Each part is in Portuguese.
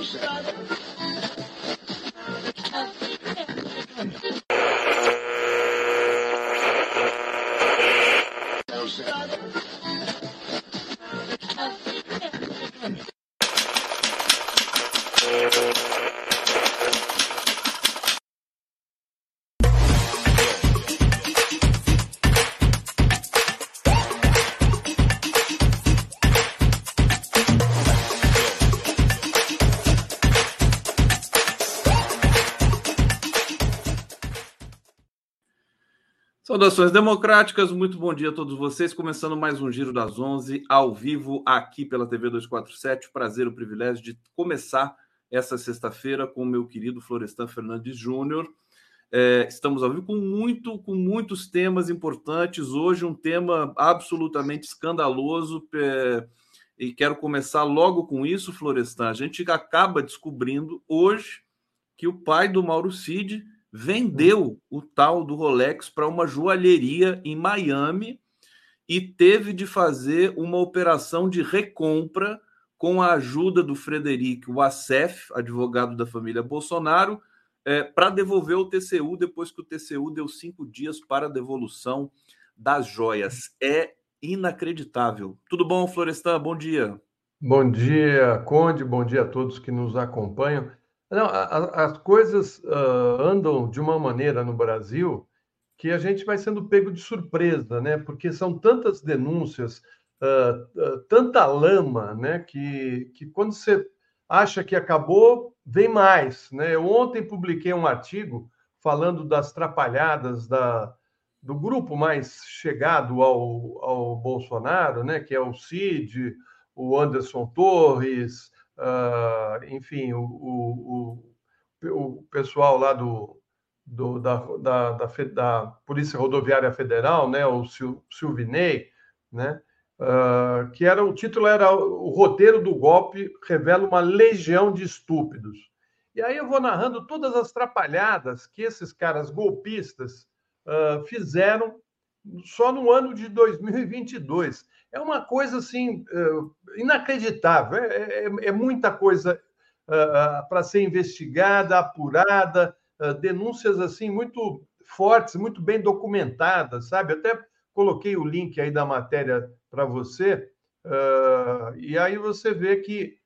no sense. Saudações democráticas, muito bom dia a todos vocês. Começando mais um Giro das 11, ao vivo, aqui pela TV 247. Prazer, o privilégio de começar essa sexta-feira com o meu querido Florestan Fernandes Júnior. É, estamos ao vivo com, muito, com muitos temas importantes. Hoje, um tema absolutamente escandaloso. É, e quero começar logo com isso, Florestan. A gente acaba descobrindo hoje que o pai do Mauro Cid vendeu o tal do Rolex para uma joalheria em Miami e teve de fazer uma operação de recompra com a ajuda do Frederico Wassef, advogado da família Bolsonaro, é, para devolver o TCU depois que o TCU deu cinco dias para a devolução das joias. É inacreditável. Tudo bom, Florestan? Bom dia. Bom dia, Conde. Bom dia a todos que nos acompanham. Não, as coisas uh, andam de uma maneira no Brasil que a gente vai sendo pego de surpresa, né? Porque são tantas denúncias, uh, uh, tanta lama, né? Que, que quando você acha que acabou, vem mais, né? Eu ontem publiquei um artigo falando das trapalhadas da, do grupo mais chegado ao, ao Bolsonaro, né? Que é o Cid, o Anderson Torres, uh, enfim, o, o, o, pessoal lá do, do da, da, da, da, Polícia Rodoviária Federal, né, o Silvinei, né, uh, que era o título era o roteiro do golpe revela uma legião de estúpidos. E aí eu vou narrando todas as trapalhadas que esses caras golpistas uh, fizeram só no ano de 2022 é uma coisa assim eh, inacreditável. É, é, é, é muita coisa uh, para ser investigada, apurada, uh, denúncias assim muito fortes, muito bem documentadas, sabe? Até coloquei o link aí da matéria para você uh, e aí você vê que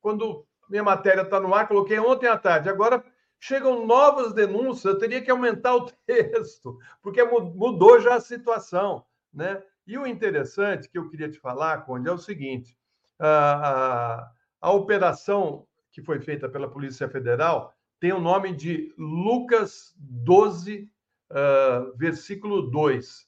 quando minha matéria está no ar, coloquei ontem à tarde. Agora chegam novas denúncias, eu teria que aumentar o texto, porque mudou já a situação, né? E o interessante que eu queria te falar, Conde, é o seguinte: a, a, a operação que foi feita pela Polícia Federal tem o nome de Lucas 12, uh, versículo 2. Uh,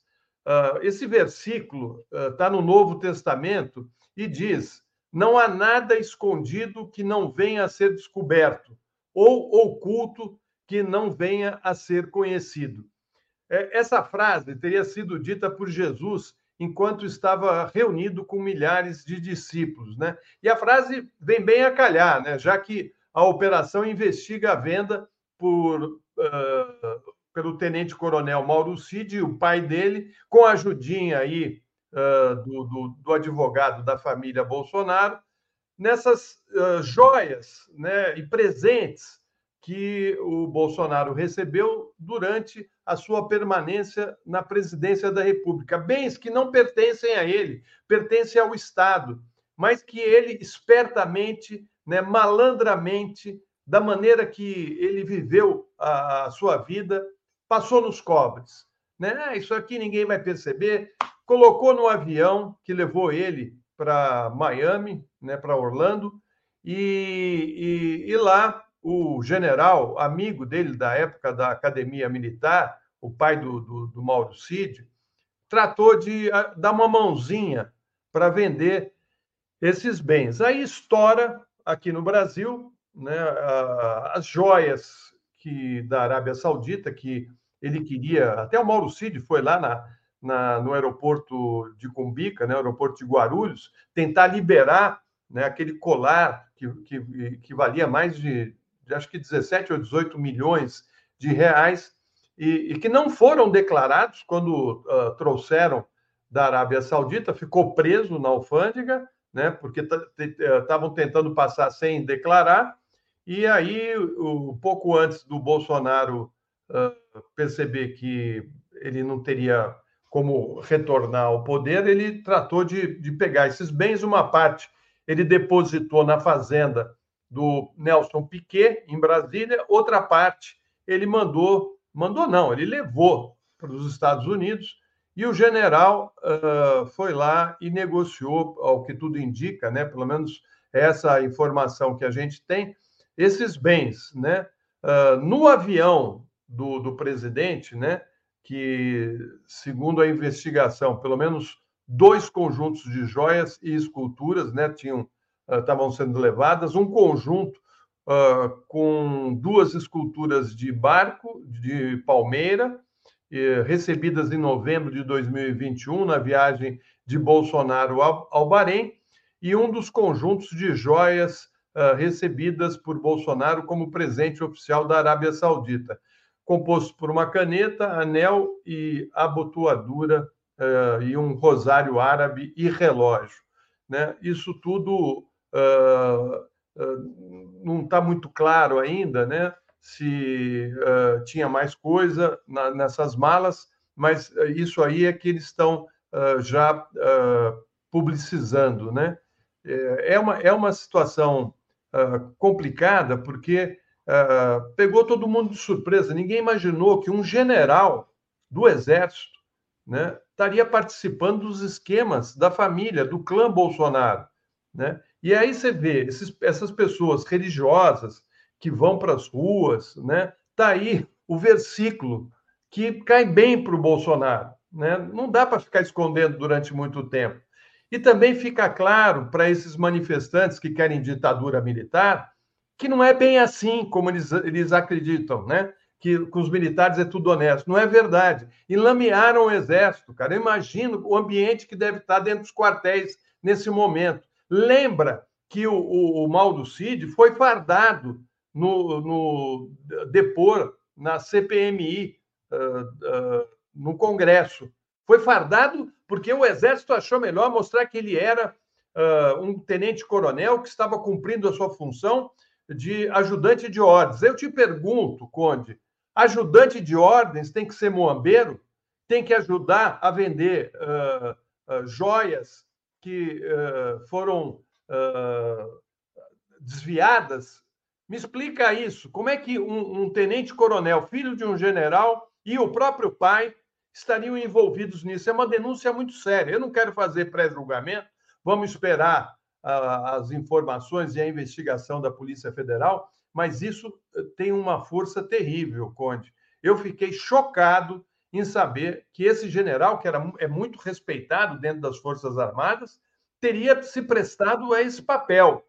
ah, esse versículo está uh, no Novo Testamento e diz: Não há nada escondido que não venha a ser descoberto, ou oculto que não venha a ser conhecido. É, essa frase teria sido dita por Jesus enquanto estava reunido com milhares de discípulos. Né? E a frase vem bem a calhar, né? já que a operação investiga a venda por, uh, pelo tenente-coronel Mauro Cid, o pai dele, com a ajudinha aí uh, do, do, do, advogado da família Bolsonaro, nessas uh, joias né, e presentes que o Bolsonaro recebeu durante a sua permanência na presidência da República. Bens que não pertencem a ele, pertencem ao Estado, mas que ele espertamente, né, malandramente, da maneira que ele viveu a, a sua vida, passou nos cobres. Né? Ah, isso aqui ninguém vai perceber. Colocou no avião que levou ele para Miami, né, para Orlando, e, e, e lá o general, amigo dele da época da academia militar, o pai do, do, do Mauro Cid, tratou de ah, dar uma mãozinha para vender esses bens. Aí estoura aqui no Brasil né, as joias que da Arábia Saudita que ele queria, até o Mauro Cid foi lá na, na, no aeroporto de Cumbica, né, aeroporto de Guarulhos, tentar liberar né, aquele colar que, que, que valia mais de de acho que 17 ou 18 milhões de reais, e, e que não foram declarados quando uh, trouxeram da Arábia Saudita, ficou preso na alfândega, né? Porque estavam tentando passar sem declarar. E aí, um pouco antes do Bolsonaro uh, perceber que ele não teria como retornar ao poder, ele tratou de, de pegar esses bens, uma parte ele depositou na fazenda do Nelson Piquet, em Brasília, outra parte ele mandou, mandou não, ele levou para os Estados Unidos, e o general uh, foi lá e negociou, ao que tudo indica, né, pelo menos essa informação que a gente tem, esses bens. Né? Uh, no avião do, do presidente, né, que, segundo a investigação, pelo menos dois conjuntos de joias e esculturas né, tinham estavam sendo levadas, um conjunto uh, com duas esculturas de barco de palmeira, eh, recebidas em novembro de 2021 na viagem de Bolsonaro ao, ao Bahrein, e um dos conjuntos de joias uh, recebidas por Bolsonaro como presente oficial da Arábia Saudita, composto por uma caneta, anel e abotoadura uh, e um rosário árabe e relógio. Né? Isso tudo não está muito claro ainda, né? Se tinha mais coisa na, nessas malas, mas isso aí é que eles estão já publicizando, né? É, é uma, é uma situação complicada porque pegou todo mundo de surpresa. Ninguém imaginou que um general do Exército né, estaria participando dos esquemas da família, do clã Bolsonaro. Né? E aí você vê esses, essas pessoas religiosas que vão para as ruas, né? Tá aí o versículo que cai bem para o Bolsonaro, né? Não dá para ficar escondendo durante muito tempo. E também fica claro para esses manifestantes que querem ditadura militar que não é bem assim como eles, eles acreditam, né? Que com os militares é tudo honesto. Não é verdade. Enlamearam o exército, cara. Imagina o ambiente que deve estar dentro dos quartéis nesse momento. Lembra que o, o, o Cid foi fardado no, no depor na CPMI, uh, uh, no Congresso. Foi fardado porque o Exército achou melhor mostrar que ele era uh, um tenente-coronel que estava cumprindo a sua função de ajudante de ordens. Eu te pergunto, Conde, ajudante de ordens tem que ser moambeiro? Tem que ajudar a vender joias que uh, foram uh, desviadas. Me explica isso. Como é que um, um tenente-coronel, filho de um general, e o próprio pai estariam envolvidos nisso? É uma denúncia muito séria. Eu não quero fazer pré-julgamento, vamos esperar as informações e a investigação da Polícia Federal, mas isso eh, tem uma força terrível, Conde. Eu fiquei chocado em saber que esse general, que era, é muito respeitado dentro das Forças Armadas, teria se prestado a esse papel.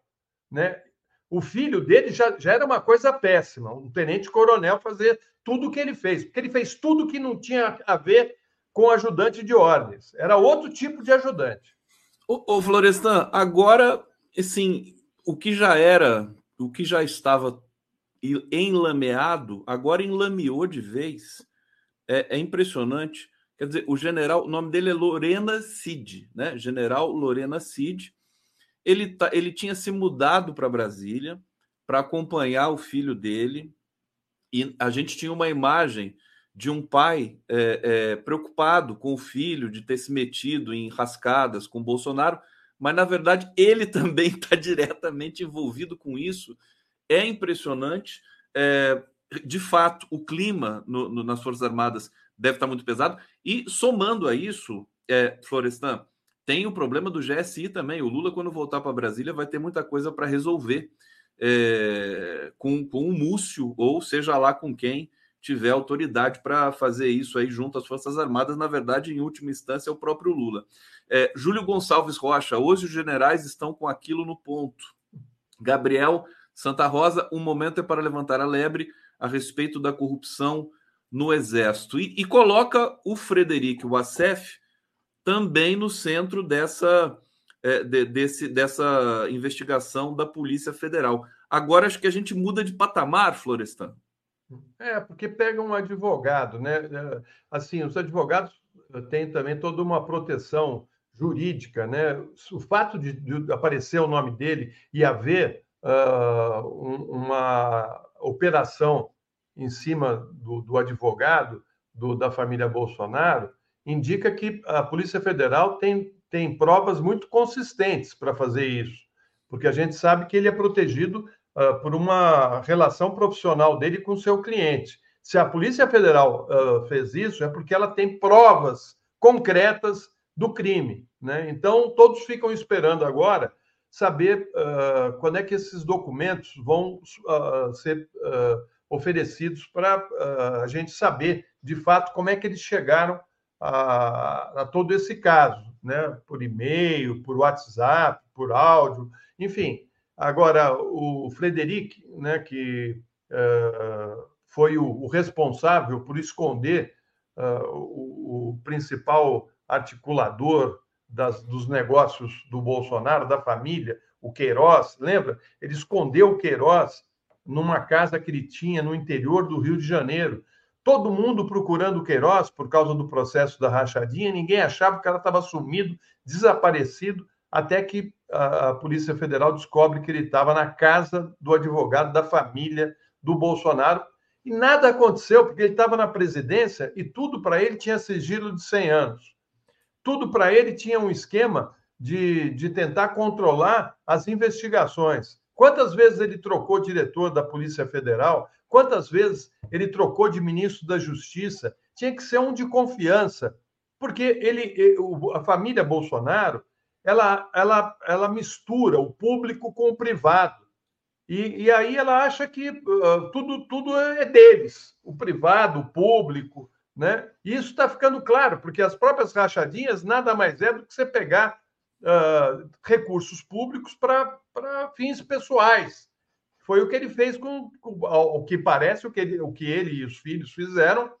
Né? O filho dele já, já era uma coisa péssima, um tenente-coronel fazer tudo o que ele fez, porque ele fez tudo que não tinha a ver com ajudante de ordens. Era outro tipo de ajudante. Ô, ô Florestan, agora, assim, o que já era, o que já estava enlameado, agora enlameou de vez. É, é, impressionante. Quer dizer, o general, o nome dele é Lorena Cid, né? General Lorena Cid. Ele, tá, ele tinha se mudado para Brasília para acompanhar o filho dele. E a gente tinha uma imagem de um pai é, é, preocupado com o filho de ter se metido em rascadas com Bolsonaro, mas na verdade ele também está diretamente envolvido com isso. É impressionante. É, de fato, o clima no, no, nas Forças Armadas deve estar muito pesado. E somando a isso, é, Florestan, tem o problema do GSI também. O Lula, quando voltar para Brasília, vai ter muita coisa para resolver é, com, com o Múcio, ou seja lá com quem tiver autoridade para fazer isso aí junto às Forças Armadas. Na verdade, em última instância, é o próprio Lula. É, Júlio Gonçalves Rocha, hoje os generais estão com aquilo no ponto. Gabriel Santa Rosa, um momento é para levantar a lebre a respeito da corrupção no Exército. E, e coloca o Frederico Wassef também no centro dessa, é, de, desse, dessa investigação da Polícia Federal. Agora acho que a gente muda de patamar, Florestan. É, porque pega um advogado, né? É, assim, os advogados têm também toda uma proteção jurídica, né? O fato de, de aparecer o nome dele e haver uh, um, uma operação em cima do, do advogado do, da família Bolsonaro indica que a Polícia Federal tem, tem provas muito consistentes para fazer isso, porque a gente sabe que ele é protegido uh, por uma relação profissional dele com seu cliente. Se a Polícia Federal uh, fez isso, é porque ela tem provas concretas do crime. Né? Então, todos ficam esperando agora saber uh, quando é que esses documentos vão ser oferecidos para a gente saber, de fato, como é que eles chegaram a, a todo esse caso, né? por e-mail, por WhatsApp, por áudio, enfim. Agora, o Frederic, né, que uh, foi o, o, responsável por esconder uh, o, o, principal articulador das, dos negócios do Bolsonaro, da família, o Queiroz, lembra? Ele escondeu o Queiroz numa casa que ele tinha no interior do Rio de Janeiro todo mundo procurando o Queiroz por causa do processo da rachadinha, ninguém achava que cara estava sumido, desaparecido, até que a, a Polícia Federal descobre que ele estava na casa do advogado da família do Bolsonaro. E nada aconteceu, porque ele estava na presidência e tudo para ele tinha sigilo de 100 anos. Tudo para ele tinha um esquema de, de tentar controlar as investigações. Quantas vezes ele trocou diretor da Polícia Federal? Quantas vezes ele trocou de ministro da Justiça? Tinha que ser um de confiança, porque ele, a família Bolsonaro, ela, ela, ela mistura o público com o privado. E, e aí ela acha que uh, tudo, tudo é deles, o privado, o público, né? E isso está ficando claro, porque as próprias rachadinhas nada mais é do que você pegar uh, recursos públicos para fins pessoais. Foi o que ele fez com, com o que parece, o que ele, o que ele e os filhos fizeram,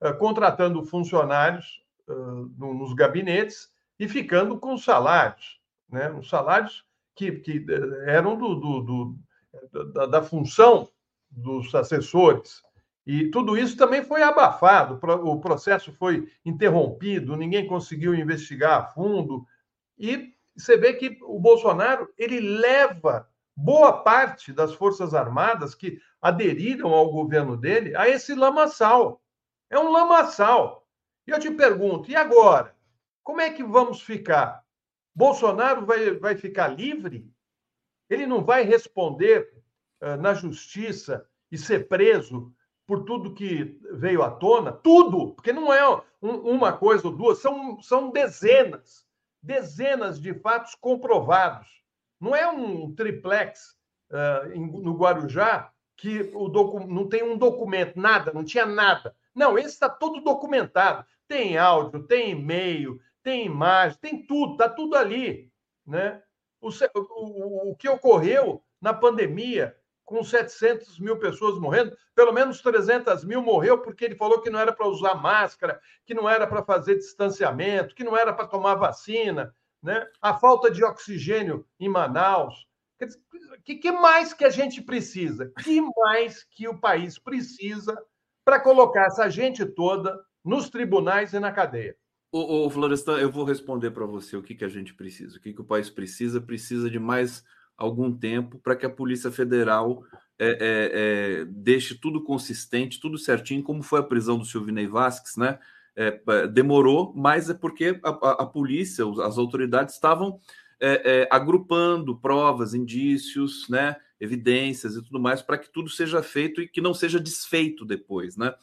uh, contratando funcionários uh, no, nos gabinetes e ficando com salários, né? Os salários que, que eh, eram do, do, do da, da função dos assessores. E tudo isso também foi abafado, o processo foi interrompido, ninguém conseguiu investigar a fundo. E você vê que o Bolsonaro ele leva boa parte das Forças Armadas que aderiram ao governo dele a esse lamaçal. É um lamaçal. E eu te pergunto, e agora? Como é que vamos ficar? Bolsonaro vai, vai ficar livre? Ele não vai responder uh, na justiça e ser preso por tudo que veio à tona? Tudo! Porque não é um, uma coisa ou duas, são, são dezenas, dezenas de fatos comprovados. Não é um triplex uh, em, no Guarujá que o docu, não tem um documento, nada, não tinha nada. Não, esse está todo documentado. Tem áudio, tem e-mail, tem imagem, tem tudo, está tudo ali. Né? O, o, o que ocorreu na pandemia, com 700 mil pessoas morrendo, pelo menos 300 mil morreu porque ele falou que não era para usar máscara, que não era para fazer distanciamento, que não era para tomar vacina né? a falta de oxigênio em Manaus. O que, que, mais que a gente precisa? que mais que o país precisa para colocar essa gente toda nos tribunais e na cadeia? Ô, ô Florestan, eu vou responder para você o que, que a gente precisa. O que, que o país precisa? Precisa de mais algum tempo para que a Polícia Federal é, é, é, deixe tudo consistente, tudo certinho, como foi a prisão do Silvinei Vasques, né? É, demorou, mas é porque a, a, a polícia, as autoridades estavam é, é, agrupando provas, indícios, né, evidências e tudo mais para que tudo seja feito e que não seja desfeito depois, né?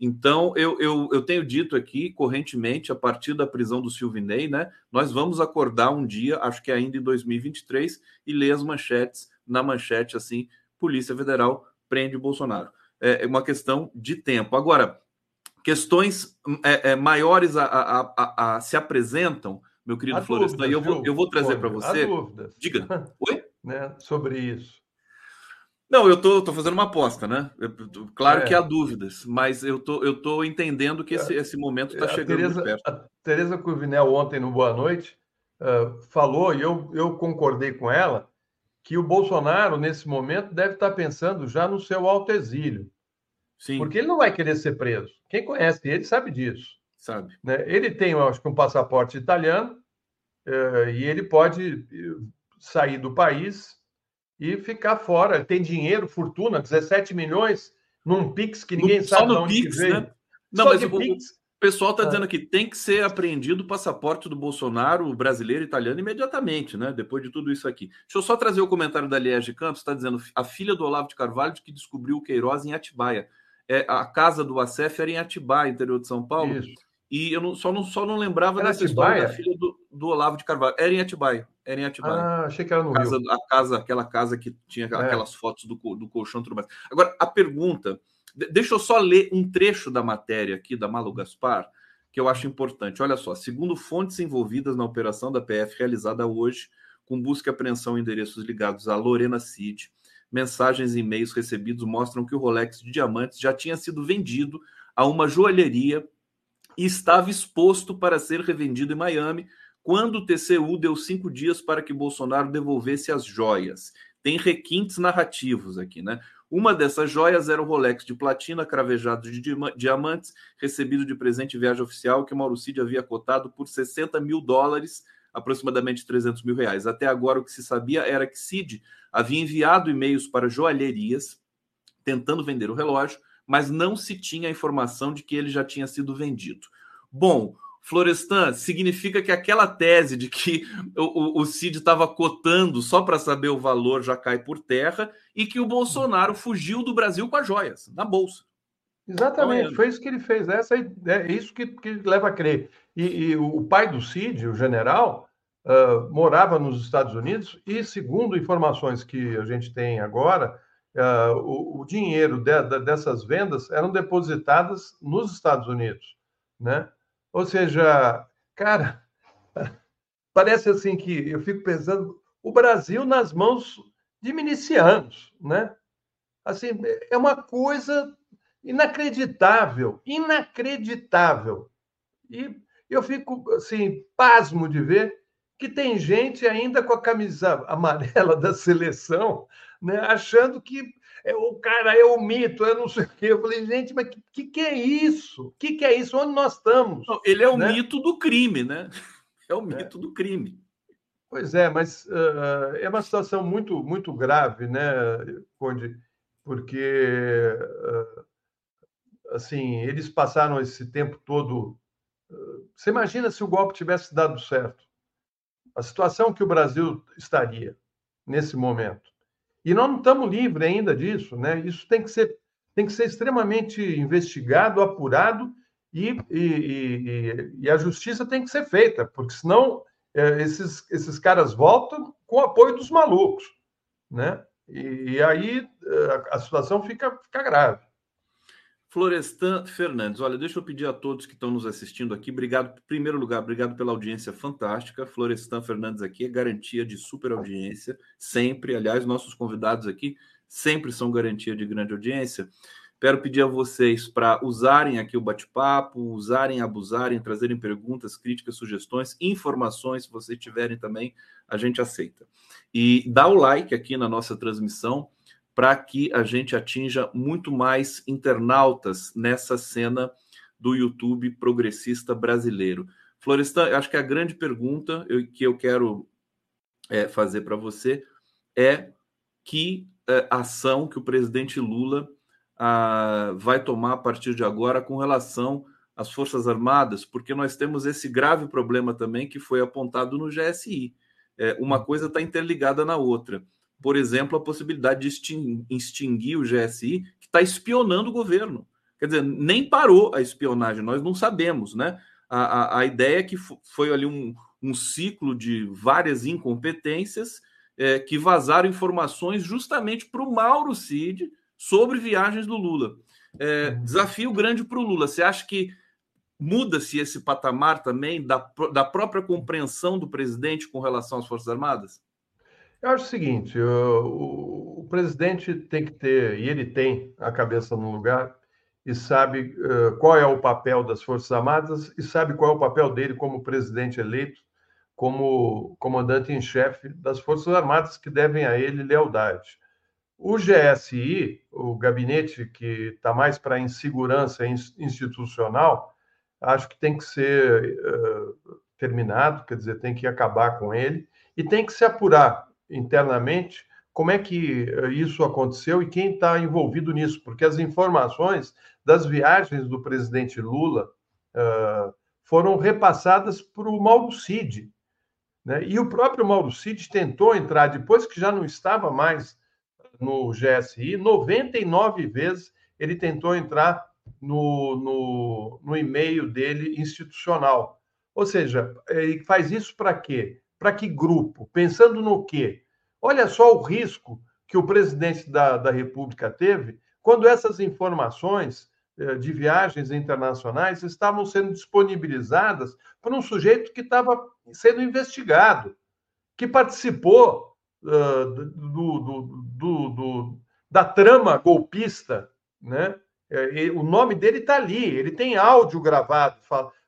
Então, eu, eu, eu tenho dito aqui, correntemente, a partir da prisão do Silvinei, né? Nós vamos acordar um dia, acho que ainda em 2023, e ler as manchetes, na manchete, assim, Polícia Federal prende Bolsonaro. É uma questão de tempo. Agora, questões é, é, maiores a, a, a, a, se apresentam, meu querido Florestan, e eu vou, eu vou trazer para você. Há dúvidas. Diga. Oi? né, sobre isso. Não, eu tô, tô fazendo uma aposta, né? Eu, claro é. que há dúvidas, mas eu tô, eu tô entendendo que esse, esse momento está chegando Tereza, perto. A Tereza Curvinel, ontem no Boa Noite, uh, falou, e eu, eu concordei com ela, que o Bolsonaro, nesse momento, deve estar pensando já no seu alto exílio. Sim. Porque ele não vai querer ser preso. Quem conhece ele sabe disso. Sabe. Né? Ele tem, acho que, um passaporte italiano, uh, e ele pode sair do país e ficar fora. Tem dinheiro, fortuna, 17 milhões num Pix que ninguém no, sabe de onde Pix. Né? Não, Só mas o, Pix. O pessoal está ah. dizendo que tem que ser apreendido o passaporte do Bolsonaro, brasileiro, italiano, imediatamente, né? Depois de tudo isso aqui. Deixa eu só trazer o comentário da Liege Campos, está dizendo a filha do Olavo de Carvalho que descobriu o Queiroz em Atibaia. É, a casa do Acef era em Atibaia, interior de São Paulo. Isso. E eu não, só, não, só não lembrava era dessa Atibaia? história da filha do, do, Olavo de Carvalho. Era em Atibaia. Era em Atibaia. Ah, achei que era no casa, Rio. A casa, aquela casa que tinha é. aquelas fotos do, do colchão e tudo mais. Agora, a pergunta Deixa eu só ler um trecho da matéria aqui da Malu Gaspar, que eu acho importante. Olha só, segundo fontes envolvidas na operação da PF realizada hoje, com busca e apreensão em endereços ligados a Lorena Cid, mensagens e e-mails recebidos mostram que o Rolex de diamantes já tinha sido vendido a uma joalheria e estava exposto para ser revendido em Miami, quando o TCU deu cinco dias para que Bolsonaro devolvesse as joias. Tem requintes narrativos aqui, né? Uma dessas joias era o Rolex de platina cravejado de diamantes, recebido de presente em viagem oficial, que Mauro Cid havia cotado por 60 mil dólares, aproximadamente 300 mil reais. Até agora, o que se sabia era que Cid havia enviado e-mails para joalherias tentando vender o relógio, mas não se tinha a informação de que ele já tinha sido vendido. Bom, Florestan, significa que aquela tese de que o, o, o Cid estava cotando só para saber o valor já cai por terra e que o Bolsonaro fugiu do Brasil com as joias na bolsa. Exatamente, foi isso que ele fez. Essa é, é isso que, que leva a crer. E, e, o pai do Cid, o general, uh, morava nos Estados Unidos e, segundo informações que a gente tem agora, uh, o, o, dinheiro de, de, dessas vendas eram depositadas nos Estados Unidos, né? Ou seja, cara, parece assim que eu fico pensando o Brasil nas mãos de milicianos, né? Assim, é uma coisa inacreditável, inacreditável. E eu fico assim pasmo de ver que tem gente ainda com a camisa amarela da seleção, né, achando que é, o cara é o mito, eu não sei o quê. Eu falei, gente, mas que, que, que é isso? O que, que é isso? Onde nós estamos? Não, ele é o né? mito do crime, né? É o mito é. do crime. Pois é, mas uh, é uma situação muito, muito grave, né, Conde? Porque, uh, assim, eles passaram esse tempo todo. Uh, você imagina se o golpe tivesse dado certo? A situação que o Brasil estaria nesse momento. E nós não estamos livres ainda disso, né? Isso tem que ser, tem que ser extremamente investigado, apurado e, e, e, e a justiça tem que ser feita, porque senão é, esses, esses caras voltam com o apoio dos malucos, né? E, aí a, a situação fica, fica grave. Florestan Fernandes, olha, deixa eu pedir a todos que estão nos assistindo aqui, obrigado, em primeiro lugar, obrigado pela audiência fantástica. Florestan Fernandes aqui é garantia de super audiência, sempre. Aliás, nossos convidados aqui sempre são garantia de grande audiência. Quero pedir a vocês para usarem aqui o bate-papo, usarem, abusarem, trazerem perguntas, críticas, sugestões, informações, se vocês tiverem também, a gente aceita. E dá o like aqui na nossa transmissão para que a gente atinja muito mais internautas nessa cena do YouTube progressista brasileiro. Florestan, acho que a grande pergunta que eu quero é, fazer para você é que é, ação que o presidente Lula ah, vai tomar a partir de agora com relação às Forças Armadas, porque nós temos esse grave problema também que foi apontado no GSI. É, uma coisa está interligada na outra por exemplo, a possibilidade de extinguir o GSI, que está espionando o governo. Quer dizer, nem parou a espionagem, nós não sabemos, né? A, a, a ideia é que foi ali um, um ciclo de várias incompetências é, que vazaram informações justamente para o Mauro Cid sobre viagens do Lula. É, uhum. desafio grande para o Lula. Você acha que muda-se esse patamar também da, da própria compreensão do presidente com relação às Forças Armadas? Eu acho o seguinte: o, o, presidente tem que ter, e ele tem a cabeça no lugar, e sabe uh, qual é o papel das Forças Armadas, e sabe qual é o papel dele como presidente eleito, como comandante em chefe das Forças Armadas, que devem a ele lealdade. O GSI, o gabinete que está mais para insegurança institucional, acho que tem que ser uh, terminado, quer dizer, tem que acabar com ele, e tem que se apurar internamente como é que eh, isso aconteceu e quem está envolvido nisso, porque as informações das viagens do presidente Lula uh, foram repassadas para o Mauro Cid. Né? E o próprio Mauro Cid tentou entrar, depois que já não estava mais no GSI, 99 vezes ele tentou entrar no, no, no e-mail dele institucional. Ou seja, ele faz isso para quê? Para que grupo? Pensando no quê? Olha só o risco que o presidente da, da República teve quando essas informações eh, de viagens internacionais estavam sendo disponibilizadas por um sujeito que estava sendo investigado, que participou uh, do, do, do, da trama golpista, né? É, o nome dele está ali, ele tem áudio gravado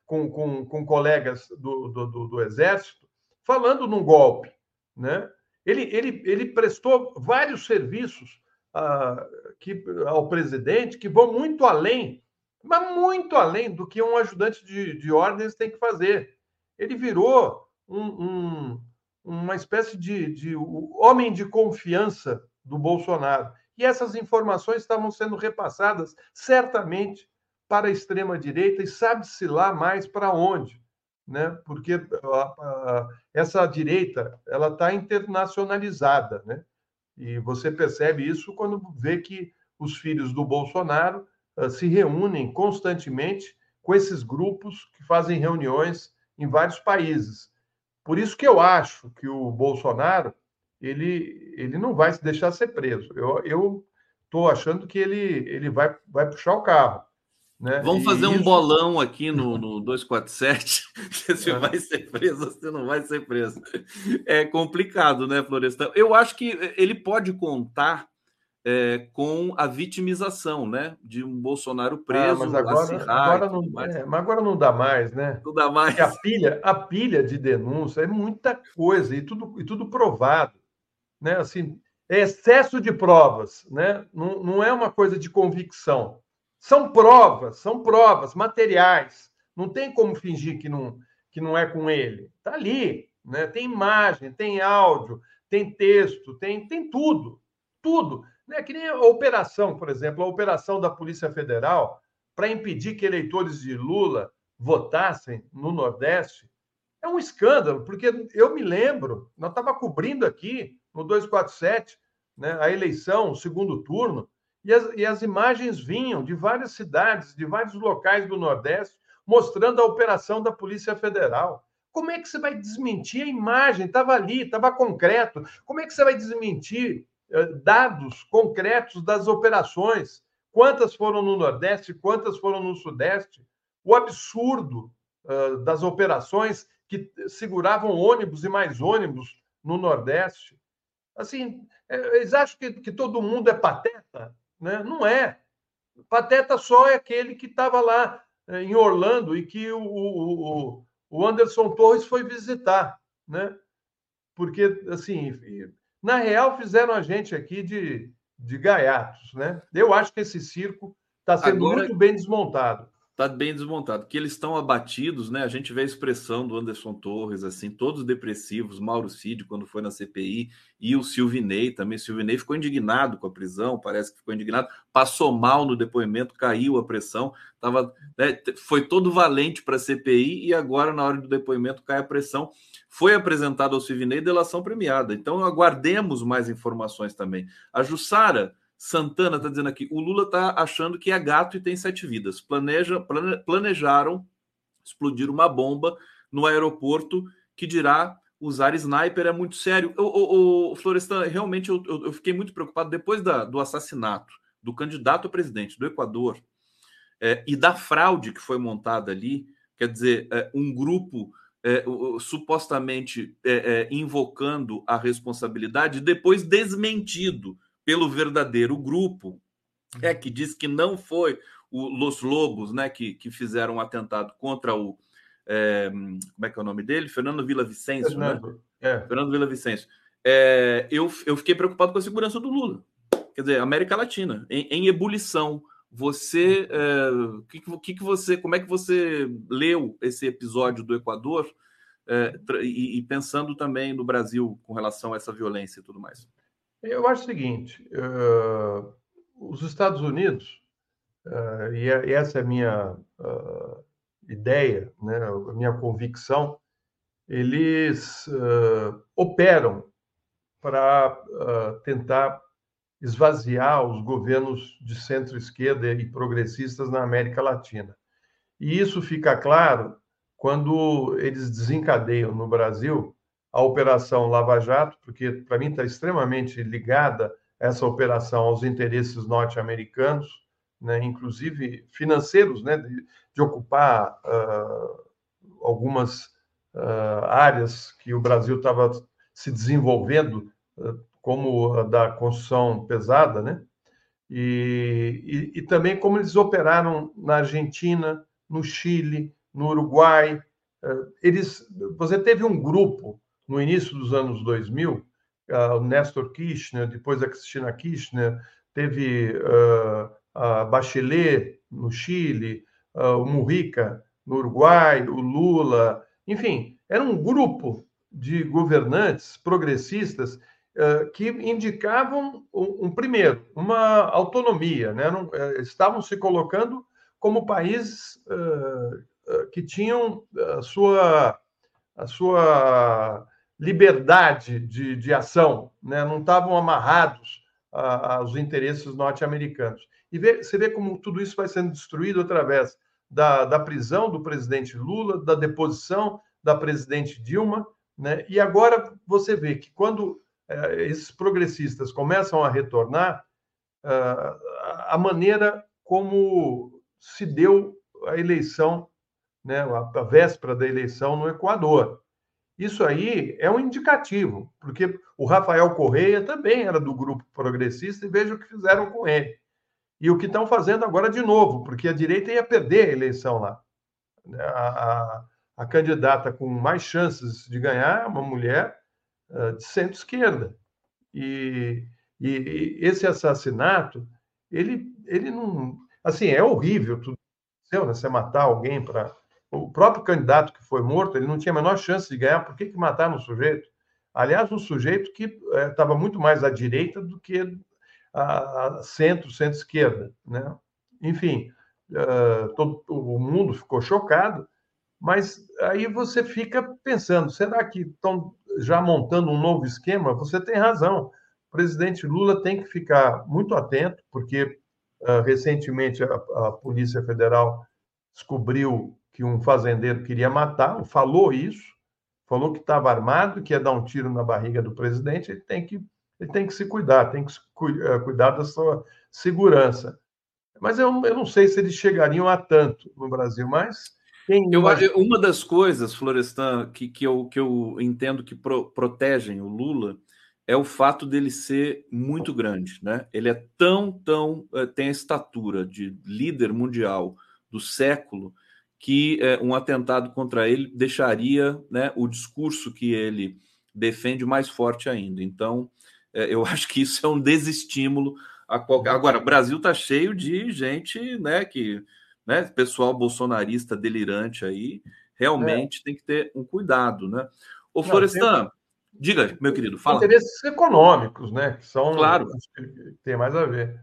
com, com, com colegas do, do, do, Exército falando num golpe. Né? Ele, ele, ele prestou vários serviços uh, que, ao presidente que vão muito além, mas muito além do que um ajudante de, de ordens tem que fazer. Ele virou um, um, uma espécie de, de homem de confiança do Bolsonaro. E essas informações estavam sendo repassadas certamente para a extrema-direita e sabe-se lá mais para onde. Né? Porque a, a, essa direita ela está internacionalizada. Né? E você percebe isso quando vê que os filhos do Bolsonaro uh, se reúnem constantemente com esses grupos que fazem reuniões em vários países. Por isso que eu acho que o Bolsonaro ele, ele não vai se deixar ser preso. Eu estou achando que ele, ele vai, vai puxar o carro. Né? Vamos fazer isso... um bolão aqui no, no 247, se você é. vai ser preso se não vai ser preso. É complicado, né, Florestan? Eu acho que ele pode contar é, com a vitimização, né? De um Bolsonaro ah, preso, ah, mas agora, agora não, é, mas agora não dá mais, né? Não dá mais. Porque a pilha, a pilha de denúncia é muita coisa e tudo, e tudo provado né? Assim, é excesso de provas, né? Não, não é uma coisa de convicção. São provas, são provas materiais. Não tem como fingir que não, que não é com ele. Está ali, né? Tem imagem, tem áudio, tem texto, tem, tem tudo, tudo. Né? Que nem a operação, por exemplo, a operação da Polícia Federal para impedir que eleitores de Lula votassem no Nordeste. É um escândalo, porque eu me lembro, nós estava cobrindo aqui no 247, né, a eleição, o segundo turno, e as, e as imagens vinham de várias cidades, de vários locais do Nordeste, mostrando a operação da Polícia Federal. Como é que você vai desmentir a imagem? Estava ali, estava concreto. Como é que você vai desmentir eh, dados concretos das operações? Quantas foram no Nordeste, quantas foram no Sudeste? O absurdo uh, das operações que seguravam ônibus e mais ônibus no Nordeste. Assim, é, eles acham que, que todo mundo é pateta, né? Não é. Pateta só é aquele que estava lá é, em Orlando e que o, o, o Anderson Torres foi visitar, né? Porque, assim, na real, fizeram a gente aqui de, de gaiatos, né? Eu acho que esse circo está sendo Agora... muito bem desmontado está bem desmontado, que eles estão abatidos, né? A gente vê a expressão do Anderson Torres, assim, todos depressivos, Mauro Cid, quando foi na CPI, e o Silvinei também. O Silvinei ficou indignado com a prisão, parece que ficou indignado, passou mal no depoimento, caiu a pressão, tava, né, foi todo valente para a CPI e agora, na hora do depoimento, cai a pressão. Foi apresentado ao Silvinei delação premiada. Então, aguardemos mais informações também. A Jussara Santana está dizendo aqui: o Lula está achando que é gato e tem sete vidas. Planeja, plane, planejaram explodir uma bomba no aeroporto que dirá usar sniper é muito sério. O, Florestan, realmente eu, eu, fiquei muito preocupado depois da, do assassinato do candidato a presidente do Equador é, e da fraude que foi montada ali. Quer dizer, é, um grupo é, supostamente é, é, invocando a responsabilidade, depois desmentido pelo verdadeiro grupo, é uhum. que diz que não foi o Los Lobos, né, que, que fizeram um atentado contra o é, como é que é o nome dele? Fernando Vila Vicêncio, né? É. Fernando Vila Vicêncio. É, eu, eu fiquei preocupado com a segurança do Lula. Quer dizer, América Latina, em, em ebulição. Você, é, que, que, que você, como é que você leu esse episódio do Equador? é, e, e, pensando também no Brasil com relação a essa violência e tudo mais? Eu acho o seguinte: uh, os Estados Unidos, uh, e, essa é a minha uh, ideia, né, a minha convicção, eles operam para tentar esvaziar os governos de centro-esquerda e progressistas na América Latina. E isso fica claro quando eles desencadeiam no Brasil a Operação Lava Jato, porque para mim está extremamente ligada essa operação aos interesses norte-americanos, né, inclusive financeiros, né, de, de ocupar uh, algumas uh, áreas que o Brasil estava se desenvolvendo uh, como a da construção pesada, né? E, e, e, também como eles operaram na Argentina, no Chile, no Uruguai. Eles, você teve um grupo no início dos anos 2000, o Nestor Kirchner, depois a Cristina Kirchner, teve uh, a Bachelet no Chile, uh, o Mujica no Uruguai, o Lula, enfim, era um grupo de governantes progressistas que indicavam, um, primeiro, uma autonomia, né? Eh, estavam se colocando como países que tinham a sua, a sua liberdade de, de ação, né? não estavam amarrados aos interesses norte-americanos. E vê, você vê como tudo isso vai sendo destruído através da, da prisão do presidente Lula, da deposição da presidente Dilma, né? e agora você vê que quando eh, esses progressistas começam a retornar, uh, a maneira como se deu a eleição, né, a, a véspera da eleição no Equador. Isso aí é um indicativo, porque o Rafael Correia também era do grupo progressista e veja o que fizeram com ele. E o que estão fazendo agora de novo, porque a direita ia perder a eleição lá. A, a, a candidata com mais chances de ganhar é uma mulher uh, de centro-esquerda. E, e, e, esse assassinato, ele, ele não. Assim, é horrível tudo. Né? Você matar alguém para. O próprio candidato que foi morto, ele não tinha a menor chance de ganhar. Por que, que mataram o sujeito? Aliás, um sujeito que estava é, muito mais à direita do que a, a centro, centro-esquerda. Né? Enfim, uh, todo o mundo ficou chocado, mas aí você fica pensando: será que estão já montando um novo esquema? Você tem razão. O presidente Lula tem que ficar muito atento, porque uh, recentemente a, a Polícia Federal descobriu que um fazendeiro queria matar, falou isso, falou que estava armado, que ia dar um tiro na barriga do presidente, ele tem que, ele tem que se cuidar, tem que eh, cuidar da sua segurança. Mas eu, eu não sei se eles chegariam a tanto no Brasil, mas. Eu, uma das coisas, Florestan, que, que, eu, que eu entendo que pro, protegem o Lula é o fato dele ser muito grande, né? Ele é tão, tão. Eh, tem a estatura de líder mundial do século que é, um atentado contra ele deixaria né, o discurso que ele defende mais forte ainda. Então, é, eu acho que isso é um desestímulo a qualquer. Agora, o Brasil está cheio de gente, né, que, né, pessoal bolsonarista delirante aí, realmente é. tem que ter um cuidado, né? Ô, Florestan, tem... diga, meu querido, fala. Interesses econômicos, né, que são claro, tem mais a ver.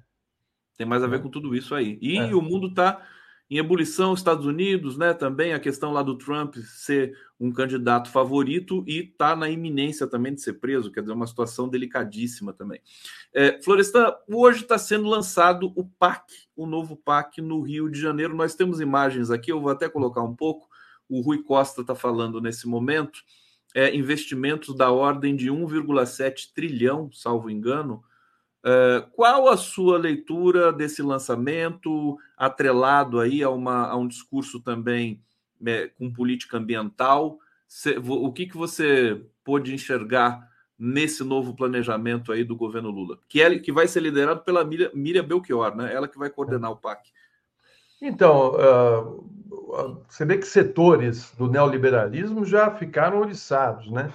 Tem mais a ver com tudo isso aí. E é. o mundo está em ebulição, Estados Unidos, né? Também a questão lá do Trump ser um candidato favorito e está na iminência também de ser preso, quer dizer, uma situação delicadíssima também. É, Florestan, hoje está sendo lançado o PAC, o novo PAC no Rio de Janeiro. Nós temos imagens aqui, eu vou até colocar um pouco. O Rui Costa está falando nesse momento. É, investimentos da ordem de 1,7 trilhão, salvo engano, Uh, qual a sua leitura desse lançamento, atrelado aí a, uma, a um discurso também né, com política ambiental? O que, que você pôde enxergar nesse novo planejamento aí do governo Lula, que, é, que vai ser liderado pela Miriam Belchior, né? ela que vai coordenar o PAC. Então, uh, você vê que setores do neoliberalismo já ficaram oriçados, né?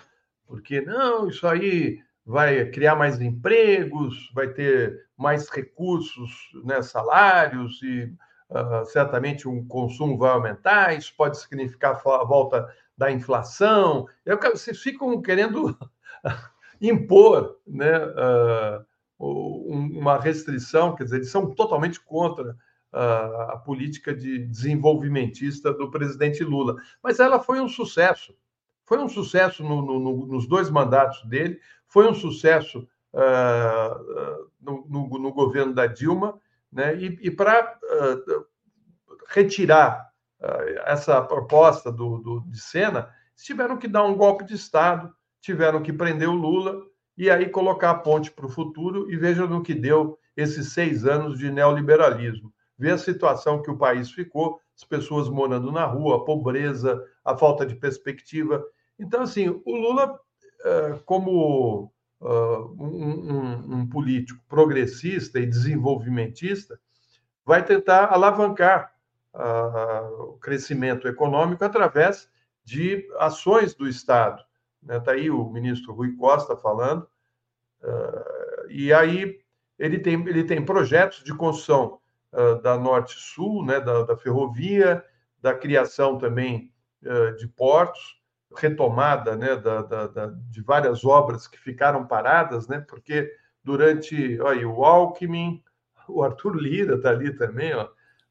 Porque, não, isso aí vai criar mais empregos, vai ter mais recursos, né, salários e uh, certamente um consumo vai aumentar. Isso pode significar a volta da inflação. Vocês ficam querendo impor né, uh, uma restrição, quer dizer, eles são totalmente contra uh, a política de desenvolvimentista do presidente Lula. Mas ela foi um sucesso. Foi um sucesso no, no, nos dois mandatos dele, foi um sucesso uh, no, no, governo da Dilma, né? e, e para retirar essa proposta do, do, de Sena, tiveram que dar um golpe de Estado, tiveram que prender o Lula e aí colocar a ponte para o futuro e veja no que deu esses seis anos de neoliberalismo. Vê a situação que o país ficou, as pessoas morando na rua, a pobreza, a falta de perspectiva. Então, assim, o Lula, como é, um, um político progressista e desenvolvimentista, vai tentar alavancar o crescimento econômico através de ações do Estado. Está né? Aí o ministro Rui Costa falando. Uh, e aí ele tem, ele tem projetos de construção da Norte-Sul, né, da, da, ferrovia, da criação também de portos, retomada né, da, da, da, de várias obras que ficaram paradas, né, porque durante olha, o Alckmin, o Arthur Lira está ali também, ó,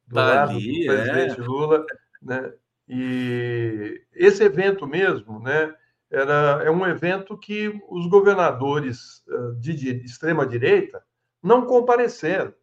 do tá lado ali, do presidente é. Lula, né? E esse evento mesmo, né, era, é um evento que os governadores de, de extrema direita não compareceram.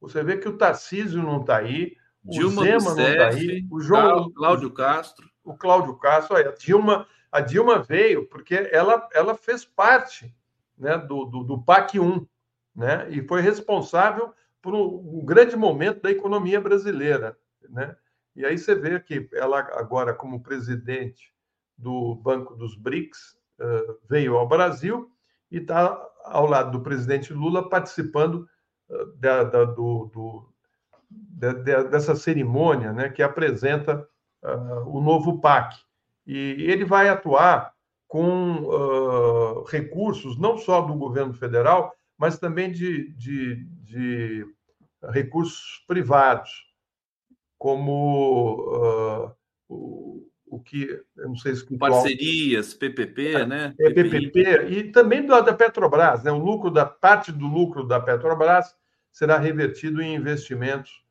Você vê que o Tarcísio não está aí, o Dilma Zema não está aí, o João Cláudio Castro. O Cláudio Castro, a Dilma, a Dilma veio porque ela, ela fez parte né, do, do, do PAC 1, né, e foi responsável por um, um grande momento da economia brasileira. Né? E aí você vê que ela, agora, como presidente do Banco dos BRICS, uh, veio ao Brasil e está ao lado do presidente Lula participando uh, da, da, do, do, dessa cerimônia né, que apresenta uh, o novo PAC. E ele vai atuar com recursos não só do governo federal, mas também de, de, de recursos privados, como uh, o, o que, eu não sei se... Parcerias, PPP, é, né? É, PPP, e também da, da Petrobras, né? O lucro da parte do lucro da Petrobras será revertido em investimentos uh,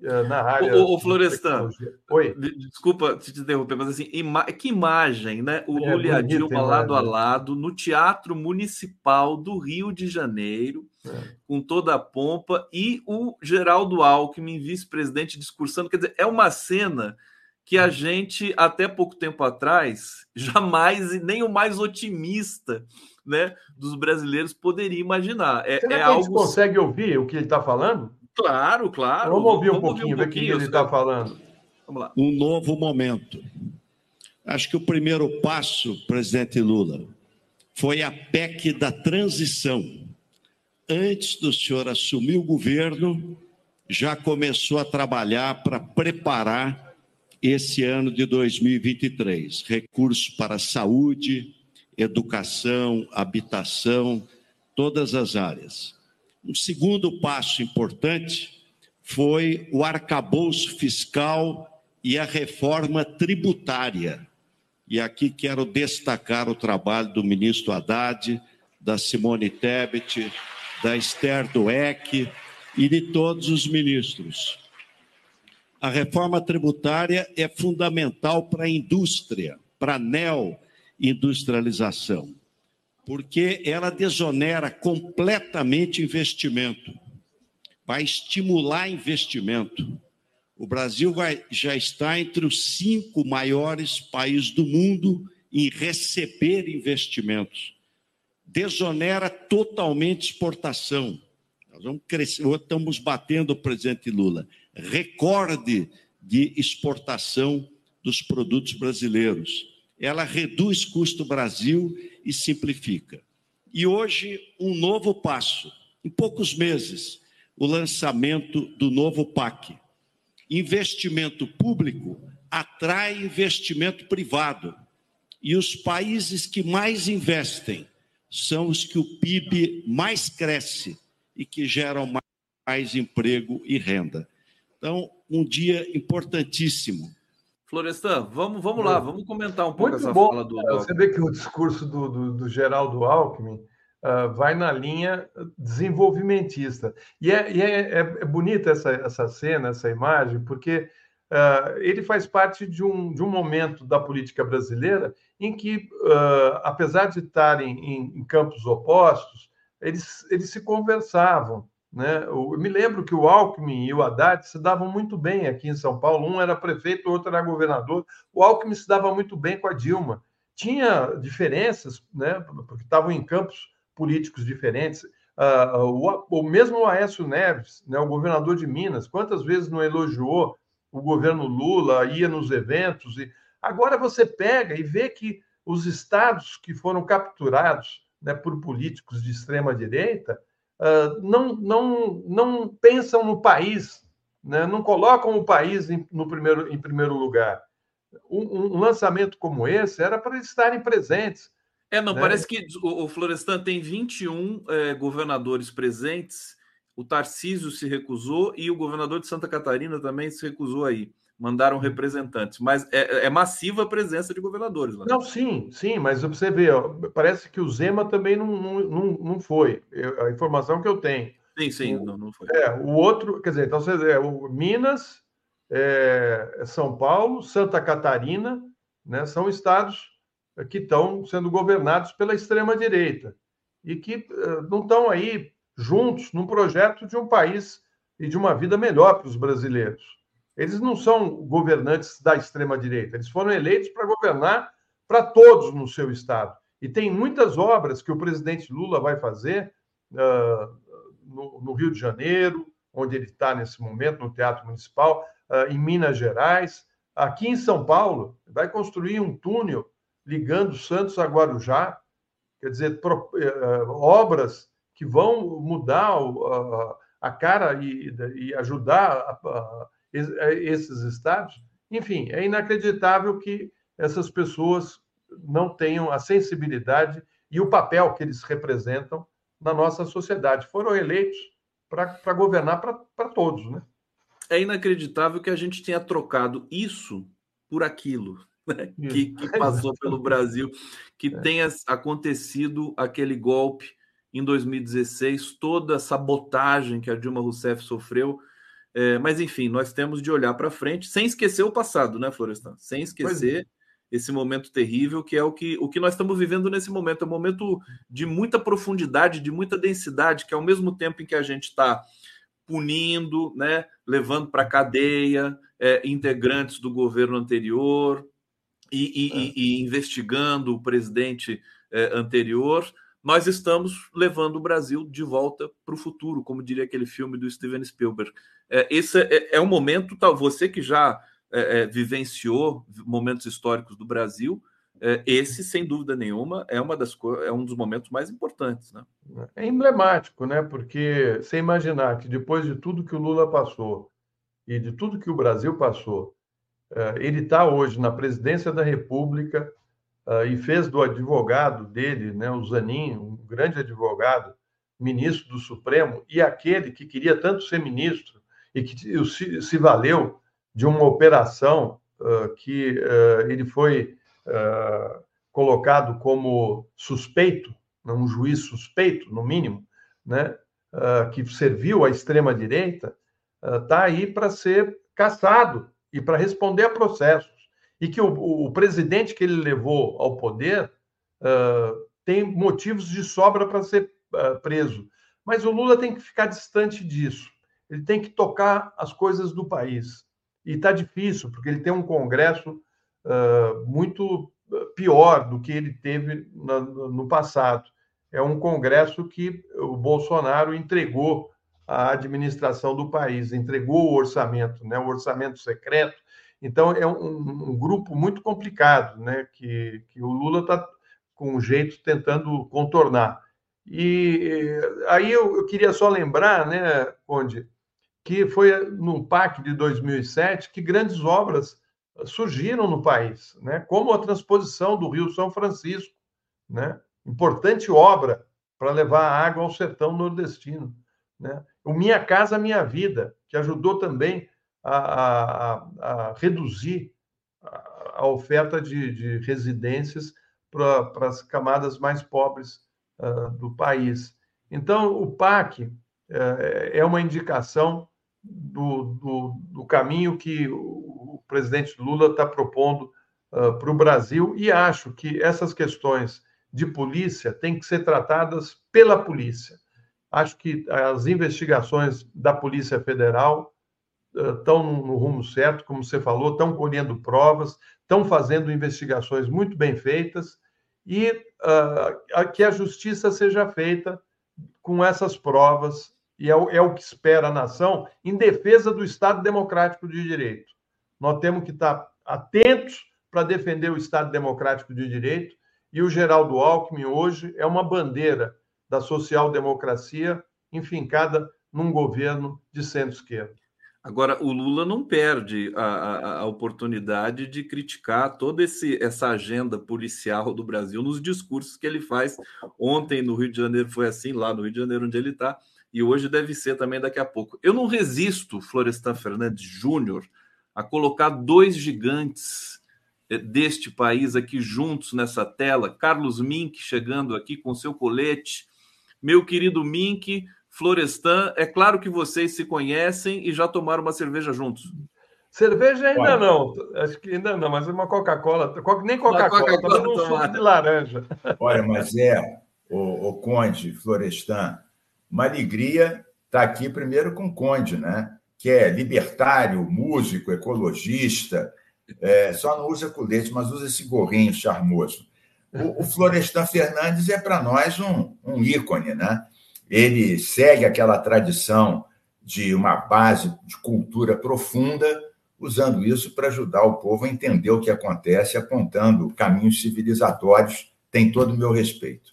na área. Ô, ô Florestan, Oi. desculpa te interromper, mas assim, ima que imagem, né? O é, Lula e a Dilma lado a lado no Teatro Municipal do Rio de Janeiro é. com toda a pompa, e o Geraldo Alckmin, vice-presidente, discursando. Quer dizer, é uma cena que a gente, até pouco tempo atrás, jamais, nem o mais otimista né, dos brasileiros poderia imaginar. É, Será é que a gente consegue ouvir o que ele está falando? Claro, claro. Vamos ouvir um pouquinho, ver o que ele está falando. Vamos lá. Um novo momento. Acho que o primeiro passo, presidente Lula, foi a PEC da transição antes do senhor assumir o governo, já começou a trabalhar para preparar esse ano de 2023. Recursos para saúde, educação, habitação, todas as áreas. Um segundo passo importante foi o arcabouço fiscal e a reforma tributária. E aqui quero destacar o trabalho do ministro Haddad, da Simone Tebet, da Esther Dueck e de todos os ministros. A reforma tributária é fundamental para a indústria, para a neo-industrialização, porque ela desonera completamente investimento, vai estimular investimento. O Brasil vai, já está entre os cinco maiores países do mundo em receber investimentos desonera totalmente exportação. Nós vamos crescer, estamos batendo o presidente Lula, recorde de exportação dos produtos brasileiros. Ela reduz custo Brasil e simplifica. E hoje, um novo passo. Em poucos meses, o lançamento do novo PAC. Investimento público atrai investimento privado. E os países que mais investem são os que o PIB mais cresce e que geram mais emprego e renda. Então, um dia importantíssimo Florestan, vamos, vamos lá, vamos comentar um pouco Muito essa bom. fala do. Você vê que o discurso do, do, do Geraldo Alckmin uh, vai na linha desenvolvimentista. E é, e é, é, é bonita essa, essa cena, essa imagem, porque uh, ele faz parte de um, de um momento da política brasileira em que, uh, apesar de estarem em, em campos opostos, eles, eles se conversavam. Né? Eu me lembro que o Alckmin e o Haddad se davam muito bem aqui em São Paulo. Um era prefeito, o outro era governador. O Alckmin se dava muito bem com a Dilma. Tinha diferenças, né? porque estavam em campos políticos diferentes. Uh, o, o, mesmo Aécio Neves, né? o governador de Minas, quantas vezes não elogiou o governo Lula, ia nos eventos. e Agora você pega e vê que os estados que foram capturados né, por políticos de extrema-direita uh, não, não, não pensam no país, né? não colocam o país em, no primeiro, em primeiro lugar. Um, um lançamento como esse era para eles estarem presentes. É, não, né? parece que o, o Florestan tem 21 é, governadores presentes, o Tarcísio se recusou e o governador de Santa Catarina também se recusou aí mandaram representantes, mas é, é, massiva a presença de governadores lá. Não, sim, sim, mas você vê, ó, parece que o Zema também não, não, não, foi. Eu, a informação que eu tenho. Sim, sim, o, não, não foi. É, o outro, quer dizer, então você vê, o Minas, é, São Paulo, Santa Catarina, né, são estados que estão sendo governados pela extrema-direita e que uh, não estão aí juntos num projeto de um país e de uma vida melhor para os brasileiros. Eles não são governantes da extrema-direita, eles foram eleitos para governar para todos no seu estado. E tem muitas obras que o presidente Lula vai fazer uh, no, no, Rio de Janeiro, onde ele está nesse momento, no Teatro Municipal, uh, em Minas Gerais. Aqui em São Paulo, vai construir um túnel ligando Santos a Guarujá, quer dizer, pro, uh, obras que vão mudar a cara e, e ajudar a, esses estados. Enfim, é inacreditável que essas pessoas não tenham a sensibilidade e o papel que eles representam na nossa sociedade. Foram eleitos para governar para todos, né? É inacreditável que a gente tenha trocado isso por aquilo né? que, que, passou pelo Brasil, que é. tenha acontecido aquele golpe em 2016, toda a sabotagem que a Dilma Rousseff sofreu é, mas, enfim, nós temos de olhar para frente, sem esquecer o passado, né, Florestan? Sem esquecer é. esse momento terrível que é o que, o que nós estamos vivendo nesse momento. É um momento de muita profundidade, de muita densidade, que ao mesmo tempo em que a gente está punindo, né, levando para a cadeia é, integrantes do governo anterior e, e, é. e, e investigando o presidente é, anterior, nós estamos levando o Brasil de volta para o futuro, como diria aquele filme do Steven Spielberg. É, esse é, é um momento, tá, você que já é, é, vivenciou momentos históricos do Brasil, é, esse, sem dúvida nenhuma, é, uma das, é um dos momentos mais importantes. Né? É emblemático, né? porque você imaginar que depois de tudo que o Lula passou e de tudo que o Brasil passou, é, ele está hoje na presidência da República, uh, e fez do advogado dele, né, o Zanin, um grande advogado, ministro do Supremo, e aquele que queria tanto ser ministro e que se, se valeu de uma operação uh, que uh, ele foi colocado como suspeito, né, um juiz suspeito, no mínimo, né, que serviu à extrema-direita, está aí para ser caçado e para responder a processos e que o, o presidente que ele levou ao poder uh, tem motivos de sobra para ser uh, preso. Mas o Lula tem que ficar distante disso. Ele tem que tocar as coisas do país. E está difícil, porque ele tem um Congresso uh, muito pior do que ele teve na, no passado. É um Congresso que o Bolsonaro entregou à administração do país, entregou o orçamento, né, o orçamento secreto, então, é um, um grupo muito complicado, né, que, que o Lula está, com um jeito, tentando contornar. E aí eu, eu, queria só lembrar, né, Conde, que foi no PAC de 2007 que grandes obras surgiram no país, né, como a transposição do Rio São Francisco, né, importante obra para levar água ao sertão nordestino. Né? O Minha Casa Minha Vida, que ajudou também a, a, a reduzir a oferta de, de residências para as camadas mais pobres uh, do país. Então, o PAC uh, é uma indicação do, do, do, caminho que o presidente Lula está propondo uh, para o Brasil e acho que essas questões de polícia têm que ser tratadas pela polícia. Acho que as investigações da Polícia Federal estão no rumo certo, como você falou, estão colhendo provas, estão fazendo investigações muito bem feitas e uh, que a justiça seja feita com essas provas, e é o, é o que espera a nação, em defesa do Estado Democrático de Direito. Nós temos que estar atentos para defender o Estado Democrático de Direito, e o Geraldo Alckmin hoje é uma bandeira da social-democracia enfincada num governo de centro-esquerda. Agora, o Lula não perde a, a, a, oportunidade de criticar toda esse, essa agenda policial do Brasil nos discursos que ele faz. Ontem no Rio de Janeiro foi assim, lá no Rio de Janeiro, onde ele está, e hoje deve ser também daqui a pouco. Eu não resisto, Florestan Fernandes Júnior, a colocar dois gigantes eh, deste país aqui juntos nessa tela. Carlos Mink chegando aqui com seu colete. Meu querido Mink, Florestan, é claro que vocês se conhecem e já tomaram uma cerveja juntos. Cerveja ainda Olha. não, acho que ainda não, mas uma Coca-Cola, nem Coca-Cola, Coca um suco de laranja. Olha, mas é, o, o Conde Florestan, uma alegria estar aqui primeiro com o Conde, né? Que é libertário, músico, ecologista, é, só não usa colete, mas usa esse gorrinho charmoso. O, o Florestan Fernandes é para nós um, um ícone, né? Ele segue aquela tradição de uma base de cultura profunda, usando isso para ajudar o povo a entender o que acontece, apontando caminhos civilizatórios. Tem todo o meu respeito.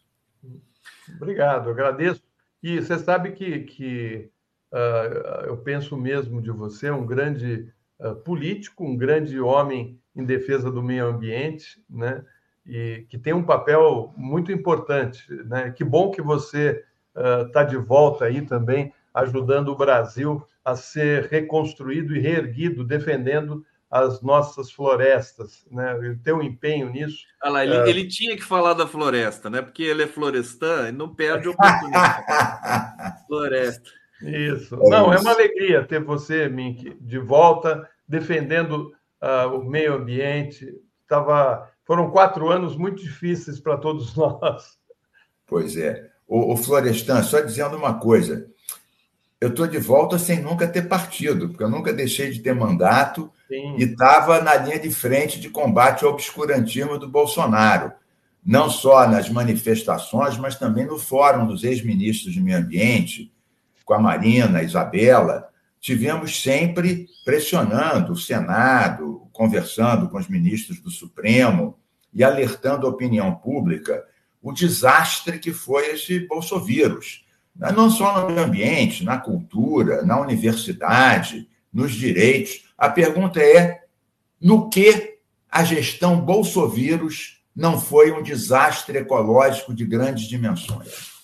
Obrigado, agradeço. E você sabe que, que uh, eu penso mesmo de você, um grande uh, político, um grande homem em defesa do meio ambiente, né? E que tem um papel muito importante, né? Que bom que você está uh, de volta aí também, ajudando o Brasil a ser reconstruído e reerguido, defendendo as nossas florestas, né? Ter um empenho nisso. Olha lá, ele, uh... ele, tinha que falar da floresta, né? Porque ele é florestan e não perde a oportunidade. floresta. Isso. É não, é uma alegria ter você, Mink, de volta, defendendo uh, o meio ambiente. Tava... Foram quatro anos muito difíceis para todos nós. Pois é. O, o Florestan, só dizendo uma coisa. Eu estou de volta sem nunca ter partido, porque eu nunca deixei de ter mandato Sim. e estava na linha de frente de combate ao obscurantismo do Bolsonaro. Não só nas manifestações, mas também no fórum dos ex-ministros de Meio Ambiente, com a Marina, a Isabela. Tivemos sempre pressionando o Senado, conversando com os ministros do Supremo e alertando a opinião pública o desastre que foi esse bolsovírus. Não só no meio ambiente, na cultura, na universidade, nos direitos. A pergunta é: no que a gestão bolsovírus não foi um desastre ecológico de grandes dimensões?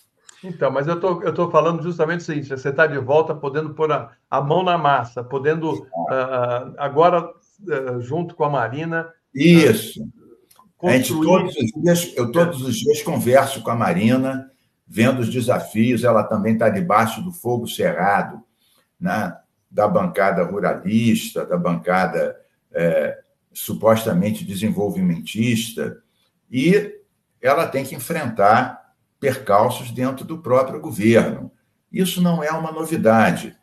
Então, mas eu tô, estou falando justamente o seguinte: você está de volta podendo pôr a, a mão na massa, podendo, uh, agora, uh, junto com a Marina. Isso. Uh, gente, todos os dias, eu todos os dias converso com a Marina, vendo os desafios. Ela também está debaixo do fogo cerrado né, da bancada ruralista, da bancada é, supostamente desenvolvimentista, e ela tem que enfrentar percalços dentro do próprio governo. Isso não é uma novidade.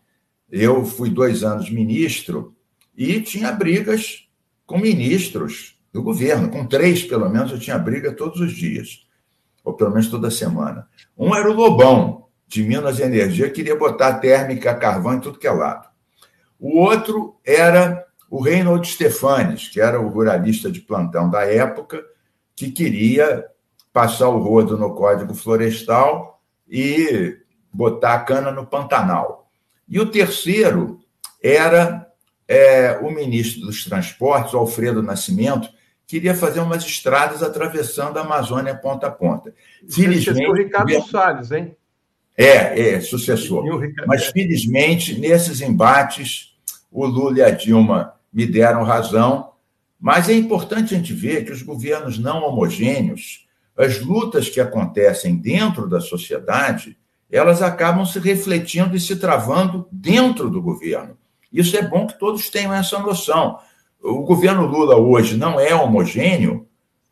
Eu fui dois anos ministro e tinha brigas com ministros do governo. Com três, pelo menos, eu tinha briga todos os dias, ou pelo menos toda semana. Um era o Lobão, de Minas Energia, queria botar térmica, carvão em tudo que é lado. O outro era o Reinhold Stefanes, que era o ruralista de plantão da época, que queria passar o rodo no Código Florestal e botar a cana no Pantanal. E o terceiro era é, o ministro dos Transportes, Alfredo Nascimento, queria fazer umas estradas atravessando a Amazônia ponta a ponta. Felizmente. O Ricardo. Salles, hein? É, é, sucessor. Mas, felizmente, nesses embates, o Lula e a Dilma me deram razão Mas é importante a gente ver que os governos não homogêneos, as lutas que acontecem dentro da sociedade, elas acabam se refletindo e se travando dentro do governo. Isso é bom que todos tenham essa noção. O governo Lula hoje não é homogêneo,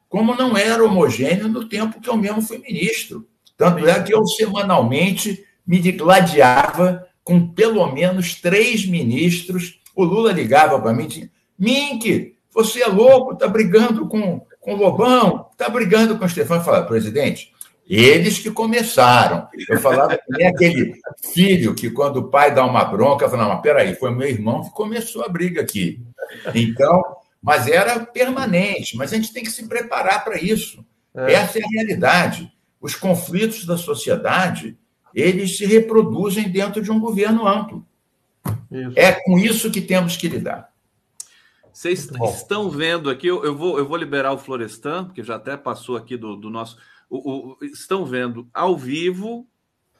como não era homogêneo no tempo que eu mesmo fui ministro. Tanto é que eu semanalmente me digladiava com pelo menos três ministros. O Lula ligava para mim e dizia: Mink, você é louco, está brigando com, com o Lobão, está brigando com o Stefano. Eu falava, presidente, eles que começaram. Eu falava que nem aquele filho que, quando o pai dá uma bronca, fala: Não, mas peraí, foi meu irmão que começou a briga aqui. Então, mas era permanente. Mas a gente tem que se preparar para isso. É. Essa é a realidade. Os conflitos da sociedade eles se reproduzem dentro de um governo amplo. Isso. É com isso que temos que lidar. Vocês estão vendo aqui, eu, eu, vou, eu vou liberar o Florestan, porque já até passou aqui do, do nosso. O, o, estão vendo ao vivo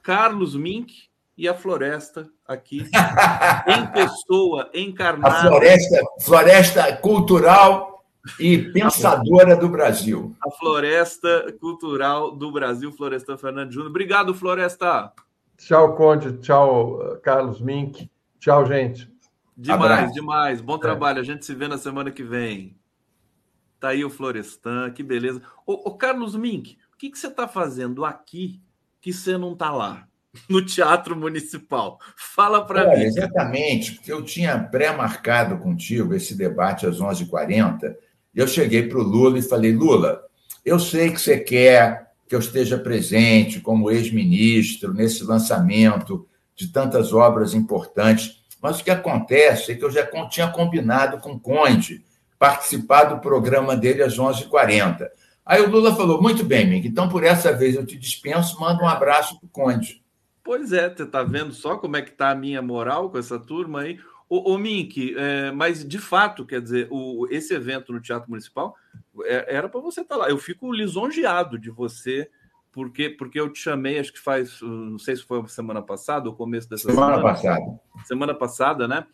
Carlos Mink e a Floresta aqui, em pessoa, encarnada. A floresta, floresta cultural e pensadora do Brasil. A Floresta Cultural do Brasil, Florestan Fernandes Júnior. Obrigado, Floresta. Tchau, Conde. Tchau, Carlos Mink. Tchau, gente. Demais, Abraço. demais. Bom é. trabalho. A gente se vê na semana que vem. Tá aí o Florestan, que beleza. Ô, ô Carlos Mink, o que, que você está fazendo aqui que você não está lá? No Teatro Municipal. Fala para mim. Exatamente, porque eu tinha pré-marcado contigo esse debate às 11h40 eu cheguei para o Lula e falei: Lula, eu sei que você quer que eu esteja presente como ex-ministro nesse lançamento de tantas obras importantes, mas o que acontece é que eu já tinha combinado com o Conde participar do programa dele às 11h40. Aí o Lula falou: muito bem, Mink, então por essa vez eu te dispenso, manda um abraço para o Conde. Pois é, você está vendo só como é que está a minha moral com essa turma aí? O, o Mink, é, mas de fato, quer dizer, o, esse evento no Teatro Municipal é, era para você estar tá lá. Eu fico lisonjeado de você, porque, porque eu te chamei, acho que faz, não sei se foi semana passada ou começo dessa semana. Semana passada. Semana passada, né?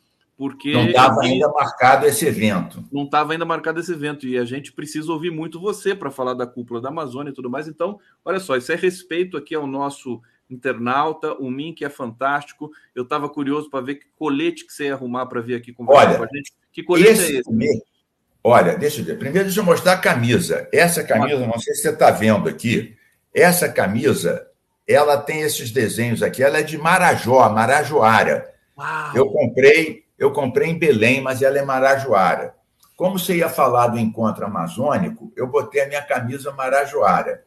Porque. Não estava ainda marcado esse evento. Não estava ainda marcado esse evento. E a gente precisa ouvir muito você para falar da cúpula da Amazônia e tudo mais. Então, olha só, isso é respeito aqui ao nosso internauta, o Mink é fantástico. Eu estava curioso para ver que colete que você ia arrumar para vir aqui conversar olha, com a gente. Que colete esse é esse? olha, deixa eu ver. Primeiro, deixa eu mostrar a camisa. Essa camisa, não sei se você está vendo aqui, essa camisa, ela tem esses desenhos aqui. Ela é de Marajó, Marajoara. Uau. Eu comprei, eu comprei em Belém, mas ela é Marajoara. Como você ia falar do encontro amazônico, eu botei a minha camisa Marajoara.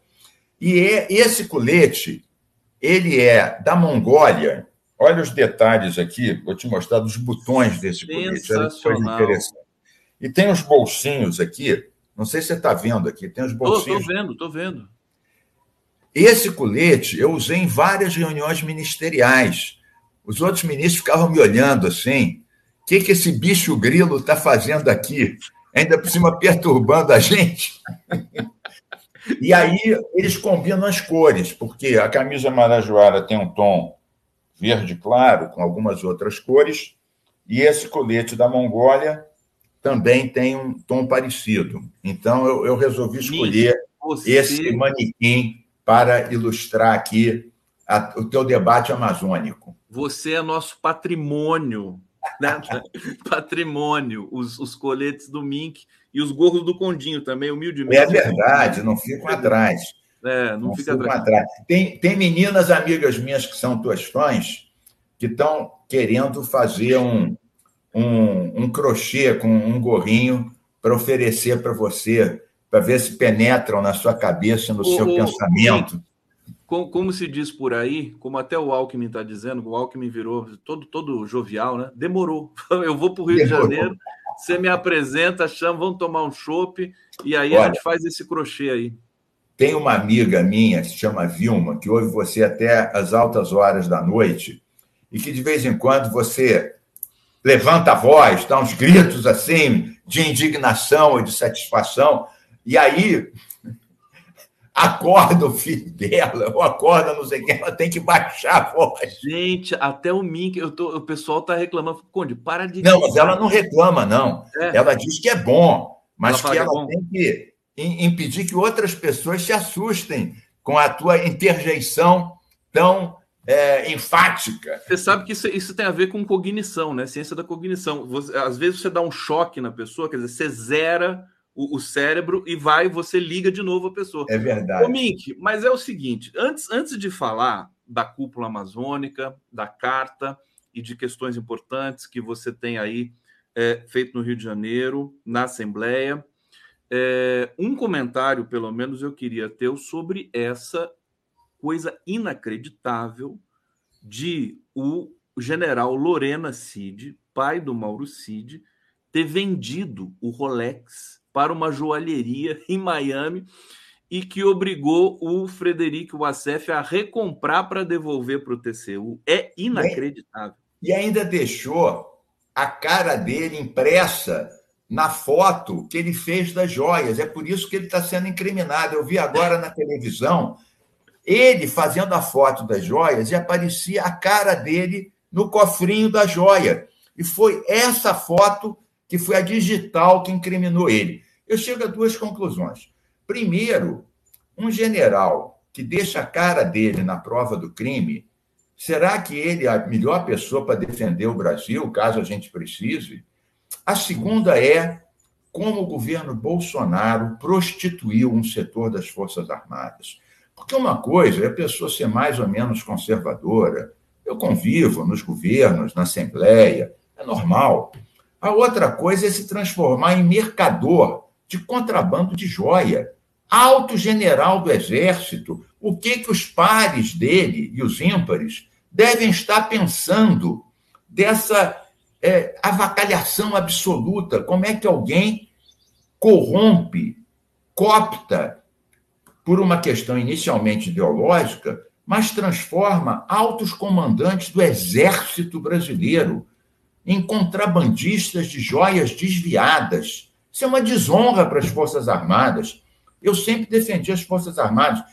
E é, esse colete ele é da Mongólia. Olha os detalhes aqui, vou te mostrar dos botões desse colete. Olha que coisa interessante. E tem os bolsinhos aqui. Não sei se você está vendo aqui, tem os bolsinhos. Estou vendo, estou vendo. Esse colete eu usei em várias reuniões ministeriais. Os outros ministros ficavam me olhando assim. O que, que esse bicho grilo está fazendo aqui? Ainda por cima perturbando a gente. E aí eles combinam as cores, porque a camisa marajoara tem um tom verde claro, com algumas outras cores, e esse colete da Mongólia também tem um tom parecido. Então eu, eu resolvi escolher Você... esse manequim para ilustrar aqui a, o teu debate amazônico. Você é nosso patrimônio, né? patrimônio, os, os coletes do Mink e os gorros do Condinho também, humildemente. É verdade, não ficam atrás. É, não, não fica atrás. atrás. Tem, tem meninas amigas minhas que são tuas fãs que estão querendo fazer um, um, um crochê com um gorrinho para oferecer para você, para ver se penetram na sua cabeça, no o, seu o, pensamento. Como, como, se diz por aí, como até o Alckmin está dizendo, o Alckmin virou todo, todo jovial, né? Demorou. Eu vou para o Rio Demorou. de Janeiro você me apresenta, chama, vamos tomar um chopp e aí Olha, a gente faz esse crochê aí. Tem uma amiga minha que se chama Vilma, que ouve você até as altas horas da noite e que de vez em quando você levanta a voz, dá uns gritos assim de indignação e de satisfação, e aí acorda o filho dela, ou acorda não sei quem, ela tem que baixar a voz. Gente, até o Mink, eu tô, o pessoal tá reclamando. Conde, para de. Não, mas ela não reclama, não. É. Ela diz que é bom. mas ela que ela que é tem que impedir que outras pessoas se assustem com a tua interjeição tão é, enfática. Você sabe que isso, isso, tem a ver com cognição, né? Ciência da cognição. Você, às vezes você dá um choque na pessoa, quer dizer, você zera o, o, cérebro e vai, você liga de novo a pessoa. É verdade. Ô, Mink, mas é o seguinte: antes, antes de falar da cúpula amazônica, da carta e de questões importantes que você tem aí é, feito no Rio de Janeiro, na Assembleia, é, um comentário, pelo menos, eu queria ter sobre essa coisa inacreditável de o general Lorena Cid, pai do Mauro Cid, ter vendido o Rolex para uma joalheria em Miami e que obrigou o Frederico Wassef a recomprar para devolver para o TCU. É inacreditável. E ainda deixou a cara dele impressa na foto que ele fez das joias. É por isso que ele está sendo incriminado. Eu vi agora na televisão ele fazendo a foto das joias e aparecia a cara dele no cofrinho da joia. E foi essa foto que foi a digital que incriminou ele. Eu chego a duas conclusões. Primeiro, um general que deixa a cara dele na prova do crime, será que ele é a melhor pessoa para defender o Brasil, caso a gente precise? A segunda é como o governo Bolsonaro prostituiu um setor das Forças Armadas. Porque uma coisa é a pessoa ser mais ou menos conservadora. Eu convivo nos governos, na Assembleia, é normal. A outra coisa é se transformar em mercador de contrabando de joia. Alto general do Exército, o que, que os pares dele e os ímpares devem estar pensando dessa é, avacalhação absoluta? Como é que alguém corrompe, copta por uma questão inicialmente ideológica, mas transforma altos comandantes do exército brasileiro em contrabandistas de joias desviadas. Isso é uma desonra para as Forças Armadas. Eu sempre defendi as Forças Armadas.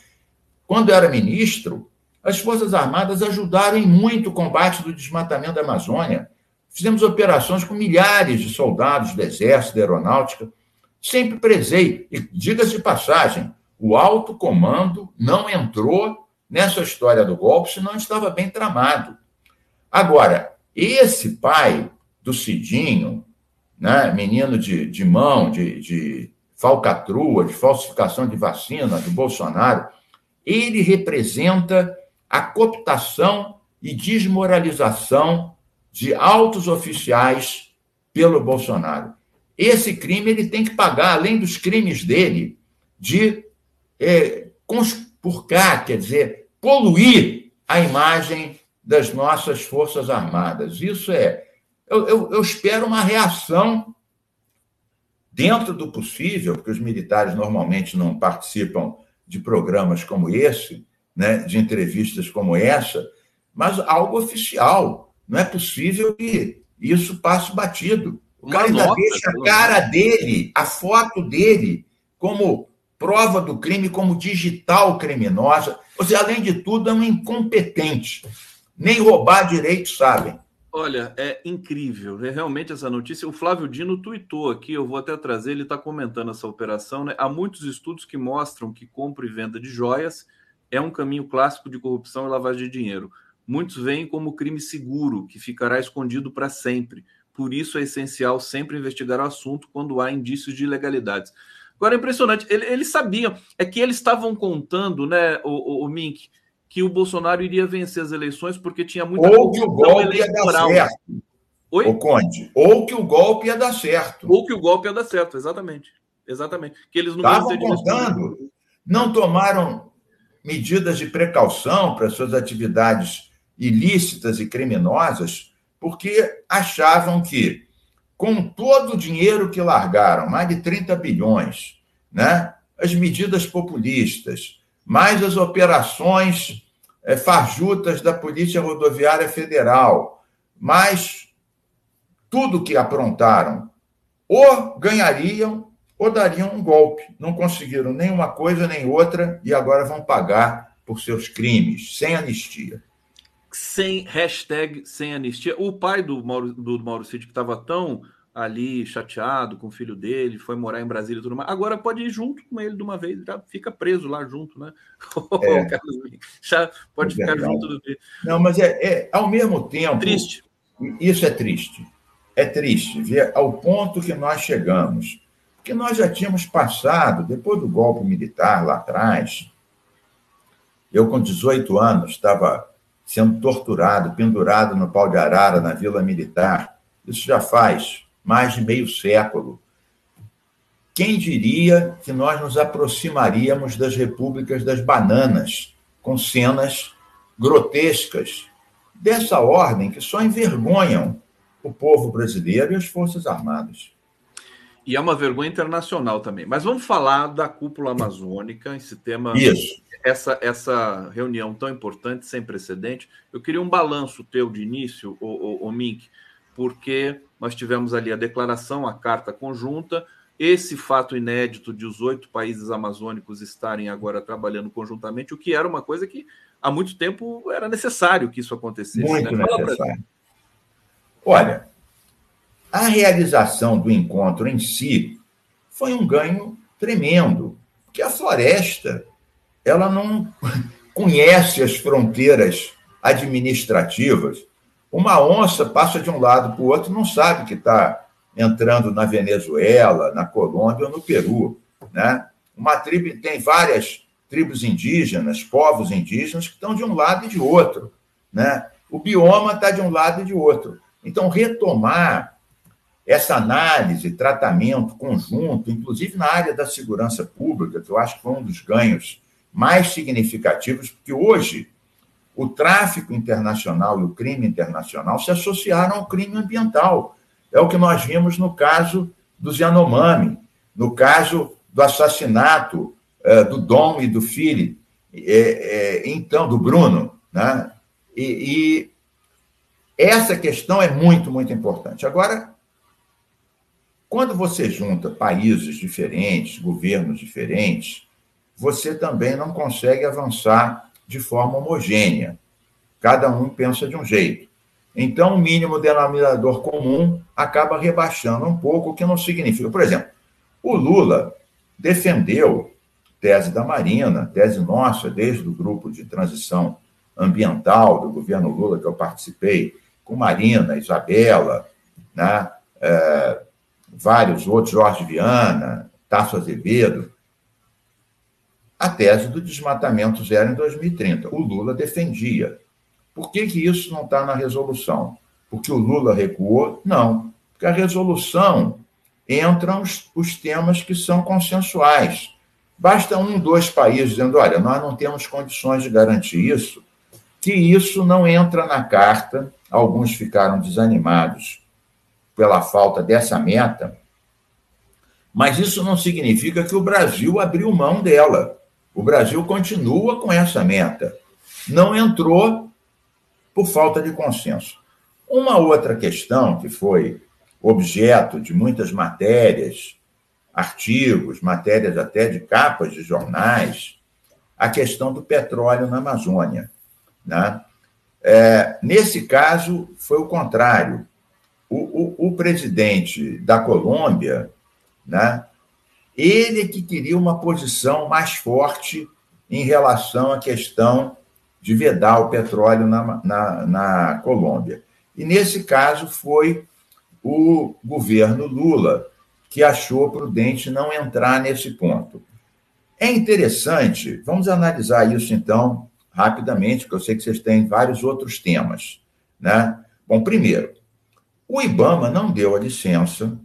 Quando era ministro, as Forças Armadas ajudaram em muito o combate do desmatamento da Amazônia. Fizemos operações com milhares de soldados do Exército, da Aeronáutica. Sempre prezei, e diga-se de passagem, o alto comando não entrou nessa história do golpe, senão estava bem tramado. Agora, esse pai do Cidinho, né, menino de, de mão, de, de falcatrua, de falsificação de vacina do Bolsonaro, ele representa a cooptação e desmoralização de altos oficiais pelo Bolsonaro. Esse crime ele tem que pagar, além dos crimes dele, de é, conspurcar, quer dizer, poluir a imagem das nossas Forças Armadas. Isso é. Eu, eu, eu espero uma reação dentro do possível, porque os militares normalmente não participam de programas como esse, né, de entrevistas como essa, mas algo oficial. Não é possível que isso passe batido. O cara ainda nota, deixa a cara dele, a foto dele, como prova do crime como digital criminosa. Ou seja, além de tudo, é um incompetente. Nem roubar direito sabem. Olha, é incrível, é realmente essa notícia. O Flávio Dino tuitou aqui, eu vou até trazer, ele está comentando essa operação. Né? Há muitos estudos que mostram que compra e venda de joias é um caminho clássico de corrupção e lavagem de dinheiro. Muitos veem como crime seguro, que ficará escondido para sempre. Por isso é essencial sempre investigar o assunto quando há indícios de ilegalidades. Agora é impressionante, ele, eles sabiam, é que eles estavam contando, né, o, o, o, Mink, que o Bolsonaro iria vencer as eleições porque tinha muita Ou que o golpe eleitoral. ia dar certo. Oi? O Conde. Ou que o golpe ia dar certo. Ou que o golpe ia dar certo, exatamente. Exatamente. Que eles não estavam contando, não tomaram medidas de precaução para suas atividades ilícitas e criminosas, porque achavam que com todo o dinheiro que largaram, mais de 30 bilhões, né? as medidas populistas, mais as operações é, farjutas da Polícia Rodoviária Federal, mais tudo que aprontaram, ou ganhariam ou dariam um golpe. Não conseguiram nem uma coisa nem outra e agora vão pagar por seus crimes, sem anistia sem hashtag sem anistia. O pai do Mauro, do Mauro Cid, que estava tão ali chateado com o filho dele, foi morar em Brasília e tudo mais. Agora pode ir junto com ele de uma vez, já fica preso lá junto, né? É. já pode é ficar junto do Não, mas é, é, ao mesmo tempo. Triste. Isso é triste. É triste ver ao ponto que nós chegamos. Porque nós já tínhamos passado, depois do golpe militar lá atrás, eu, com 18 anos, estava sendo torturado, pendurado no pau de arara na Vila Militar. Isso já faz mais de meio século. Quem diria que nós nos aproximaríamos das repúblicas das bananas, com cenas grotescas, dessa ordem que só envergonham o povo brasileiro e as Forças Armadas. E é uma vergonha internacional também. Mas vamos falar da cúpula amazônica, esse tema. Isso. Essa, essa reunião tão importante, sem precedente. Eu queria um balanço teu de início, o, o, o Mink, porque nós tivemos ali a declaração, a carta conjunta, esse fato inédito de os oito países amazônicos estarem agora trabalhando conjuntamente, o que era uma coisa que há muito tempo era necessário que isso acontecesse. Muito né? necessário. Olha, a realização do encontro em si foi um ganho tremendo, porque a floresta ela não conhece as fronteiras administrativas uma onça passa de um lado para o outro não sabe que está entrando na Venezuela, na Colômbia ou no Peru. Né? Uma tribo tem várias tribos indígenas, povos indígenas que estão de um lado e de outro. Né? O bioma está de um lado e de outro. Então, retomar essa análise, tratamento conjunto, inclusive na área da segurança pública, que eu acho que foi um dos ganhos mais significativos, porque hoje o tráfico internacional e o crime internacional se associaram ao crime ambiental. É o que nós vimos no caso dos Yanomami, no caso do assassinato é, do Dom e do filho, é, é, então, do Bruno. Né? E, e essa questão é muito, muito importante. Agora, quando você junta países diferentes, governos diferentes, você também não consegue avançar de forma homogênea. Cada um pensa de um jeito. Então, o mínimo denominador comum acaba rebaixando um pouco, o que não significa. Por exemplo, o Lula defendeu tese da Marina, tese nossa, desde o grupo de transição ambiental do governo Lula, que eu participei, com Marina, Isabela, né, é, vários outros, Jorge Viana, Tasso Azevedo, a tese do desmatamento zero em 2030. O Lula defendia. Por que, que isso não está na resolução? Porque o Lula recuou? Não. Porque a resolução entram os, os temas que são consensuais. Basta um, dois países dizendo: olha, nós não temos condições de garantir isso, que isso não entra na carta. Alguns ficaram desanimados pela falta dessa meta, mas isso não significa que o Brasil abriu mão dela. O Brasil continua com essa meta. Não entrou por falta de consenso. Uma outra questão que foi objeto de muitas matérias, artigos, matérias até de capas de jornais, a questão do petróleo na Amazônia. Né? É, nesse caso, foi o contrário. O, o, o presidente da Colômbia né, ele que queria uma posição mais forte em relação à questão de vedar o petróleo na, na, na Colômbia. E, nesse caso, foi o governo Lula que achou prudente não entrar nesse ponto. É interessante, vamos analisar isso então rapidamente, porque eu sei que vocês têm vários outros temas. Né? Bom, primeiro, o IBAMA não deu a licença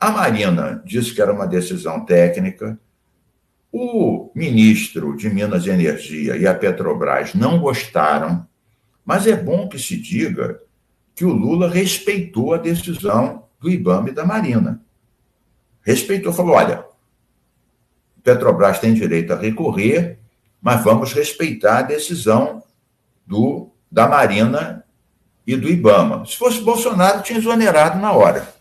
a Marina disse que era uma decisão técnica. O ministro de Minas e Energia e a Petrobras não gostaram, mas é bom que se diga que o Lula respeitou a decisão do IBAMA e da Marina. Respeitou, falou: olha, Petrobras tem direito a recorrer, mas vamos respeitar a decisão do, da Marina e do IBAMA. Se fosse Bolsonaro, tinha exonerado na hora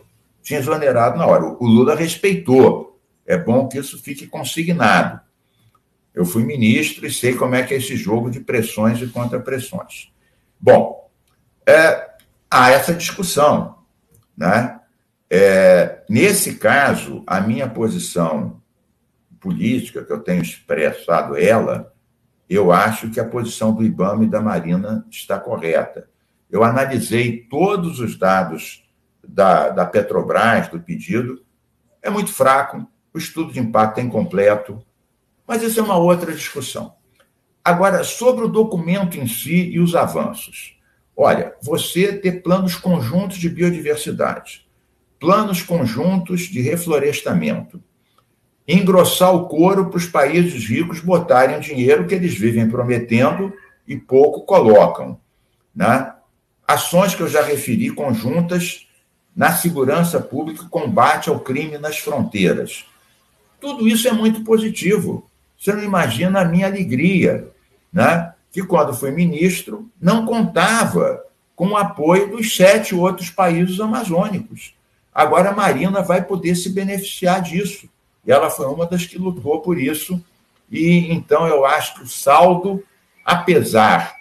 tinha exonerado na hora. O Lula respeitou. É bom que isso fique consignado. Eu fui ministro e sei como é que é esse jogo de pressões e contrapressões. Bom, é, há essa discussão, né? É, nesse caso, a minha posição política, que eu tenho expressado ela, eu acho que a posição do IBAMA e da Marina está correta. Eu analisei todos os dados da, da Petrobras, do pedido, é muito fraco, o estudo de impacto é incompleto, mas isso é uma outra discussão. Agora, sobre o documento em si e os avanços. Olha, você ter planos conjuntos de biodiversidade, planos conjuntos de reflorestamento, engrossar o couro para os países ricos botarem o dinheiro que eles vivem prometendo e pouco colocam. Né? Ações que eu já referi conjuntas na segurança pública, combate ao crime nas fronteiras. Tudo isso é muito positivo. Você não imagina a minha alegria, né? que quando fui ministro não contava com o apoio dos sete outros países amazônicos. Agora a Marina vai poder se beneficiar disso. E ela foi uma das que lutou por isso. E então eu acho que o saldo, apesar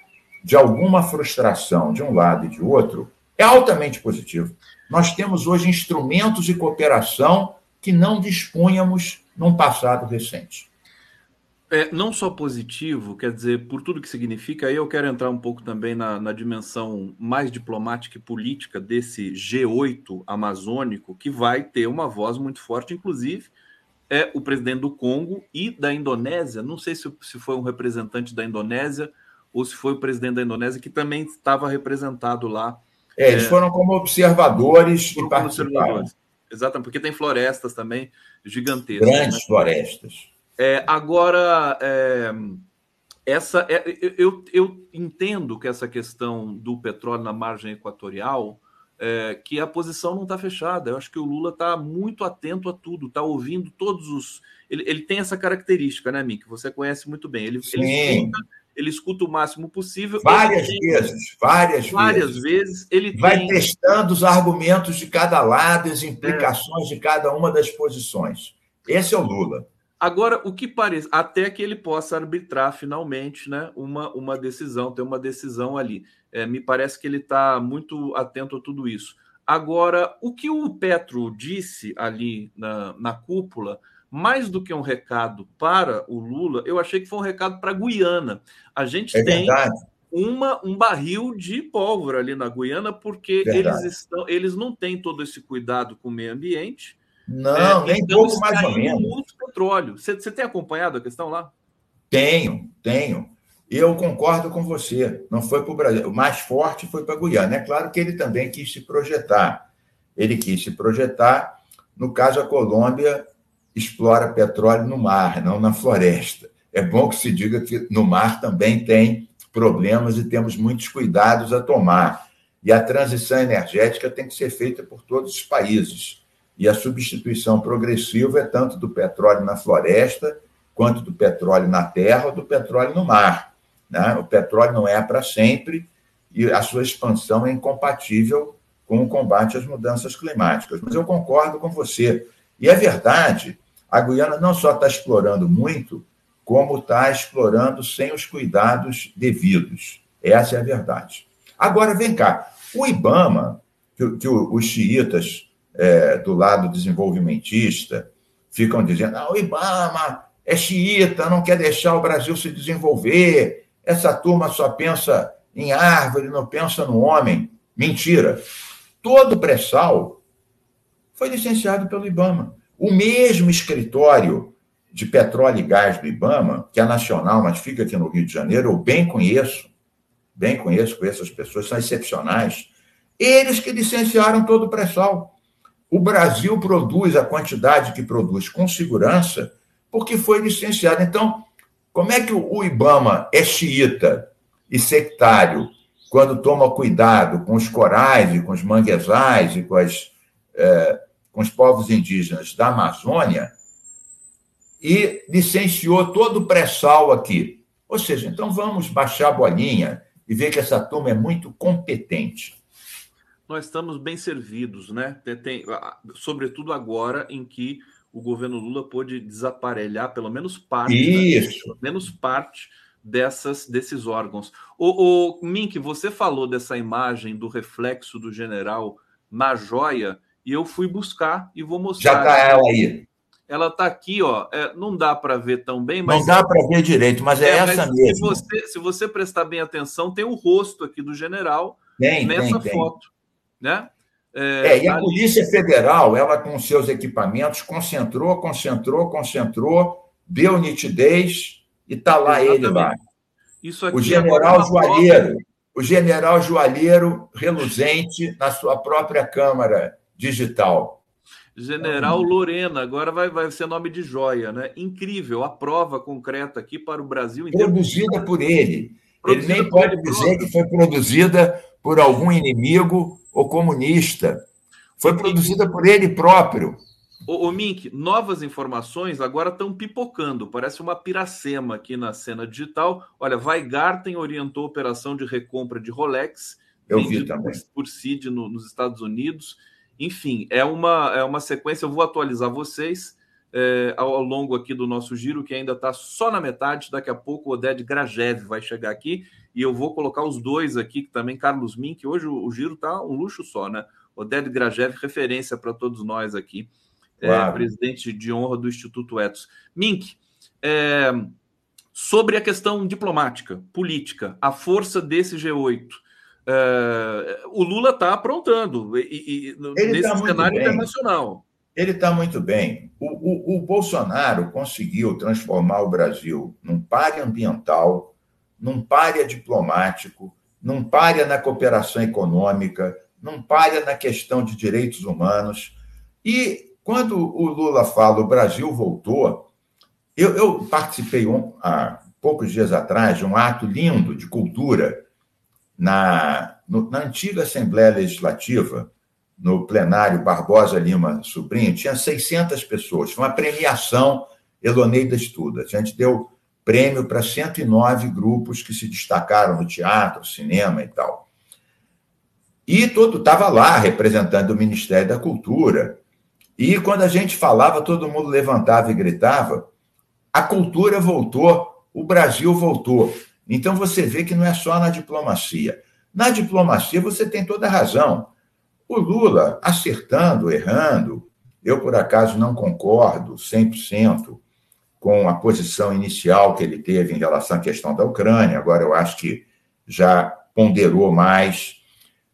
de alguma frustração de um lado e de outro, é altamente positivo. Nós temos hoje instrumentos de cooperação que não dispunhamos num passado recente. É, não só positivo, quer dizer, por tudo que significa, aí eu quero entrar um pouco também na, na dimensão mais diplomática e política desse G8 amazônico, que vai ter uma voz muito forte, inclusive é o presidente do Congo e da Indonésia. Não sei se, se foi um representante da Indonésia ou se foi o presidente da Indonésia que também estava representado lá é, eles é. foram como observadores e participaram. Exatamente, porque tem florestas também gigantescas. Grandes né? florestas. É, agora, é, essa, é, eu, eu entendo que essa questão do petróleo na margem equatorial, é, que a posição não está fechada. Eu acho que o Lula está muito atento a tudo, está ouvindo todos os. Ele, ele tem essa característica, né, Mick? Você conhece muito bem. Ele, Sim. ele ele escuta o máximo possível. Várias tem, vezes, várias, várias vezes. vezes. Ele vai tem... testando os argumentos de cada lado, as implicações é. de cada uma das posições. Esse é o Lula. Agora, o que parece, até que ele possa arbitrar finalmente né, uma, uma decisão, ter uma decisão ali. É, me parece que ele está muito atento a tudo isso. Agora, o que o Petro disse ali na, na cúpula mais do que um recado para o Lula, eu achei que foi um recado para a Guiana. A gente é tem uma, um barril de pólvora ali na Guiana, porque eles, estão, eles não têm todo esse cuidado com o meio ambiente. Não, é, nem então pouco mais ou menos. muito petróleo. Você, você tem acompanhado a questão lá? Tenho, tenho. Eu concordo com você. Não foi para o Brasil. O mais forte foi para a Guiana. É claro que ele também quis se projetar. Ele quis se projetar. No caso, a Colômbia explora petróleo no mar, não na floresta. É bom que se diga que no mar também tem problemas e temos muitos cuidados a tomar. E a transição energética tem que ser feita por todos os países. E a substituição progressiva é tanto do petróleo na floresta, quanto do petróleo na terra ou do petróleo no mar. Né? O petróleo não é para sempre e a sua expansão é incompatível com o combate às mudanças climáticas. Mas eu concordo com você. E é verdade a Guiana não só está explorando muito, como está explorando sem os cuidados devidos. Essa é a verdade. Agora, vem cá. O IBAMA, que, que os xiitas é, do lado desenvolvimentista ficam dizendo: ah, o IBAMA é xiita, não quer deixar o Brasil se desenvolver, essa turma só pensa em árvore, não pensa no homem. Mentira. Todo o pré-sal foi licenciado pelo IBAMA. O mesmo escritório de petróleo e gás do IBAMA, que é nacional, mas fica aqui no Rio de Janeiro, eu bem conheço, bem conheço, conheço as pessoas, são excepcionais, eles que licenciaram todo o pré-sal. O Brasil produz a quantidade que produz com segurança porque foi licenciado. Então, como é que o IBAMA é xiita e sectário quando toma cuidado com os corais e com os manguezais e com as é, com os povos indígenas da Amazônia e licenciou todo o pré-sal aqui. Ou seja, então vamos baixar a bolinha e ver que essa turma é muito competente. Nós estamos bem servidos, né? Tem, sobretudo agora em que o governo Lula pôde desaparelhar pelo menos parte, Isso. pelo menos parte dessas desses órgãos. O, o Mink, você falou dessa imagem do reflexo do general na joia e eu fui buscar e vou mostrar. Já está ela aí. Ela está aqui, ó. É, não dá para ver tão bem, mas. Não dá para ver direito, mas é, é essa mas mesmo. Se você, se você prestar bem atenção, tem o rosto aqui do general tem, nessa tem, foto. Tem. Né? É, é, e a Polícia Federal, ela com seus equipamentos, concentrou, concentrou, concentrou, deu nitidez e está lá Exatamente. ele lá. O general Joalheiro, prova... o general Joalheiro reluzente na sua própria câmara digital. General Lorena, agora vai, vai ser nome de joia, né? Incrível, a prova concreta aqui para o Brasil inteiro. Produzida por ele. Produzida ele nem pode dizer que foi produzida por algum inimigo ou comunista. Foi produzida por ele próprio. O, o Mink, novas informações agora estão pipocando. Parece uma piracema aqui na cena digital. Olha, Weigarten orientou a operação de recompra de Rolex. Eu vi também. Por, por CID no, nos Estados Unidos. Enfim, é uma, é uma sequência. Eu vou atualizar vocês é, ao, ao, longo aqui do nosso giro, que ainda está só na metade. Daqui a pouco o Oded Grajev vai chegar aqui e eu vou colocar os dois aqui, que também Carlos Mink. Hoje o, o giro está um luxo só, né? Oded Grajev, referência para todos nós aqui, é, claro. é, presidente de honra do Instituto Etos. Mink, é, sobre a questão diplomática, política, a força desse G8. Uh, o Lula está aprontando e, e nesse tá cenário bem. internacional. Ele está muito bem. O, o, o, Bolsonaro conseguiu transformar o Brasil num páreo ambiental, num párea diplomático, num párea na cooperação econômica, num párea na questão de direitos humanos. E quando o Lula fala o Brasil voltou, eu, eu participei um, há poucos dias atrás de um ato lindo de cultura na, no, na antiga Assembleia Legislativa, no plenário Barbosa Lima Sobrinho, tinha 600 pessoas. Foi uma premiação Eloneida Estuda. A gente deu prêmio para 109 grupos que se destacaram no teatro, cinema e tal. E todo estava lá, representando o Ministério da Cultura. E quando a gente falava, todo mundo levantava e gritava: a cultura voltou, o Brasil voltou. Então você vê que não é só na diplomacia. Na diplomacia você tem toda a razão. O Lula acertando, errando, eu por acaso não concordo 100% com a posição inicial que ele teve em relação à questão da Ucrânia, agora eu acho que já ponderou mais.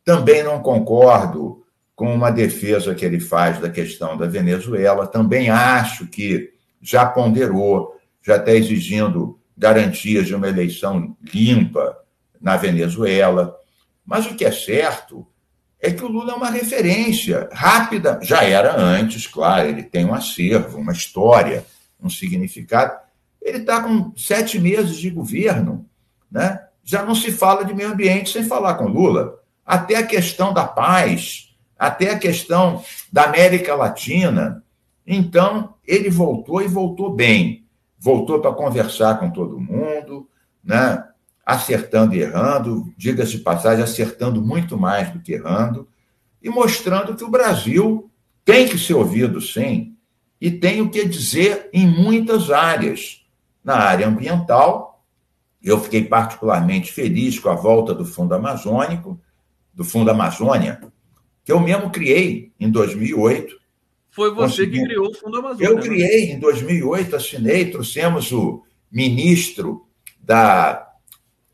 Também não concordo com uma defesa que ele faz da questão da Venezuela, também acho que já ponderou, já está exigindo garantias de uma eleição limpa na Venezuela. Mas o que é certo é que o Lula é uma referência rápida. Já era antes, claro, ele tem um acervo, uma história, um significado. Ele está com sete meses de governo, né? já não se fala de meio ambiente sem falar com Lula. Até a questão da paz, até a questão da América Latina. Então, ele voltou e voltou bem voltou para conversar com todo mundo, né? acertando e errando, diga-se de passagem, acertando muito mais do que errando, e mostrando que o Brasil tem que ser ouvido, sim, e tem o que dizer em muitas áreas. Na área ambiental, eu fiquei particularmente feliz com a volta do Fundo Amazônico, do Fundo Amazônia, que eu mesmo criei em 2008, foi você que criou o Fundo Amazônia. Eu né? criei em 2008, assinei, trouxemos o ministro da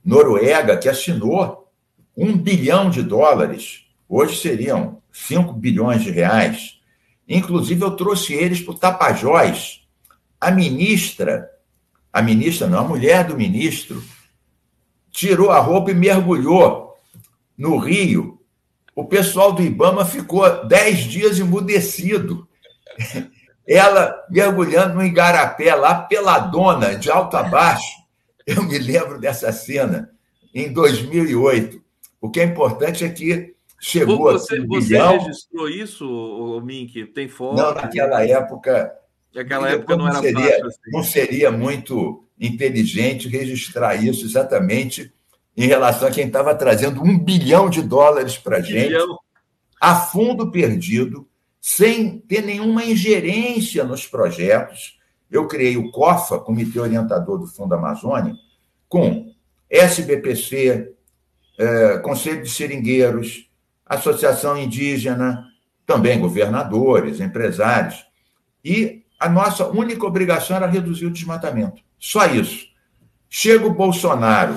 Noruega, que assinou um bilhão de dólares. Hoje seriam 5 bilhões de reais. Inclusive, eu trouxe eles para o Tapajós. A ministra, a ministra não, a mulher do ministro, tirou a roupa e mergulhou no rio. O pessoal do Ibama ficou dez dias emudecido ela mergulhando no igarapé lá, peladona, de alto a baixo. Eu me lembro dessa cena em 2008. O que é importante é que chegou você, a um você registrou isso, Mink? Tem foto? Não, naquela época. Naquela época não era seria, fácil assim. Não seria muito inteligente registrar isso exatamente em relação a quem estava trazendo um bilhão de dólares para a gente, bilhão. a fundo perdido, sem ter nenhuma ingerência nos projetos. Eu criei o COFA, Comitê Orientador do Fundo Amazônia, com SBPC, é, Conselho de Seringueiros, Associação Indígena, também governadores, empresários. E a nossa única obrigação era reduzir o desmatamento. Só isso. Chega o Bolsonaro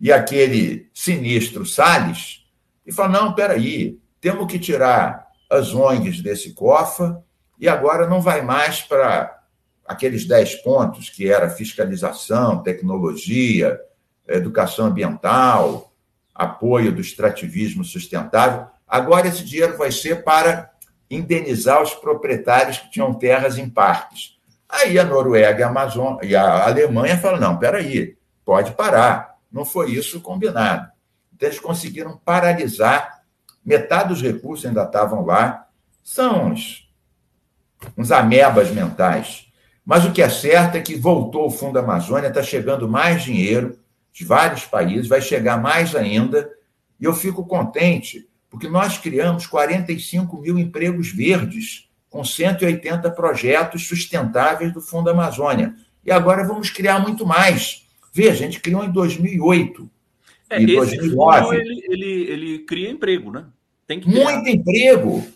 e aquele sinistro Salles e fala: não, peraí, temos que tirar as ONGs desse COFA e agora não vai mais para aqueles 10 pontos que era fiscalização, tecnologia, educação ambiental, apoio do extrativismo sustentável. Agora esse dinheiro vai ser para indenizar os proprietários que tinham terras em parques. Aí a Noruega e a, Amazon, e a Alemanha falam: não, peraí, pode parar. Não foi isso combinado. Então, eles conseguiram paralisar, metade dos recursos ainda estavam lá. São uns, uns amebas mentais. Mas o que é certo é que voltou o Fundo Amazônia, está chegando mais dinheiro de vários países, vai chegar mais ainda, e eu fico contente, porque nós criamos 45 mil empregos verdes, com 180 projetos sustentáveis do Fundo Amazônia. E agora vamos criar muito mais. Veja, a gente criou em 2008. É, e 2009. Ele, ele, ele cria emprego, né? Tem que Muito emprego.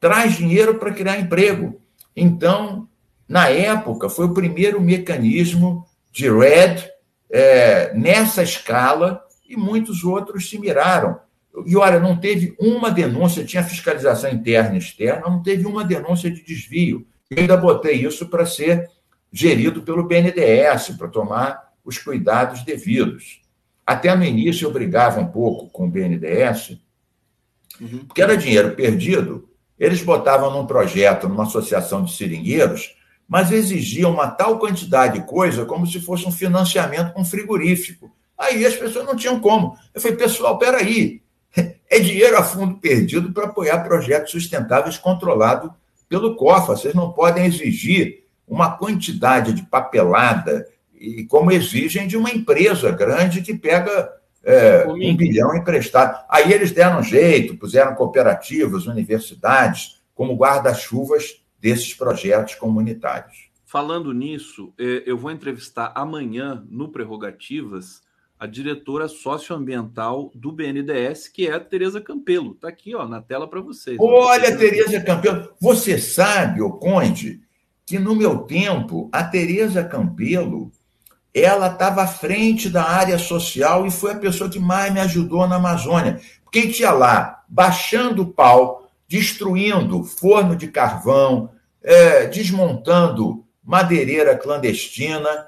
Traz dinheiro para criar emprego. Então, na época, foi o primeiro mecanismo de RED é, nessa escala e muitos outros se miraram. E olha, não teve uma denúncia, tinha fiscalização interna e externa, não teve uma denúncia de desvio. Eu ainda botei isso para ser gerido pelo BNDES, para tomar os cuidados devidos. Até no início eu brigava um pouco com o BNDES, uhum. porque era dinheiro perdido. Eles botavam num projeto, numa associação de seringueiros, mas exigiam uma tal quantidade de coisa como se fosse um financiamento com frigorífico. Aí as pessoas não tinham como. Eu falei, pessoal, peraí, é dinheiro a fundo perdido para apoiar projetos sustentáveis controlados pelo COFA. Vocês não podem exigir uma quantidade de papelada e como exigem de uma empresa grande que pega é, um bilhão emprestado. Aí eles deram jeito, puseram cooperativas, universidades, como guarda-chuvas desses projetos comunitários. Falando nisso, é, eu vou entrevistar amanhã no Prerrogativas a diretora socioambiental do BNDES, que é a Tereza Campelo. Está aqui ó, na tela para vocês. Olha, Tereza Campelo, você sabe, ô Conde, que no meu tempo, a Tereza Campelo ela estava à frente da área social e foi a pessoa que mais me ajudou na Amazônia. Porque tinha lá, baixando o pau, destruindo forno de carvão, é, desmontando madeireira clandestina.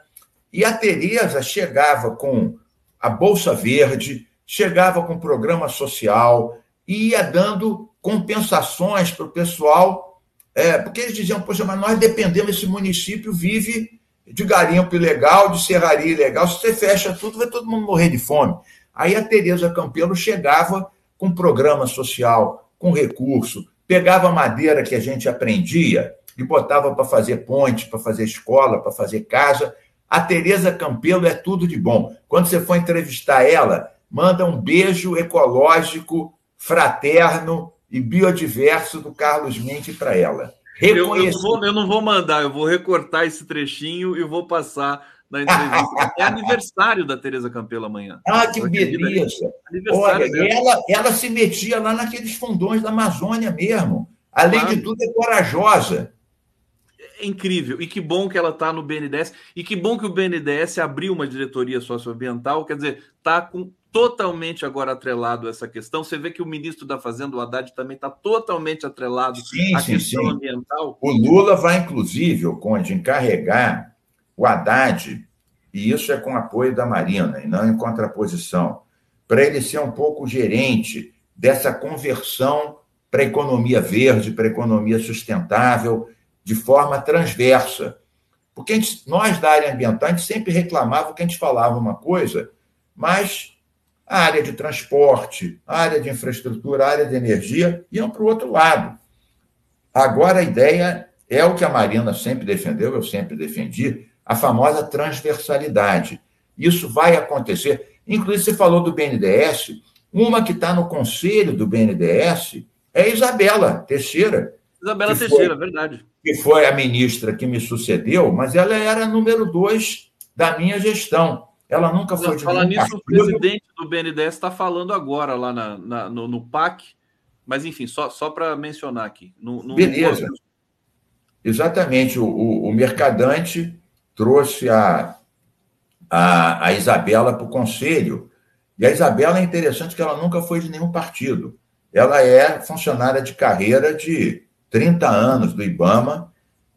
E a Tereza chegava com a Bolsa Verde, chegava com programa social, e ia dando compensações para o pessoal, é, porque eles diziam, poxa, mas nós dependemos, esse município vive de garimpo ilegal, de serraria ilegal. Se você fecha tudo, vai todo mundo morrer de fome. Aí a Tereza Campelo chegava com programa social, com recurso, pegava a madeira que a gente aprendia e botava para fazer ponte, para fazer escola, para fazer casa. A Tereza Campelo é tudo de bom. Quando você for entrevistar ela, manda um beijo ecológico, fraterno e biodiverso do Carlos Menck para ela. Eu, eu, não vou, eu, não vou, mandar, eu vou recortar esse trechinho e vou passar na entrevista. é aniversário da Tereza Campelo amanhã. Ah, que beleza! Olha, ela, ela se metia lá naqueles fundões da Amazônia mesmo. Além claro. de tudo, é corajosa. É incrível. E que bom que ela está no BNDES. E que bom que o BNDES abriu uma diretoria socioambiental. Quer dizer, está com totalmente agora atrelado a essa questão. Você vê que o ministro da Fazenda, o Haddad, também está totalmente atrelado sim, à sim, questão sim. ambiental. O Lula vai, inclusive, o Conde, encarregar o Haddad, e isso é com apoio da Marina, e não em contraposição, para ele ser um pouco gerente dessa conversão para a economia verde, para a economia sustentável, de forma transversa. Porque gente, nós, da área ambiental, a gente sempre reclamava que a gente falava uma coisa, mas a área de transporte, a área de infraestrutura, a área de energia iam para o outro lado. Agora a ideia é o que a Marina sempre defendeu, eu sempre defendi, a famosa transversalidade. Isso vai acontecer. Inclusive, você falou do BNDES, uma que está no conselho do BNDES é Isabela Teixeira. Isabela Teixeira, foi, verdade. Que foi a ministra que me sucedeu, mas ela era número dois da minha gestão. Ela nunca foi de Falar nisso, o presidente do BNDES está falando agora lá na, na, no, no, PAC Mas, enfim, só, só para mencionar aqui. No, no... Beleza. Exatamente. O, o, o, mercadante trouxe a, a, a Isabela para o conselho. E a Isabela é interessante que ela nunca foi de nenhum partido. Ela é funcionária de carreira de 30 anos do IBAMA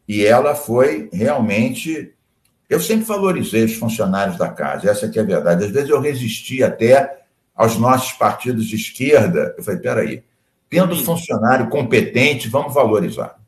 e ela foi realmente. Eu sempre valorizei os funcionários da casa, essa que é a verdade. Às vezes eu resisti até aos nossos partidos de esquerda. Eu falei, peraí, tendo funcionário competente, vamos valorizar.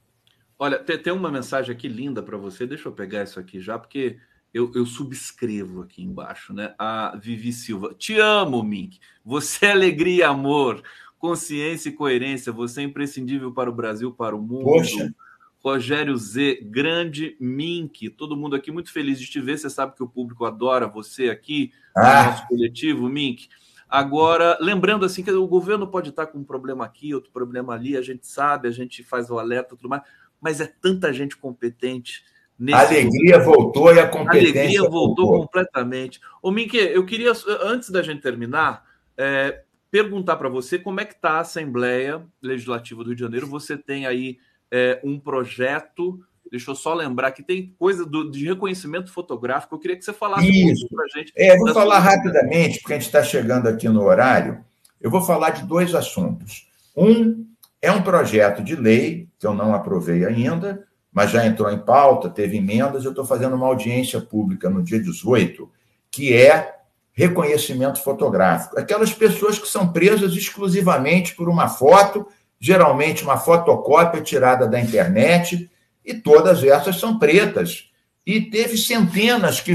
Olha, tem, tem uma mensagem aqui linda para você. Deixa eu pegar isso aqui já, porque eu, eu, subscrevo aqui embaixo, né? A Vivi Silva. Te amo, Mink. Você é alegria e amor, consciência e coerência. Você é imprescindível para o Brasil, para o mundo. Poxa. Rogério Z, grande Mink. Todo mundo aqui muito feliz de te ver. Você sabe que o público adora você aqui, ah. no nosso coletivo, Mink. Agora, lembrando assim que o governo pode estar com um problema aqui, outro problema ali, a gente sabe, a gente faz o alerta tudo mais, mas é tanta gente competente. a alegria momento. voltou e a competência. A alegria voltou, voltou. completamente. Ô, Mink, eu queria, antes da gente terminar, é, perguntar para você como é que está a Assembleia Legislativa do Rio de Janeiro. Você tem aí é, um projeto Deixa eu só lembrar que tem coisa do, de reconhecimento fotográfico. Eu queria que você falasse Isso. para a gente. É, vou falar sua... rapidamente, porque a gente está chegando aqui no horário. Eu vou falar de dois assuntos. Um é um projeto de lei, que eu não aprovei ainda, mas já entrou em pauta, teve emendas. Eu estou fazendo uma audiência pública no dia 18, que é reconhecimento fotográfico. Aquelas pessoas que são presas exclusivamente por uma foto, geralmente uma fotocópia tirada da internet e todas essas são pretas. E teve centenas que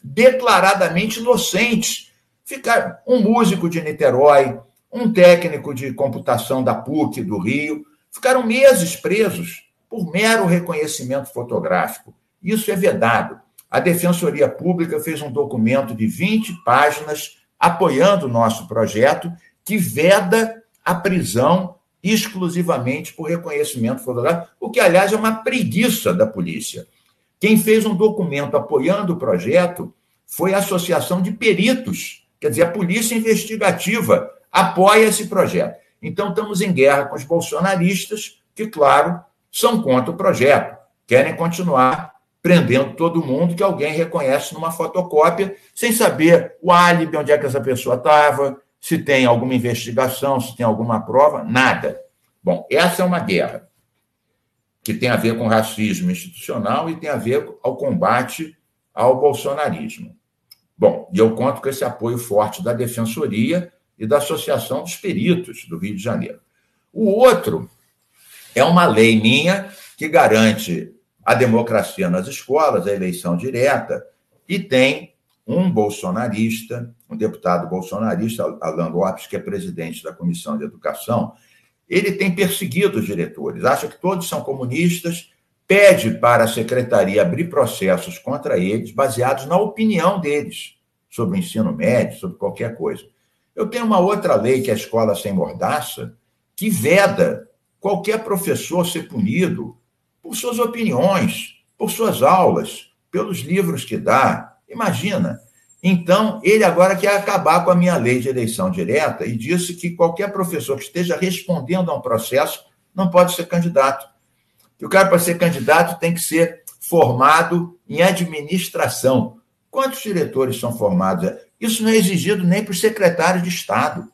declaradamente inocentes. Ficaram um músico de Niterói, um técnico de computação da PUC do Rio, ficaram meses presos por mero reconhecimento fotográfico. Isso é vedado. A Defensoria Pública fez um documento de 20 páginas apoiando o nosso projeto que veda a prisão exclusivamente por reconhecimento fotográfico, o que, aliás, é uma preguiça da polícia. Quem fez um documento apoiando o projeto foi a Associação de Peritos, quer dizer, a Polícia Investigativa apoia esse projeto. Então, estamos em guerra com os bolsonaristas, que, claro, são contra o projeto, querem continuar prendendo todo mundo que alguém reconhece numa fotocópia, sem saber o álibi, onde é que essa pessoa estava, se tem alguma investigação, se tem alguma prova, nada. Bom, essa é uma guerra que tem a ver com racismo institucional e tem a ver ao combate ao bolsonarismo. Bom, e eu conto com esse apoio forte da Defensoria e da Associação dos Peritos do Rio de Janeiro. O outro é uma lei minha que garante a democracia nas escolas, a eleição direta, e tem um bolsonarista, um deputado bolsonarista, Alan Lopes, que é presidente da Comissão de Educação, ele tem perseguido os diretores, acha que todos são comunistas, pede para a secretaria abrir processos contra eles, baseados na opinião deles sobre o ensino médio, sobre qualquer coisa. Eu tenho uma outra lei, que é a Escola Sem Mordaça, que veda qualquer professor ser punido por suas opiniões, por suas aulas, pelos livros que dá, Imagina. Então, ele agora quer acabar com a minha lei de eleição direta e disse que qualquer professor que esteja respondendo a um processo não pode ser candidato. Que o cara, para ser candidato, tem que ser formado em administração. Quantos diretores são formados? Isso não é exigido nem para os secretários de Estado.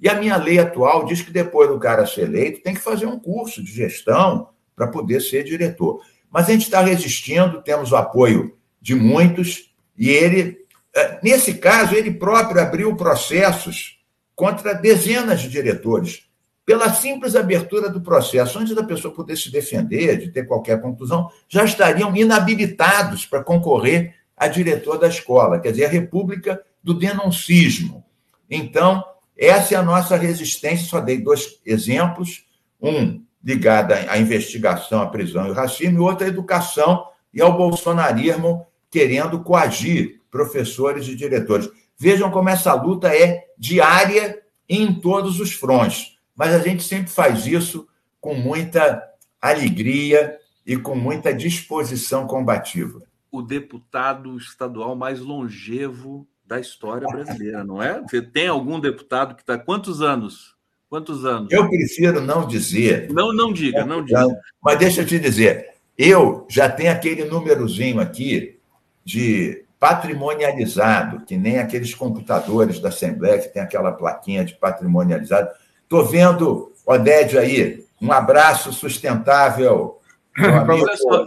E a minha lei atual diz que depois do cara ser eleito, tem que fazer um curso de gestão para poder ser diretor. Mas a gente está resistindo, temos o apoio de muitos, e ele, é, nesse caso, ele próprio abriu processos contra dezenas de diretores, pela simples abertura do processo, antes da pessoa poder se defender, de ter qualquer conclusão, já estariam inabilitados para concorrer a diretor da escola, quer dizer, a república do denuncismo. Então, essa é a nossa resistência, só dei dois exemplos, um ligado à investigação, à prisão e ao racismo, e outro à educação e ao bolsonarismo querendo coagir professores e diretores. Vejam como essa luta é diária em todos os frontes, mas a gente sempre faz isso com muita alegria e com muita disposição combativa. O deputado estadual mais longevo da história brasileira, não é? Você tem algum deputado que está. Quantos anos? Quantos anos? Eu prefiro não dizer. Não, não diga, não diga. Mas deixa eu te dizer, eu já tenho aquele númerozinho aqui de patrimonializado, que nem aqueles computadores da Assembleia que tem aquela plaquinha de patrimonializado. Estou vendo, Odédio aí, um abraço sustentável. Olha só,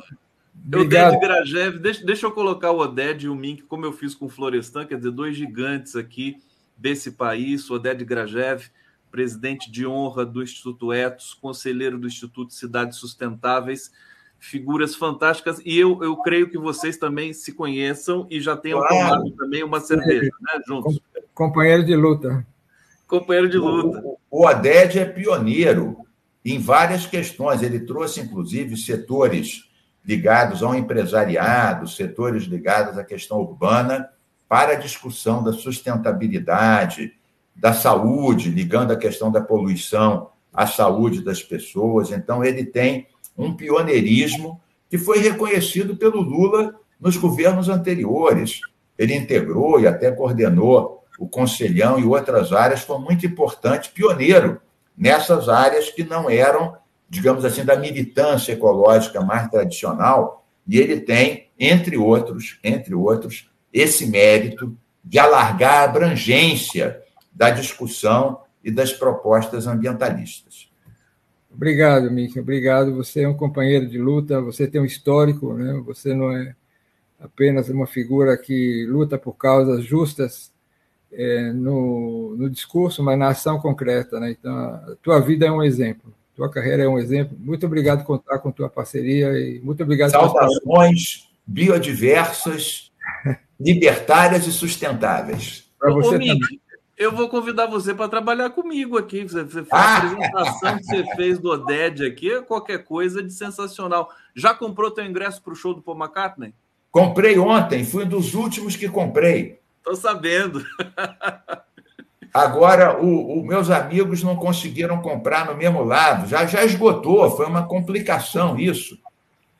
Oded Grajev, deixa, deixa eu colocar o Oded e o Mink, como eu fiz com o Florestan, quer dizer, dois gigantes aqui desse país, Oded Grajev, presidente de honra do Instituto Etos, conselheiro do Instituto Cidades Sustentáveis, figuras fantásticas, e eu, eu creio que vocês também se conheçam e já tenham claro. tomado também uma cerveja, né, juntos. Companheiro de luta. Companheiro de luta. O, o Oded é pioneiro em várias questões, ele trouxe, inclusive, setores ligados ao empresariado, setores ligados à questão urbana, para a discussão da sustentabilidade, da saúde, ligando a questão da poluição à saúde das pessoas. Então, ele tem um pioneirismo que foi reconhecido pelo Lula nos governos anteriores. Ele integrou e até coordenou o Conselhão e outras áreas, foi muito importante, pioneiro nessas áreas que não eram, digamos assim, da militância ecológica mais tradicional, e ele tem, entre outros, entre outros, esse mérito de alargar a abrangência da discussão e das propostas ambientalistas. Obrigado, Mickey. Obrigado. Você é um companheiro de luta, você tem um histórico, né? você não é apenas uma figura que luta por causas justas é, no, no discurso, mas na ação concreta. Né? Então, a tua vida é um exemplo, tua carreira é um exemplo. Muito obrigado por contar com tua parceria e muito obrigado. Saudações biodiversas, libertárias e sustentáveis. Para você Ô, também. Eu vou convidar você para trabalhar comigo aqui. Você fez a ah! apresentação que você fez do Oded aqui, é qualquer coisa de sensacional. Já comprou teu ingresso para o show do Paul McCartney? Comprei ontem, fui um dos últimos que comprei. Estou sabendo. Agora, os meus amigos não conseguiram comprar no mesmo lado, já, já esgotou, foi uma complicação isso.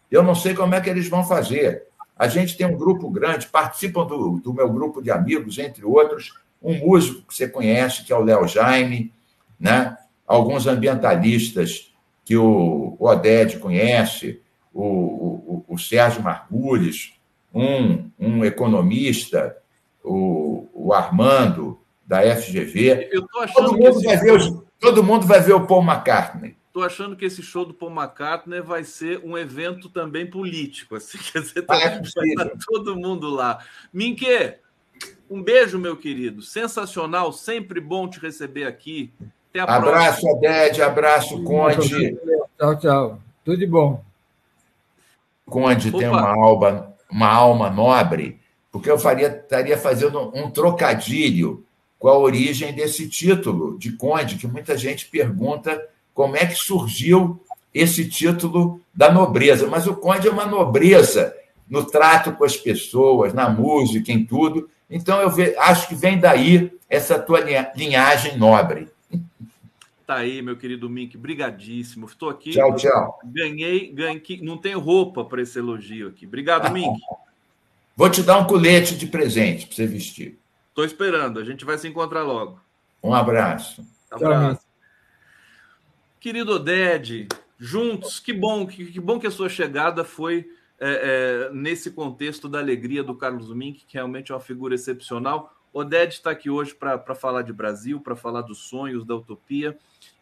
Eu não sei como é que eles vão fazer. A gente tem um grupo grande, participam do, do meu grupo de amigos, entre outros, um músico que você conhece, que é o Léo Jaime, né? alguns ambientalistas que o Oded conhece, o, o, o Sérgio Margulhes, um, um economista, o, o Armando, da FGV. todo, mundo vai ver os, todo mundo vai ver o Paul McCartney. Estou achando que esse show do Paul McCartney vai ser um evento também político. Assim, quer dizer, tá, ah, é vai estar todo mundo lá. Minque, um beijo, meu querido. Sensacional, sempre bom te receber aqui. Até a abraço, próxima. Aded, abraço, Conde. Tchau, tchau. Tudo de bom. Conde Opa. tem uma alma, uma alma nobre, porque eu faria, estaria fazendo um trocadilho com a origem desse título de Conde, que muita gente pergunta como é que surgiu esse título da nobreza. Mas o Conde é uma nobreza no trato com as pessoas, na música, em tudo. Então, eu acho que vem daí essa tua linhagem nobre. Tá aí, meu querido Mink, brigadíssimo. Estou aqui. Tchau, tchau. Ganhei, ganhei, não tenho roupa para esse elogio aqui. Obrigado, Mink. Vou te dar um colete de presente para você vestir. Estou esperando, a gente vai se encontrar logo. Um abraço. Um abraço. Querido Oded, juntos, que bom, que, que bom que a sua chegada foi é, é, nesse contexto da alegria do Carlos Mink, que realmente é uma figura excepcional. Oded está aqui hoje para falar de Brasil, para falar dos sonhos, da utopia.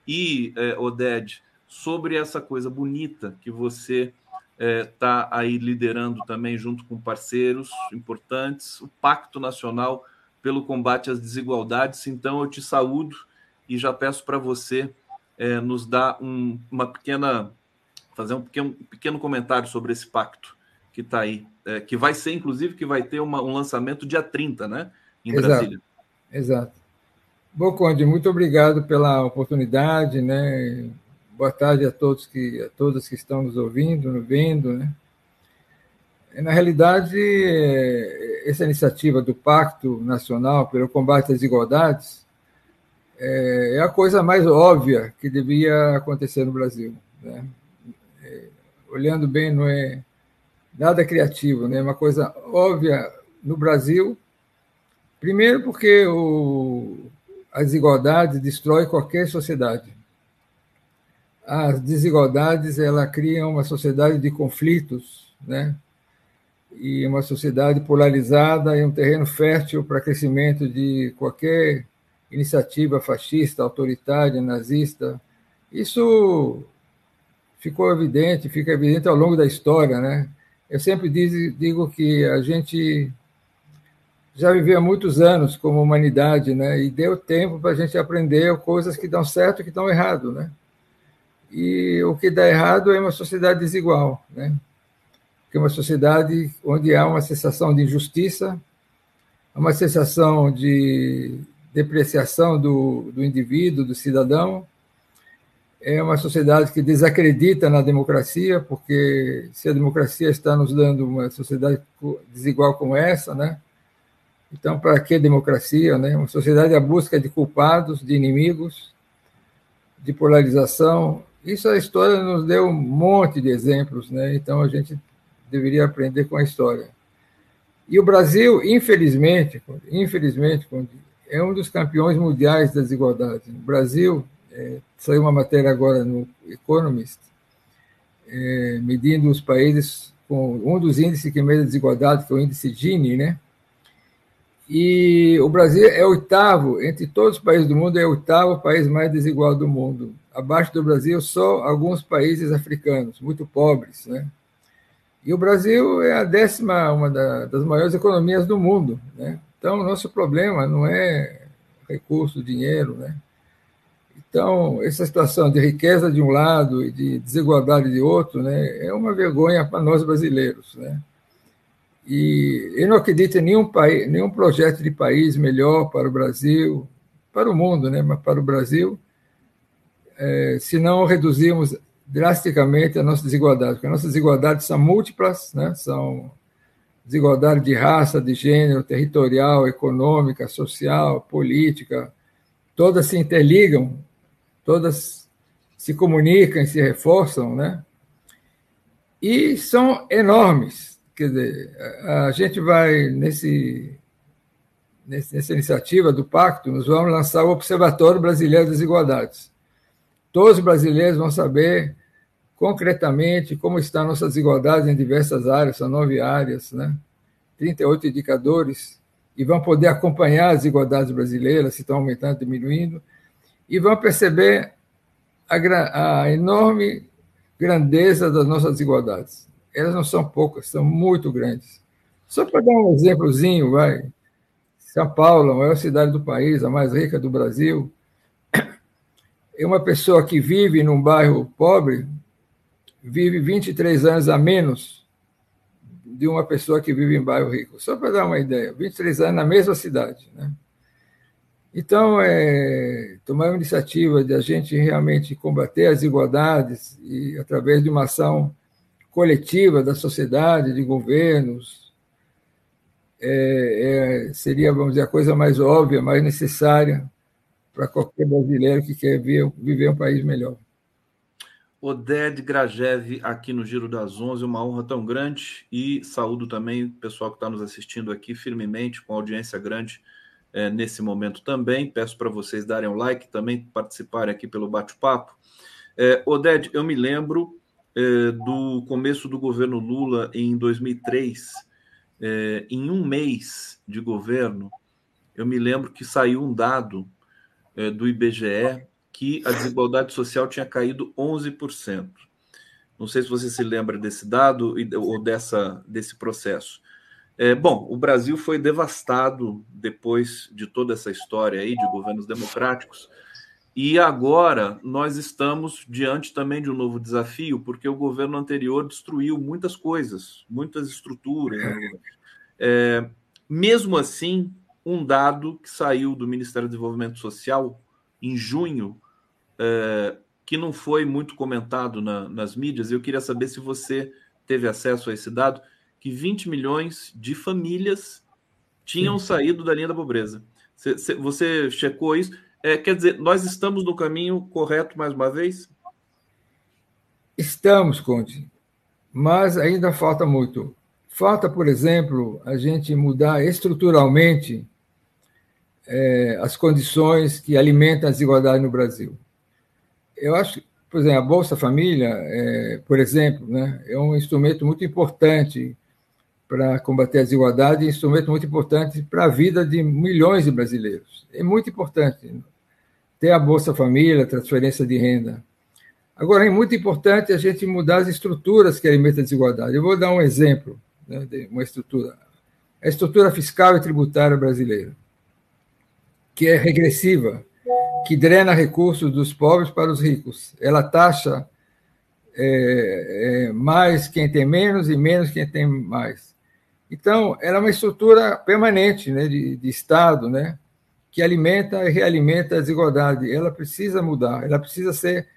E, é, Oded, sobre essa coisa bonita que você está é, aí liderando também, junto com parceiros importantes, o Pacto Nacional pelo Combate às Desigualdades. Então, eu te saúdo e já peço para você é, nos dar um, uma pequena fazer um pequeno, pequeno comentário sobre esse pacto que está aí, é, que vai ser, inclusive, que vai ter uma, um lançamento dia 30, né? Em Exato. Brasília. Exato. Bom, Conde, muito obrigado pela oportunidade, né? Boa tarde a todos que a todas que estão nos ouvindo, nos vendo, né? Na realidade, essa iniciativa do Pacto Nacional pelo Combate às Desigualdades é, é a coisa mais óbvia que devia acontecer no Brasil. Né? Olhando bem, não é nada criativo, né? É uma coisa óbvia no Brasil. Primeiro, porque o, a desigualdade destrói qualquer sociedade. As desigualdades ela criam uma sociedade de conflitos, né? E uma sociedade polarizada e um terreno fértil para crescimento de qualquer iniciativa fascista, autoritária, nazista. Isso ficou evidente, fica evidente ao longo da história, né? Eu sempre digo que a gente já viveu muitos anos como humanidade, né? E deu tempo para a gente aprender coisas que dão certo e que dão errado, né? E o que dá errado é uma sociedade desigual, né? Que é uma sociedade onde há uma sensação de injustiça, uma sensação de depreciação do, do indivíduo, do cidadão. É uma sociedade que desacredita na democracia, porque se a democracia está nos dando uma sociedade desigual como essa, né? Então, para que democracia? Né? Uma sociedade à busca de culpados, de inimigos, de polarização. Isso a história nos deu um monte de exemplos, né? então a gente deveria aprender com a história. E o Brasil, infelizmente, infelizmente, é um dos campeões mundiais das desigualdades. O Brasil, é, saiu uma matéria agora no Economist, é, medindo os países com um dos índices que mede a desigualdade, que é o índice Gini, né? E o Brasil é oitavo, entre todos os países do mundo, é o oitavo país mais desigual do mundo. Abaixo do Brasil, só alguns países africanos, muito pobres. Né? E o Brasil é a décima, uma das maiores economias do mundo. Né? Então, nosso problema não é recurso, dinheiro. Né? Então, essa situação de riqueza de um lado e de desigualdade de outro né, é uma vergonha para nós brasileiros. Né? E eu não acredito em nenhum, país, nenhum projeto de país melhor para o Brasil, para o mundo, né? mas para o Brasil, é, se não reduzirmos drasticamente a nossa desigualdade, porque as nossas desigualdades são múltiplas, né? são desigualdade de raça, de gênero, territorial, econômica, social, política, todas se interligam, todas se comunicam e se reforçam, né? E são enormes. Quer dizer, a gente vai, nesse, nessa iniciativa do Pacto, nós vamos lançar o Observatório Brasileiro das Desigualdades. Todos os brasileiros vão saber concretamente como estão nossas desigualdades em diversas áreas, são nove áreas, né? 38 indicadores, e vão poder acompanhar as desigualdades brasileiras, se estão aumentando, diminuindo, e vão perceber a, a enorme grandeza das nossas desigualdades elas não são poucas, são muito grandes. Só para dar um exemplozinho, vai. São Paulo, a maior cidade do país, a mais rica do Brasil, é uma pessoa que vive num bairro pobre vive 23 anos a menos de uma pessoa que vive em bairro rico. Só para dar uma ideia, 23 anos na mesma cidade. Né? Então, é, tomar uma iniciativa de a gente realmente combater as desigualdades e através de uma ação coletiva da sociedade, de governos, é, é, seria, vamos dizer, a coisa mais óbvia, mais necessária para qualquer brasileiro que quer ver, viver um país melhor. Oded Grajev aqui no Giro das Onze, uma honra tão grande e saúdo também o pessoal que está nos assistindo aqui firmemente, com audiência grande é, nesse momento também. Peço para vocês darem um like, também participarem aqui pelo bate-papo. É, Oded, eu me lembro é, do começo do governo Lula em 2003, é, em um mês de governo, eu me lembro que saiu um dado é, do IBGE que a desigualdade social tinha caído 11%. Não sei se você se lembra desse dado ou dessa, desse processo. É, bom, o Brasil foi devastado depois de toda essa história aí de governos democráticos e agora nós estamos diante também de um novo desafio, porque o governo anterior destruiu muitas coisas, muitas estruturas. Né? É, mesmo assim, um dado que saiu do Ministério do Desenvolvimento Social em junho, é, que não foi muito comentado na, nas mídias, eu queria saber se você teve acesso a esse dado, que 20 milhões de famílias tinham Sim. saído da linha da pobreza. Você, você checou isso? É, quer dizer, nós estamos no caminho correto mais uma vez? Estamos, Conte, mas ainda falta muito. Falta, por exemplo, a gente mudar estruturalmente é, as condições que alimentam a desigualdade no Brasil. Eu acho, por exemplo, a Bolsa Família, é, por exemplo, né, é um instrumento muito importante para combater a desigualdade, um instrumento muito importante para a vida de milhões de brasileiros. É muito importante ter a Bolsa Família, a transferência de renda. Agora, é muito importante a gente mudar as estruturas que alimentam a desigualdade. Eu vou dar um exemplo né, de uma estrutura. A estrutura fiscal e tributária brasileira, que é regressiva, que drena recursos dos pobres para os ricos. Ela taxa é, é, mais quem tem menos e menos quem tem mais. Então, ela é uma estrutura permanente né, de, de Estado, né, que alimenta e realimenta a desigualdade. Ela precisa mudar, ela precisa ser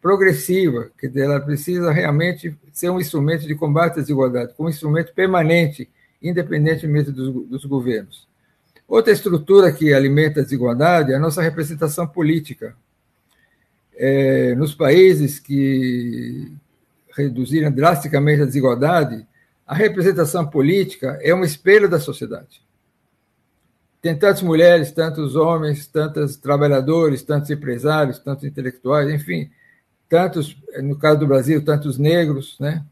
progressiva, ela precisa realmente ser um instrumento de combate à desigualdade, um instrumento permanente, independentemente dos, dos governos. Outra estrutura que alimenta a desigualdade é a nossa representação política. É, nos países que reduziram drasticamente a desigualdade, a representação política é um espelho da sociedade. Tem tantas mulheres, tantos homens, tantos trabalhadores, tantos empresários, tantos intelectuais, enfim, tantos, no caso do Brasil, tantos negros, né?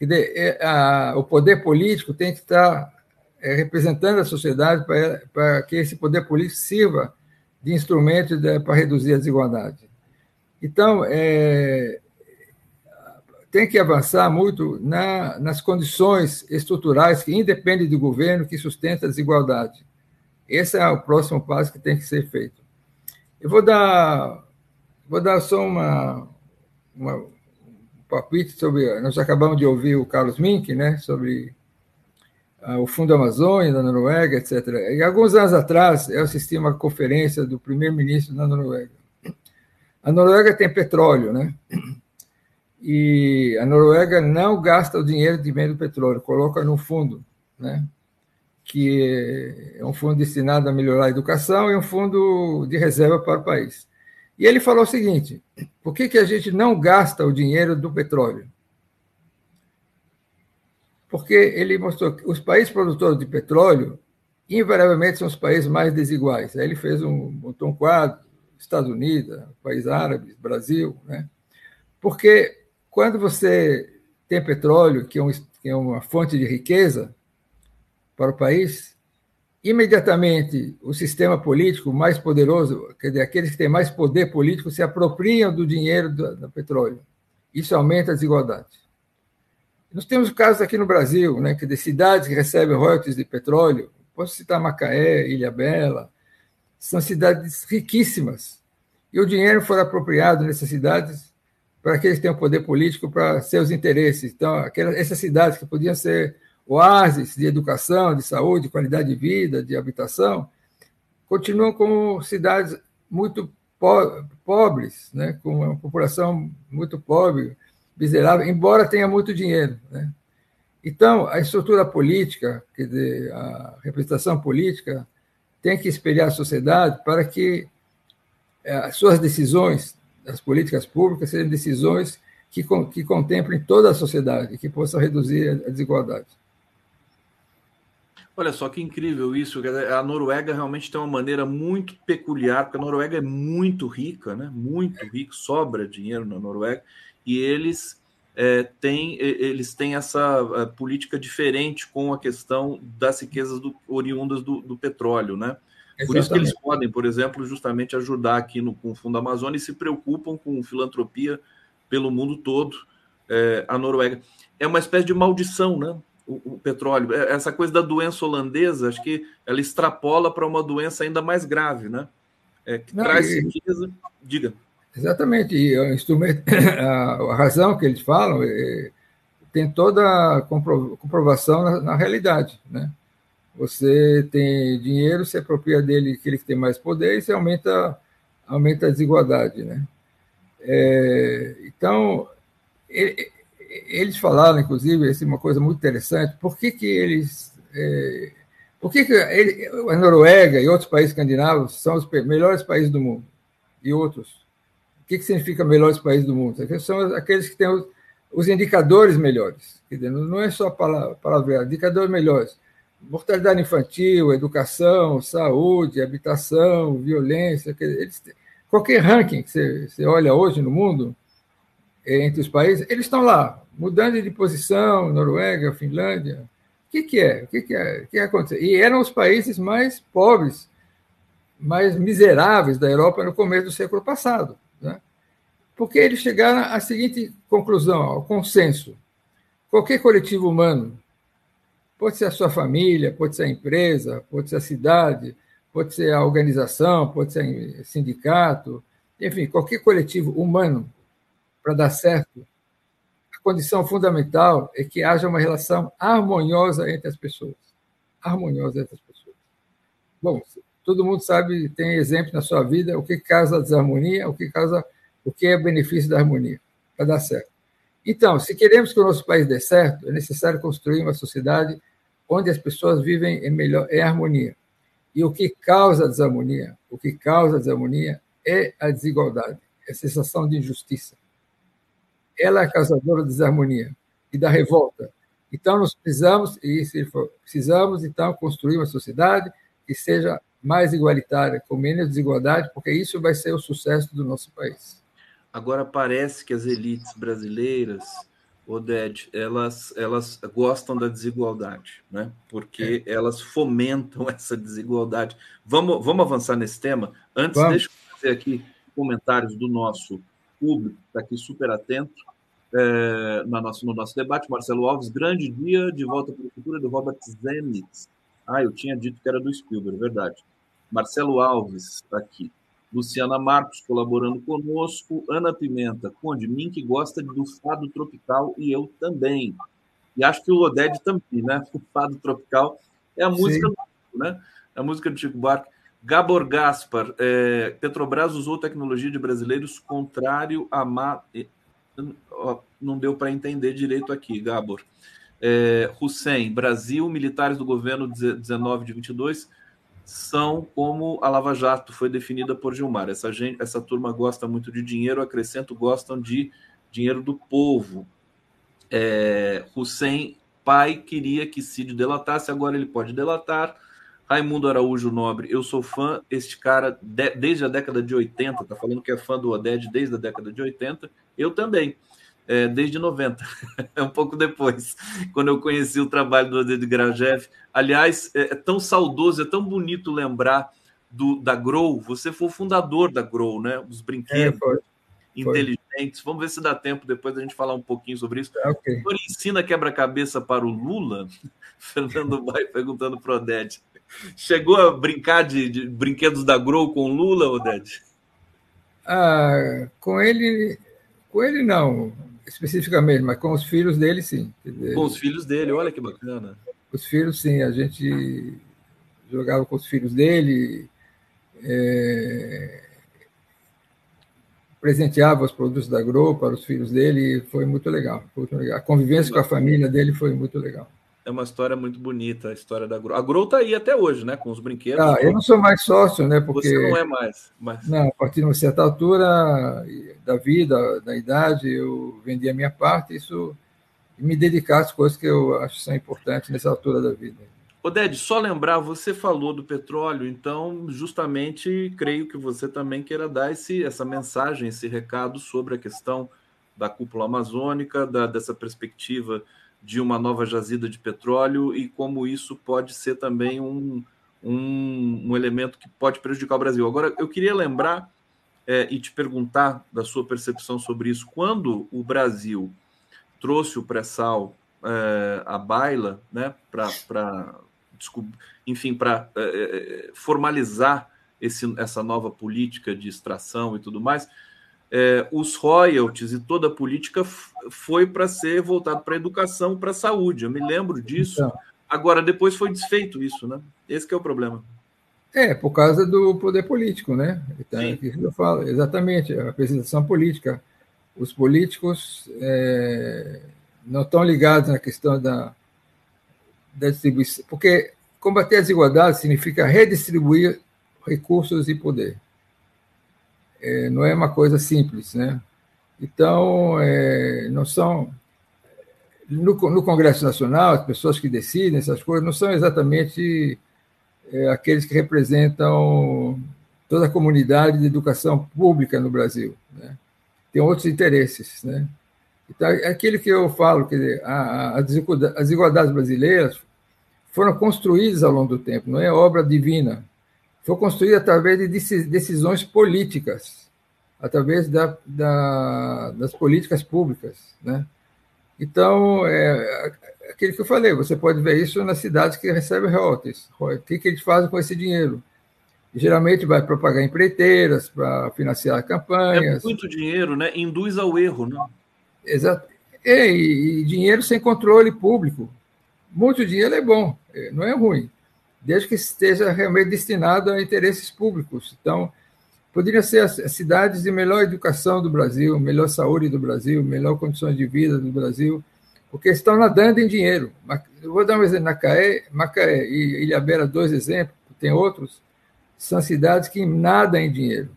É, o poder político tem que estar é, representando a sociedade para, para que esse poder político sirva de instrumento de, para reduzir a desigualdade. Então, é, tem que avançar muito na, nas condições estruturais que independem do governo que sustenta a desigualdade. Esse é o próximo passo que tem que ser feito. Eu vou dar, vou dar só uma, uma, um palpite sobre. Nós acabamos de ouvir o Carlos Mink, né, sobre uh, o Fundo Amazônia da Noruega, etc. E alguns anos atrás, eu assisti uma conferência do primeiro-ministro da Noruega. A Noruega tem petróleo, né? E a Noruega não gasta o dinheiro que vem do petróleo, coloca no fundo, né? que é um fundo destinado a melhorar a educação e um fundo de reserva para o país. E ele falou o seguinte: por que, que a gente não gasta o dinheiro do petróleo? Porque ele mostrou que os países produtores de petróleo, invariavelmente, são os países mais desiguais. Aí ele fez um, um quadro: Estados Unidos, países árabes, Brasil, né? Porque quando você tem petróleo, que é, um, que é uma fonte de riqueza para o país, imediatamente o sistema político mais poderoso, quer dizer, aqueles que têm mais poder político, se apropriam do dinheiro do, do petróleo. Isso aumenta a desigualdade. Nós temos casos aqui no Brasil, né, que de cidades que recebem royalties de petróleo, posso citar Macaé, Ilha Bela, são cidades riquíssimas. E o dinheiro foi apropriado nessas cidades para que têm o poder político para seus interesses. Então, aquelas, essas cidades que podiam ser oásis de educação, de saúde, de qualidade de vida, de habitação, continuam como cidades muito po pobres, né? com uma população muito pobre, miserável, embora tenha muito dinheiro. Né? Então, a estrutura política, quer dizer, a representação política, tem que espelhar a sociedade para que eh, as suas decisões, as políticas públicas, sejam decisões que, que contemplem toda a sociedade, que possam reduzir a desigualdade. Olha só que incrível isso. A Noruega realmente tem uma maneira muito peculiar, porque a Noruega é muito rica, né? Muito rica, sobra dinheiro na Noruega, e eles é, têm, eles têm essa é, política diferente com a questão das riquezas do, oriundas do, do petróleo, né? Exatamente. Por isso que eles podem, por exemplo, justamente ajudar aqui no com o Fundo Amazônia e se preocupam com filantropia pelo mundo todo. É, a Noruega é uma espécie de maldição, né? o, o, petróleo. É, essa coisa da doença holandesa, acho que ela extrapola para uma doença ainda mais grave, né? É, que Não, traz e, riqueza. Diga. Exatamente. E o instrumento, a, razão que eles falam é, tem toda a comprovação na, na, realidade, né? Você tem dinheiro, se apropria dele, aquele que tem mais poder, e você aumenta, aumenta a desigualdade, né? É, então, ele, eles falaram, inclusive, assim, uma coisa muito interessante, por que, que eles. É, por que, que ele, a Noruega e outros países escandinavos são os melhores países do mundo? E outros? O que, que significa melhores países do mundo? São aqueles que têm os, os indicadores melhores. Não é só palavra, palavra, indicadores melhores. Mortalidade infantil, educação, saúde, habitação, violência. Eles, qualquer ranking que você, você olha hoje no mundo, é, entre os países, eles estão lá, mudando de posição, Noruega, Finlândia. O que, que é? O que, que, é? O que aconteceu? E eram os países mais pobres, mais miseráveis da Europa no começo do século passado. Né? Porque eles chegaram à seguinte conclusão, ao consenso. Qualquer coletivo humano, pode ser a sua família, pode ser a empresa, pode ser a cidade, pode ser a organização, pode ser sindicato, enfim, qualquer coletivo humano, para dar certo, a condição fundamental é que haja uma relação harmoniosa entre as pessoas. Harmoniosa entre as pessoas. Bom, todo mundo sabe, tem exemplo na sua vida, o que causa desarmonia, o que causa, o que é benefício da harmonia, para dar certo. Então, se queremos que o nosso país dê certo, é necessário construir uma sociedade onde as pessoas vivem em melhor em harmonia. E o que causa desarmonia? O que causa desarmonia é a desigualdade, é a sensação de injustiça. Ela é causadora da desarmonia e da revolta. Então, nós precisamos, e se for, precisamos, então, construir uma sociedade que seja mais igualitária, com menos desigualdade, porque isso vai ser o sucesso do nosso país. Agora, parece que as elites brasileiras Oded, elas, elas gostam da desigualdade, né? porque é. elas fomentam essa desigualdade. Vamos, vamos avançar nesse tema? Antes, vamos. deixa eu fazer aqui comentários do nosso público, está aqui super atento é, no, nosso, no nosso debate. Marcelo Alves, grande dia de volta para a cultura do Robert Zemeckis. Ah, eu tinha dito que era do Spielberg, verdade. Marcelo Alves, está aqui. Luciana Marcos colaborando conosco, Ana Pimenta, Conde, mim que gosta do fado tropical e eu também. E acho que o Oded também, né? O fado tropical é a música, do, né? É a música do Chico Buarque. Gabor Gaspar, é, Petrobras usou tecnologia de brasileiros contrário a. Ma... Não deu para entender direito aqui, Gabor. É, Hussein, Brasil, militares do governo 19 de 22 são como a Lava Jato foi definida por Gilmar. Essa, gente, essa turma gosta muito de dinheiro, acrescento, gostam de dinheiro do povo. É, Hussein, pai, queria que Cid delatasse, agora ele pode delatar. Raimundo Araújo Nobre, eu sou fã, este cara, de, desde a década de 80, tá falando que é fã do Oded desde a década de 80, eu também é, desde 90, é um pouco depois, quando eu conheci o trabalho do Oded Grajev. Aliás, é, é, tão saudoso, é tão bonito lembrar do, da Grow. Você foi o fundador da Grow, né? Os brinquedos é, foi, inteligentes. Foi. Vamos ver se dá tempo depois da gente falar um pouquinho sobre isso. É, okay. O senhor ensina quebra-cabeça para o Lula? Fernando vai perguntando para o Oded. Chegou a brincar de, de, brinquedos da Grow com o Lula, Oded? Ah, com ele, com ele não especificamente, mas com os filhos dele, sim. Com os filhos dele, olha que bacana. Os filhos, sim, a gente jogava com os filhos dele, é, presenteava os produtos da Grow para os filhos dele, foi muito legal, foi muito legal. A convivência com a família dele foi muito legal é uma história muito bonita, a história da Grow. A Grow está aí até hoje, né? Com os brinquedos. Ah, eu não sou mais sócio, né? Porque... Você não é mais. Mas... Não, a partir de uma certa altura da vida, da idade, eu vendi a minha parte isso, e me dedicar às coisas que eu acho que são importantes nessa altura da vida. Oded, só lembrar, você falou do petróleo, então justamente creio que você também queira dar esse, essa mensagem, esse recado sobre a questão da cúpula amazônica, da, dessa perspectiva de uma nova jazida de petróleo e como isso pode ser também um, um, um elemento que pode prejudicar o Brasil. Agora, eu queria lembrar é, e te perguntar da sua percepção sobre isso. Quando o Brasil trouxe o pré-sal é, à baila, né, para enfim, para é, é, formalizar esse, essa nova política de extração e tudo mais, é, os royalties e toda a política foi para ser voltado para a educação, para a saúde. Eu me lembro disso. Então, Agora, depois foi desfeito isso, né? Esse é o problema. É, por causa do poder político, né? Então, que eu falo, exatamente, a representação política. Os políticos é, não estão ligados na questão da, da distribuição, porque combater a desigualdade significa redistribuir recursos e poder é, não é uma coisa simples, né? Então, é, não são. no, no, Congresso Nacional, as pessoas que decidem essas coisas não são exatamente é, aqueles que representam toda a comunidade de educação pública no Brasil. Né? Tem outros interesses. Né? Então, é aquilo que eu falo, quer dizer, a, a, as desigualdades brasileiras foram construídas ao longo do tempo, não é obra divina. Foi construída através de decisões políticas, através da, da, das políticas públicas. Né? Então, é, aquilo que eu falei, você pode ver isso nas cidades que recebem royalties. O que, que eles fazem com esse dinheiro? Geralmente vai propagar empreiteiras, para financiar campanhas. É muito dinheiro, né? Induz ao erro, né? Exato. E, e dinheiro sem controle público. Muito dinheiro é bom, é, não é ruim, desde que esteja realmente destinado a interesses públicos. Então, poderiam ser as cidades de melhor educação do Brasil, melhor saúde do Brasil, melhor condições de vida do Brasil, porque estão nadando em dinheiro. Eu vou dar um exemplo, Macaé, Macaé e Ilhabela, dois exemplos, tem outros, são cidades que nadam em dinheiro.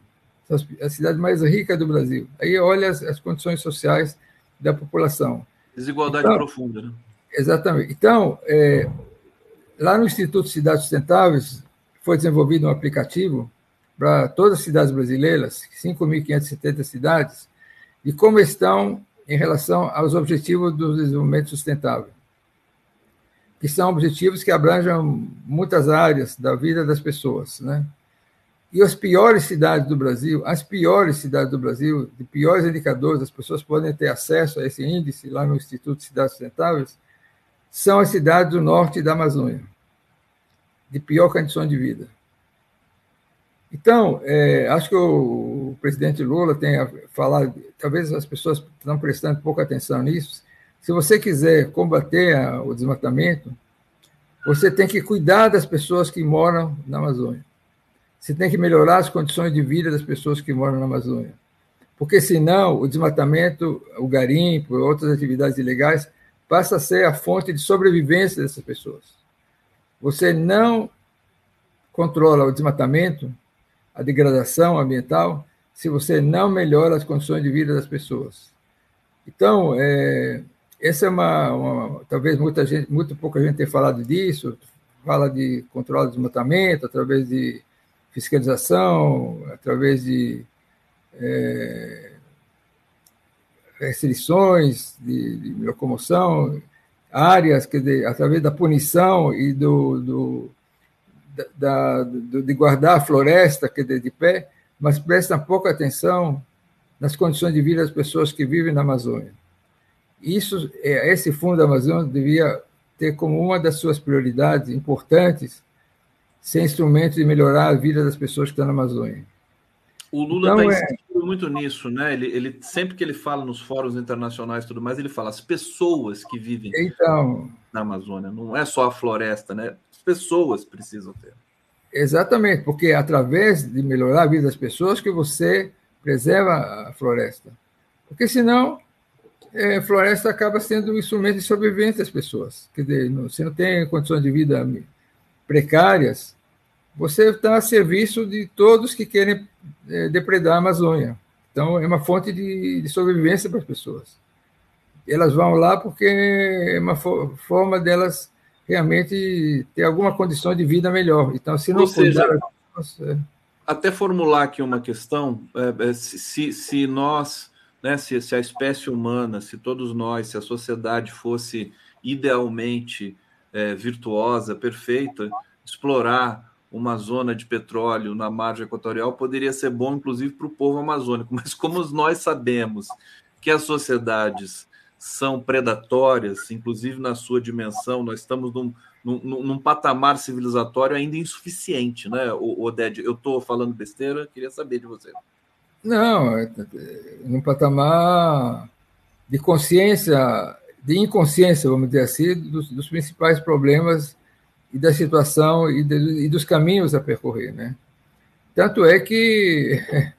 São as cidades mais ricas do Brasil. Aí olha as, as condições sociais da população. Desigualdade então, profunda, né? Exatamente. Então, é, lá no Instituto Cidades Sustentáveis, foi desenvolvido um aplicativo para todas as cidades brasileiras, 5.570 cidades, e como estão em relação aos objetivos do desenvolvimento sustentável, que são objetivos que abrangem muitas áreas da vida das pessoas, né? E as piores cidades do Brasil, as piores cidades do Brasil, de piores indicadores, as pessoas podem ter acesso a esse índice lá no Instituto de Cidades Sustentáveis, são as cidades do norte da Amazônia, de pior condição de vida. Então, é, acho que o, presidente Lula tem falado, talvez as pessoas estão prestando pouca atenção nisso. Se você quiser combater a, o desmatamento, você tem que cuidar das pessoas que moram na Amazônia. Você tem que melhorar as condições de vida das pessoas que moram na Amazônia. Porque senão o desmatamento, o garimpo, outras atividades ilegais passa a ser a fonte de sobrevivência dessas pessoas. Você não controla o desmatamento, a degradação ambiental, se você não melhora as condições de vida das pessoas. Então, é, essa é uma, uma, talvez muita gente, muito pouca gente tenha falado disso, fala de controle do desmatamento através de fiscalização, através de é, restrições de, de, locomoção, áreas, quer dizer, através da punição e do, do da, do, de guardar a floresta, quer dizer, de pé, mas prestam pouca atenção nas condições de vida das pessoas que vivem na Amazônia. Isso, é, esse Fundo da Amazônia devia ter como uma das suas prioridades importantes ser instrumento de melhorar a vida das pessoas que estão na Amazônia. O Lula está então, é... muito nisso, né? Ele, ele, sempre que ele fala nos fóruns internacionais e tudo mais, ele fala as pessoas que vivem então, na Amazônia. Não é só a floresta, né? As pessoas precisam ter. Exatamente, porque é através de melhorar a vida das pessoas que você preserva a floresta. Porque senão é, a floresta acaba sendo um instrumento de sobrevivência das pessoas. Quer dizer, você não tem condições de vida precárias, você está a serviço de todos que querem é, depredar a Amazônia. Então, é uma fonte de, de sobrevivência para as pessoas. Elas vão lá porque é uma fo forma delas realmente ter alguma condição de vida melhor. Então, se não Ou seja, cuidar, até formular aqui uma questão, é, é, se, se nós, né, se, se a espécie humana, se todos nós, se a sociedade fosse idealmente é, virtuosa, perfeita, explorar uma zona de petróleo na margem equatorial poderia ser bom, inclusive, para o povo amazônico. Mas como nós sabemos que as sociedades são predatórias, inclusive na sua dimensão, nós estamos num, num, num patamar civilizatório ainda insuficiente, né, Oded? Eu estou falando besteira, queria saber de você. Não, é, é, num patamar de consciência, de inconsciência, vamos dizer assim, dos, dos principais problemas e da situação e, de, e, dos caminhos a percorrer, né? Tanto é que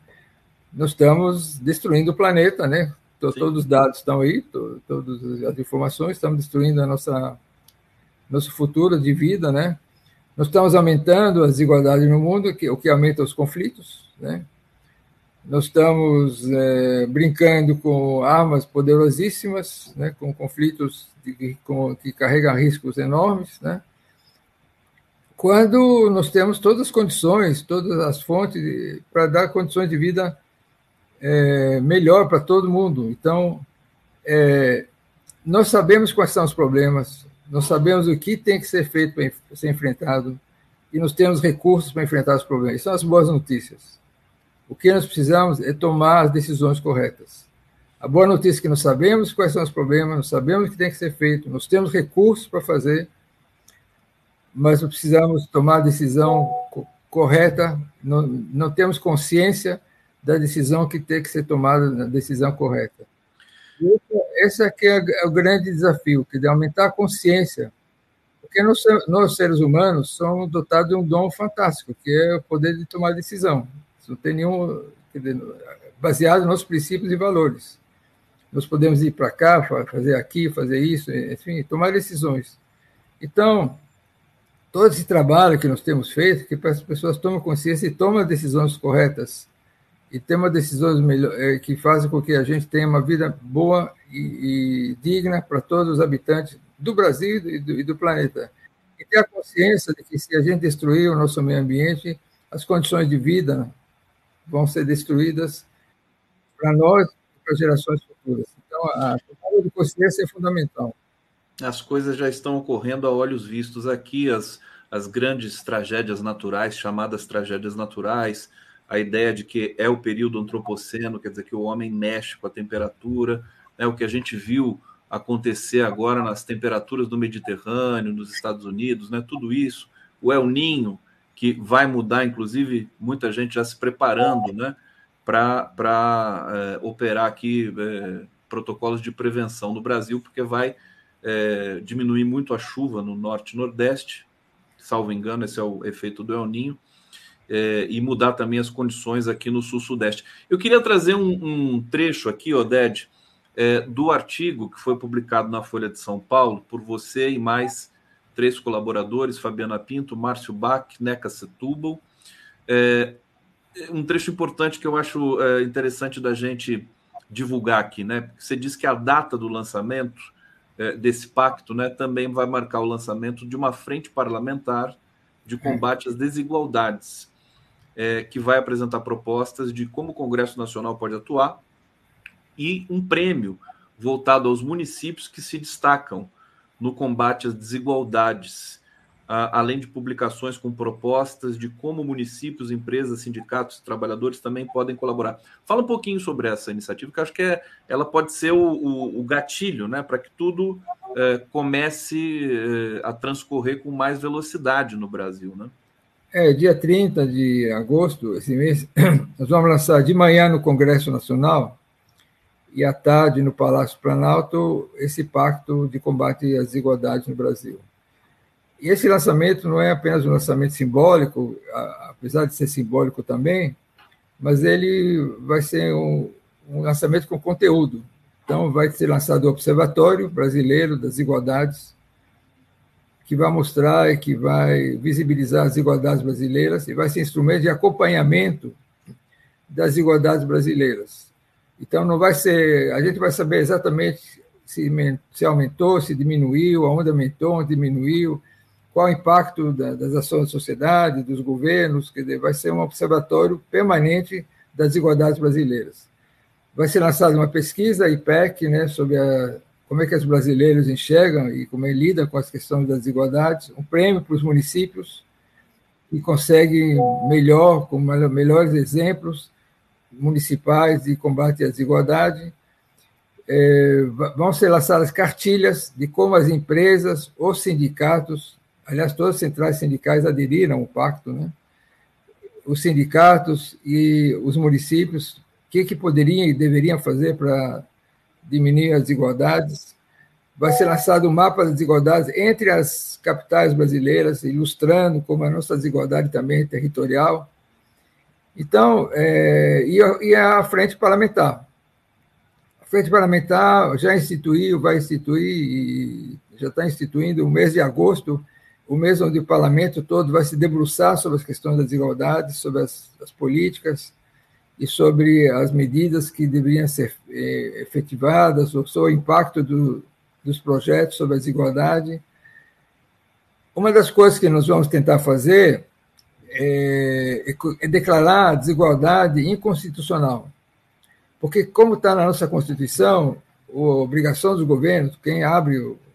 nós estamos destruindo o planeta, né? Todos os dados estão aí, todas as informações, estamos destruindo a nossa nosso futuro de vida, né? Nós estamos aumentando as desigualdades no mundo, que, o que aumenta os conflitos, né? nós estamos é, brincando com armas poderosíssimas, né, com conflitos de, com, que carregam riscos enormes, né, quando nós temos todas as condições, todas as fontes para dar condições de vida é, melhor para todo mundo. Então, é, nós sabemos quais são os problemas, nós sabemos o que tem que ser feito para ser enfrentado e nós temos recursos para enfrentar os problemas. Isso são as boas notícias. O que nós precisamos é tomar as decisões corretas. A boa notícia é que nós sabemos quais são os problemas, nós sabemos o que tem que ser feito, nós temos recursos para fazer, mas precisamos tomar a decisão correta, não, não temos consciência da decisão que tem que ser tomada, na decisão correta. Esse aqui é, é o grande desafio, que é aumentar a consciência, porque nós, nós seres humanos somos dotados de um dom fantástico, que é o poder de tomar decisão não tem nenhum. Baseado nos princípios e valores. Nós podemos ir para cá, fazer aqui, fazer isso, enfim, tomar decisões. Então, todo esse trabalho que nós temos feito, que as pessoas tomem consciência e tomem decisões corretas, e tenham decisões melhor, eh, que fazem com que a gente tenha uma vida boa e, e digna para todos os habitantes do Brasil e do, e do planeta. E ter a consciência de que se a gente destruir o nosso meio ambiente, as condições de vida vão ser destruídas para nós e para gerações futuras. Então, a tomada de consciência é fundamental. As coisas já estão ocorrendo a olhos vistos aqui, as, as grandes tragédias naturais, chamadas tragédias naturais, a ideia de que é o período antropoceno, quer dizer que o homem mexe com a temperatura, né, o que a gente viu acontecer agora nas temperaturas do Mediterrâneo, nos Estados Unidos, né, tudo isso, o El Ninho, que vai mudar, inclusive, muita gente já se preparando né, para é, operar aqui é, protocolos de prevenção no Brasil, porque vai é, diminuir muito a chuva no norte e nordeste, salvo engano, esse é o efeito do El Ninho, é, e mudar também as condições aqui no sul-sudeste. Eu queria trazer um, um trecho aqui, Oded, é, do artigo que foi publicado na Folha de São Paulo por você e mais três colaboradores, Fabiana Pinto, Márcio Bach, Neca Setúbal. É, um trecho importante que eu acho é, interessante da gente divulgar aqui, né? Você diz que a data do lançamento desse pacto né, também vai marcar o lançamento de uma frente parlamentar de combate às desigualdades, é, que vai apresentar propostas de como o Congresso Nacional pode atuar e um prêmio voltado aos municípios que se destacam no combate às desigualdades, além de publicações com propostas de como municípios, empresas, sindicatos, trabalhadores também podem colaborar. Fala um pouquinho sobre essa iniciativa, que acho que é, ela pode ser o, o, o gatilho né, para que tudo é, comece é, a transcorrer com mais velocidade no Brasil. Né? É, dia 30 de agosto, esse mês, nós vamos lançar de manhã no Congresso Nacional e à tarde no Palácio Planalto esse pacto de combate às desigualdades no Brasil. E esse lançamento não é apenas um lançamento simbólico, apesar de ser simbólico também, mas ele vai ser um, um lançamento com conteúdo. Então, vai ser lançado o Observatório Brasileiro das Desigualdades, que vai mostrar e que vai visibilizar as desigualdades brasileiras e vai ser instrumento de acompanhamento das desigualdades brasileiras. Então, não vai ser. A gente vai saber exatamente se, se aumentou, se diminuiu, aonde aumentou, onde diminuiu, qual o impacto da, das ações da sociedade, dos governos. Quer dizer, vai ser um observatório permanente das desigualdades brasileiras. Vai ser lançada uma pesquisa, IPEC, né, sobre a, como é que os brasileiros enxergam e como é lidam com as questões das desigualdades, um prêmio para os municípios que conseguem melhor, com melhores exemplos, municipais de combate à desigualdade. É, vão ser lançadas cartilhas de como as empresas, os sindicatos, aliás, todas as centrais sindicais aderiram ao pacto, né? os sindicatos e os municípios, o que, que poderiam e deveriam fazer para diminuir as desigualdades. Vai ser lançado um mapa das desigualdades entre as capitais brasileiras, ilustrando como a nossa desigualdade também é territorial. Então, é, e, a, frente parlamentar. A frente parlamentar já instituiu, vai instituir, já está instituindo o mês de agosto, o mês onde o parlamento todo vai se debruçar sobre as questões da desigualdade, sobre as, as políticas, e sobre as medidas que deveriam ser eh, efetivadas, ou sobre o impacto do, dos projetos sobre a desigualdade. Uma das coisas que nós vamos tentar fazer é, é declarar a desigualdade inconstitucional. Porque, como está na nossa Constituição, a obrigação dos governos, quem abre a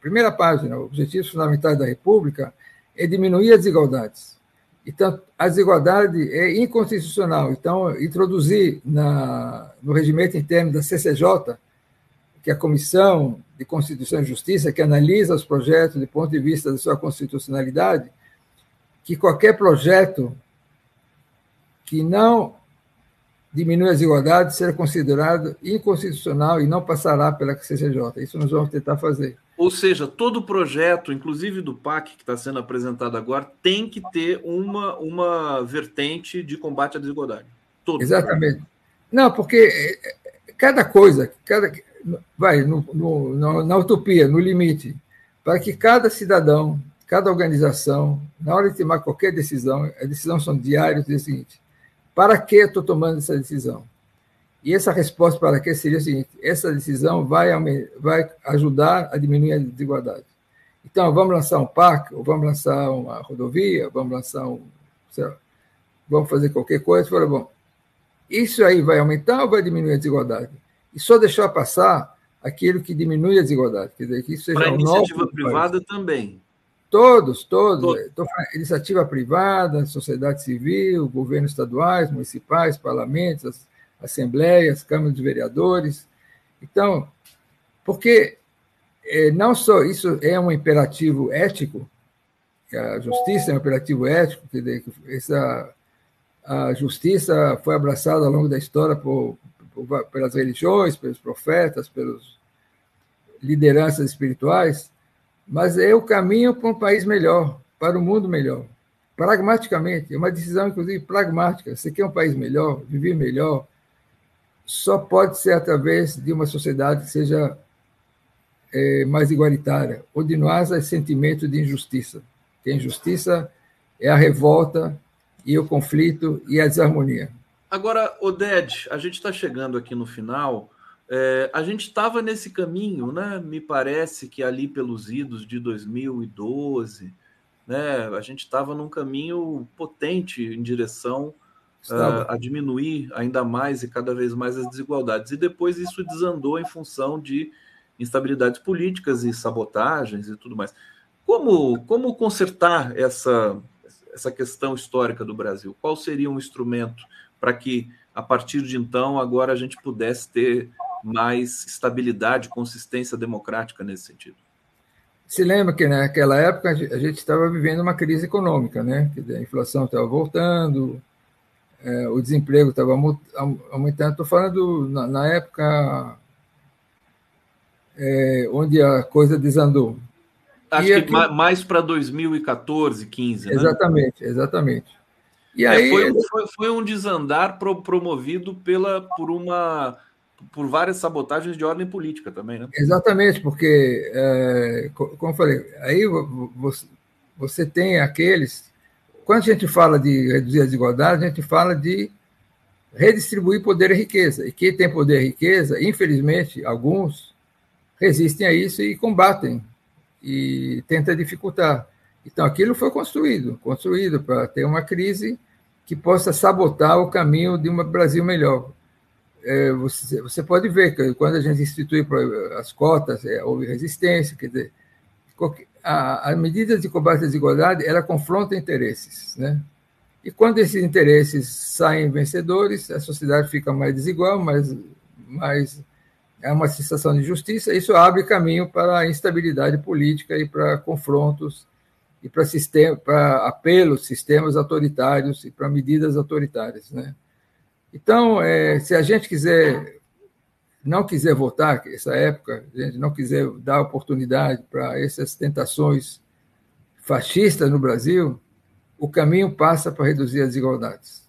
primeira página, Objetivos Fundamentais da República, é diminuir as desigualdades. Então, a desigualdade é inconstitucional. Então, introduzir na, no regimento interno da CCJ, que é a Comissão de Constituição e Justiça, que analisa os projetos do ponto de vista da sua constitucionalidade, que qualquer projeto que não diminui as desigualdades será considerado inconstitucional e não passará pela CCJ. Isso nós vamos tentar fazer. Ou seja, todo projeto, inclusive do PAC que está sendo apresentado agora, tem que ter uma, uma vertente de combate à desigualdade. Todo Exatamente. Não, porque é, é, cada coisa, cada, vai no, no, na utopia, no limite, para que cada cidadão, cada organização, na hora de tomar qualquer decisão, as decisões são diárias, é o seguinte: para que estou tomando essa decisão? E essa resposta para que seria o seguinte: essa decisão vai, vai ajudar a diminuir a desigualdade. Então, vamos lançar um parque, ou vamos lançar uma rodovia, vamos lançar um. Lá, vamos fazer qualquer coisa. Fala, bom, isso aí vai aumentar ou vai diminuir a desigualdade? E só deixar passar aquilo que diminui a desigualdade. Quer dizer, que isso seja Para a iniciativa privada também. Todos, todos. todos. Iniciativa privada, sociedade civil, governos estaduais, municipais, parlamentos, assembleias, câmaras de vereadores. Então, porque é, não só isso é um imperativo ético, a justiça é um imperativo ético, dizer, essa, a justiça foi abraçada ao longo da história por, por, pelas religiões, pelos profetas, pelas lideranças espirituais, mas é o caminho para um país melhor, para um mundo melhor. Pragmaticamente, é uma decisão, inclusive, pragmática. Você quer um país melhor, viver melhor, só pode ser através de uma sociedade que seja é, mais igualitária, onde não haja sentimento de injustiça. Que a injustiça é a revolta e o conflito e a desarmonia. Agora, Oded, a gente está chegando aqui no final. É, a gente estava nesse caminho, né? Me parece que ali pelos idos de 2012, né? A gente estava num caminho potente em direção uh, a diminuir ainda mais e cada vez mais as desigualdades. E depois isso desandou em função de instabilidades políticas e sabotagens e tudo mais. Como, como consertar essa, essa questão histórica do Brasil? Qual seria um instrumento para que, a partir de então, agora a gente pudesse ter mais estabilidade, consistência democrática nesse sentido? Se lembra que naquela época a gente estava vivendo uma crise econômica, né? A inflação estava voltando, é, o desemprego estava aumentando. Estou falando na, na época é, onde a coisa desandou. Acho que mais para 2014, 15, né? Exatamente, exatamente. E é, aí foi, foi, foi, um desandar pro, promovido pela por uma por várias sabotagens de ordem política também, né? Exatamente, porque é, como eu falei, aí você, você tem aqueles quando a gente fala de reduzir a desigualdade, a gente fala de redistribuir poder e riqueza. E quem tem poder e riqueza, infelizmente, alguns resistem a isso e combatem e tentam dificultar. Então, aquilo foi construído, construído para ter uma crise que possa sabotar o caminho de um Brasil melhor. É, você, você, pode ver que quando a gente institui as cotas, é, houve resistência, quer dizer, qualquer, a, a medida de combate à desigualdade ela confronta interesses, né? E quando esses interesses saem vencedores, a sociedade fica mais desigual, mais, mais é uma sensação de justiça. Isso abre caminho para a instabilidade política e para confrontos e para sistema, para apelos, sistemas autoritários e para medidas autoritárias, né? Então, é, se a gente quiser não quiser votar, essa época, gente não quiser dar oportunidade para essas tentações fascistas no Brasil, o caminho passa para reduzir as desigualdades.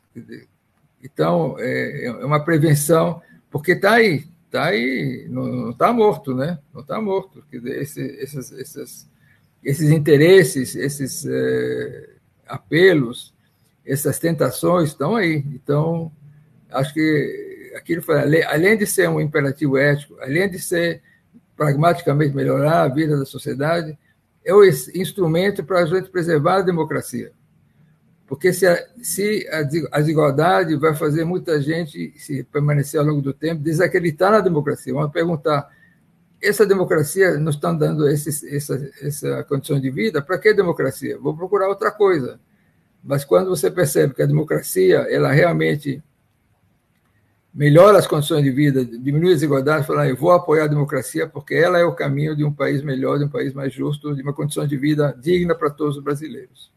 Então, é, é uma prevenção, porque está aí, está aí, não está morto, né? Não está morto. Esse, esses, esses, esses interesses, esses é, apelos, essas tentações estão aí. Então, Acho que aquilo foi, além de ser um imperativo ético, além de ser pragmaticamente melhorar a vida da sociedade, é o instrumento para a gente preservar a democracia. Porque se a, se a desigualdade vai fazer muita gente, se permanecer ao longo do tempo, desacreditar na democracia. Vamos perguntar: essa democracia nos está dando esse, essa, essa condição de vida? Para que democracia? Vou procurar outra coisa. Mas quando você percebe que a democracia ela realmente melhora as condições de vida, diminui a desigualdade, falar, eu vou apoiar a democracia porque ela é o caminho de um país melhor, de um país mais justo, de uma condição de vida digna para todos os brasileiros.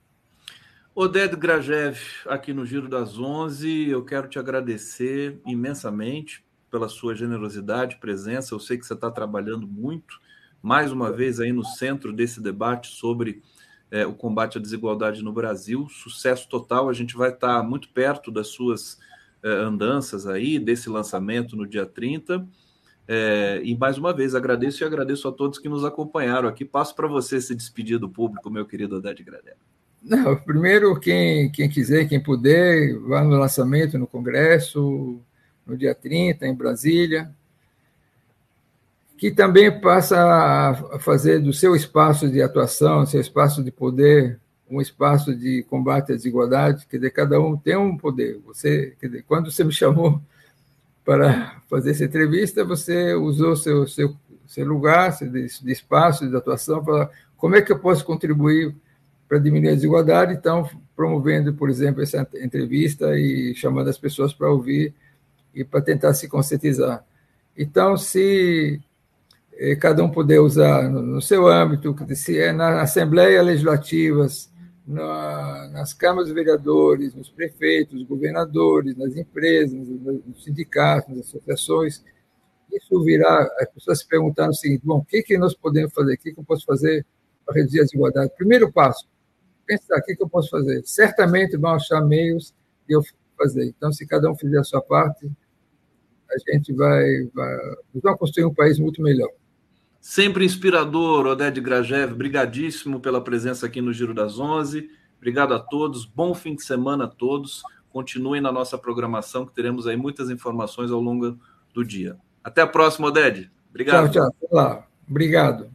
Oded Grajev, aqui no Giro das Onze, eu quero te agradecer imensamente pela sua generosidade, presença. Eu sei que você está trabalhando muito, mais uma vez aí no centro desse debate sobre é, o combate à desigualdade no Brasil. Sucesso total. A gente vai estar tá muito perto das suas andanças aí, desse lançamento no dia 30. É, e mais uma vez agradeço e agradeço a todos que nos acompanharam aqui. Passo para você se despedir do público, meu querido Oded Grajev. Não, primeiro, quem, quem quiser, quem puder, vá no lançamento no Congresso, no dia 30, em Brasília, que também passa a fazer do seu espaço de atuação, seu espaço de poder, um espaço de combate à desigualdade, dizer, cada um tem um poder. Você, quer dizer, quando você me chamou para fazer essa entrevista, você usou seu seu, seu lugar, seu de, de espaço de atuação para como é que eu posso contribuir para diminuir a desigualdade, então promovendo, por exemplo, essa entrevista e chamando as pessoas para ouvir e para tentar se conscientizar. Então, se eh, cada um puder usar no, seu âmbito, se é na Assembleia Legislativas, na, nas câmaras de vereadores, nos prefeitos, governadores, nas empresas, nos sindicatos, nas associações, isso virá as pessoas se perguntarem o seguinte: bom, o que, que nós podemos fazer? O que, que eu posso fazer para reduzir a desigualdade? Primeiro passo, pensar o que, que eu posso fazer. Certamente vão achar meios de eu fazer. Então, se cada um fizer a sua parte, a gente vai, vai, vai construir um país muito melhor. Sempre inspirador, Oded Grajev, brigadíssimo pela presença aqui no Giro das Onze. Obrigado a todos, bom fim de semana a todos. Continuem na nossa programação, que teremos aí muitas informações ao longo do dia. Até a próxima, Oded. Obrigado. Tchau, tchau. Olá. Obrigado.